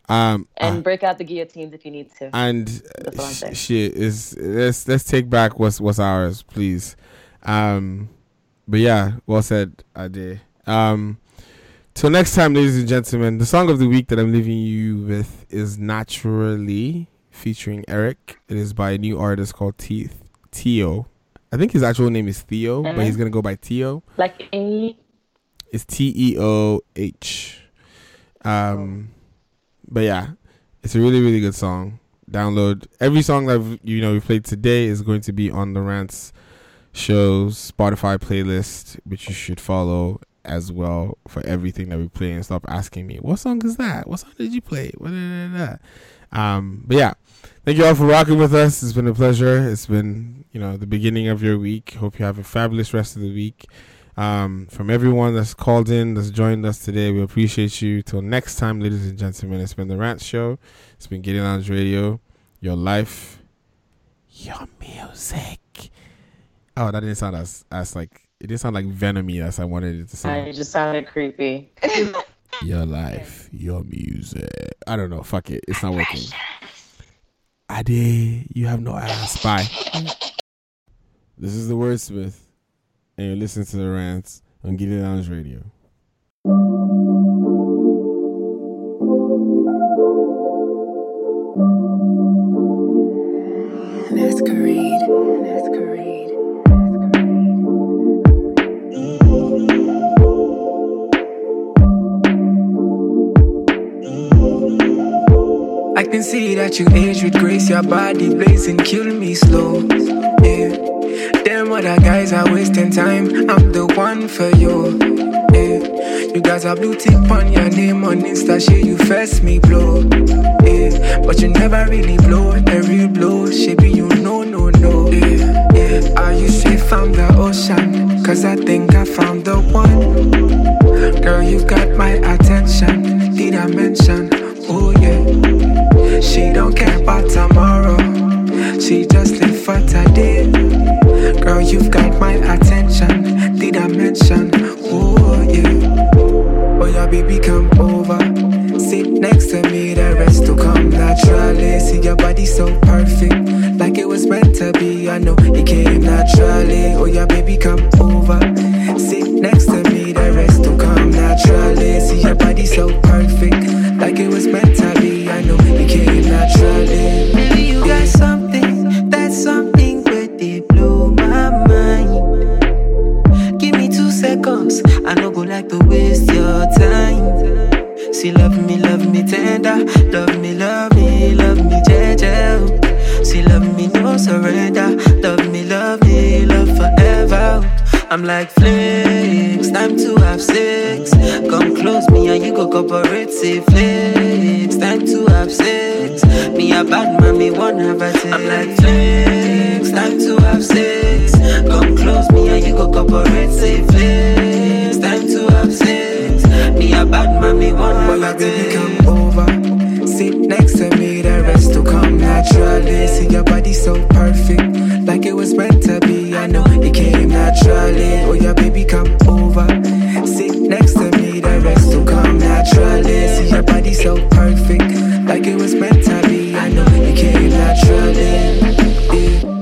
Um, And break out the guillotines if you need to. and sh- shit is let's let's take back what's what's ours, please. Um, but yeah, well said, Ade. Um, till next time, ladies and gentlemen. The song of the week that I'm leaving you with is "Naturally" featuring Eric. It is by a new artist called Teeth Tio. I think his actual name is Theo, but he's gonna go by Tio. Like a It's T E O H. Um, but yeah, it's a really really good song. Download every song that you know we played today is going to be on the Rants shows Spotify playlist, which you should follow as well for everything that we play. And stop asking me what song is that? What song did you play? Um, but yeah, thank you all for rocking with us. It's been a pleasure. It's been you know the beginning of your week. Hope you have a fabulous rest of the week. Um, from everyone that's called in, that's joined us today, we appreciate you. Till next time, ladies and gentlemen, it's been the Rant Show. It's been Giddy Lounge Radio. Your life, your music. Oh, that didn't sound as as like it didn't sound like venomy as I wanted it to sound. It just sounded creepy. Your life, your music. I don't know. Fuck it. It's not working. Ade, you have no ass. Bye. This is the Wordsmith, and you're listening to the rants on Giddy Lounge Radio. Masquerade. Masquerade. I can see that you age with grace, your body blazing, kill me slow. Yeah, them other guys are wasting time. I'm the one for you. Yeah, you guys are blue tick on your name on Insta, shit you first me blow. Yeah, but you never really blow a real blow. Shit be you no no no. Yeah, yeah. Are you safe from the ocean? Cause I think I found the one. Girl, you've got my attention. Did I mention? Oh yeah. She don't care about tomorrow. She just live for today. Girl, you've got my attention. Did I mention? Oh yeah. Oh yeah, baby, come over. Sit next to me, the rest will come naturally. See your body so perfect, like it was meant to be. I know it came naturally. Oh yeah, baby, come over. Sit next to me, the rest will come naturally. See your body so perfect, like it was meant to be. I know it came naturally. Got something, that's something where blow my mind. Give me two seconds, I no go like to waste your time. See, love me, love me tender, love me, love me, love me, jeje. See, love me, no surrender, love me, love me, love forever. I'm like flex, time to have sex. Come close, me and you go cooperate, say flex, time to have sex. Me a bad man, me one have a sex. I'm like flex, time to have sex. Come close, me and you go cooperate, say flex, time to have sex. Me a bad man, me one have Well, a baby, sex. come over sit next to me, the rest will come naturally. See your body so perfect, like it was meant to be. I know it came naturally. Oh, yeah, baby, come over. Sit next to me, the rest will come naturally. See your body so perfect, like it was meant to be. I know it came naturally. Yeah.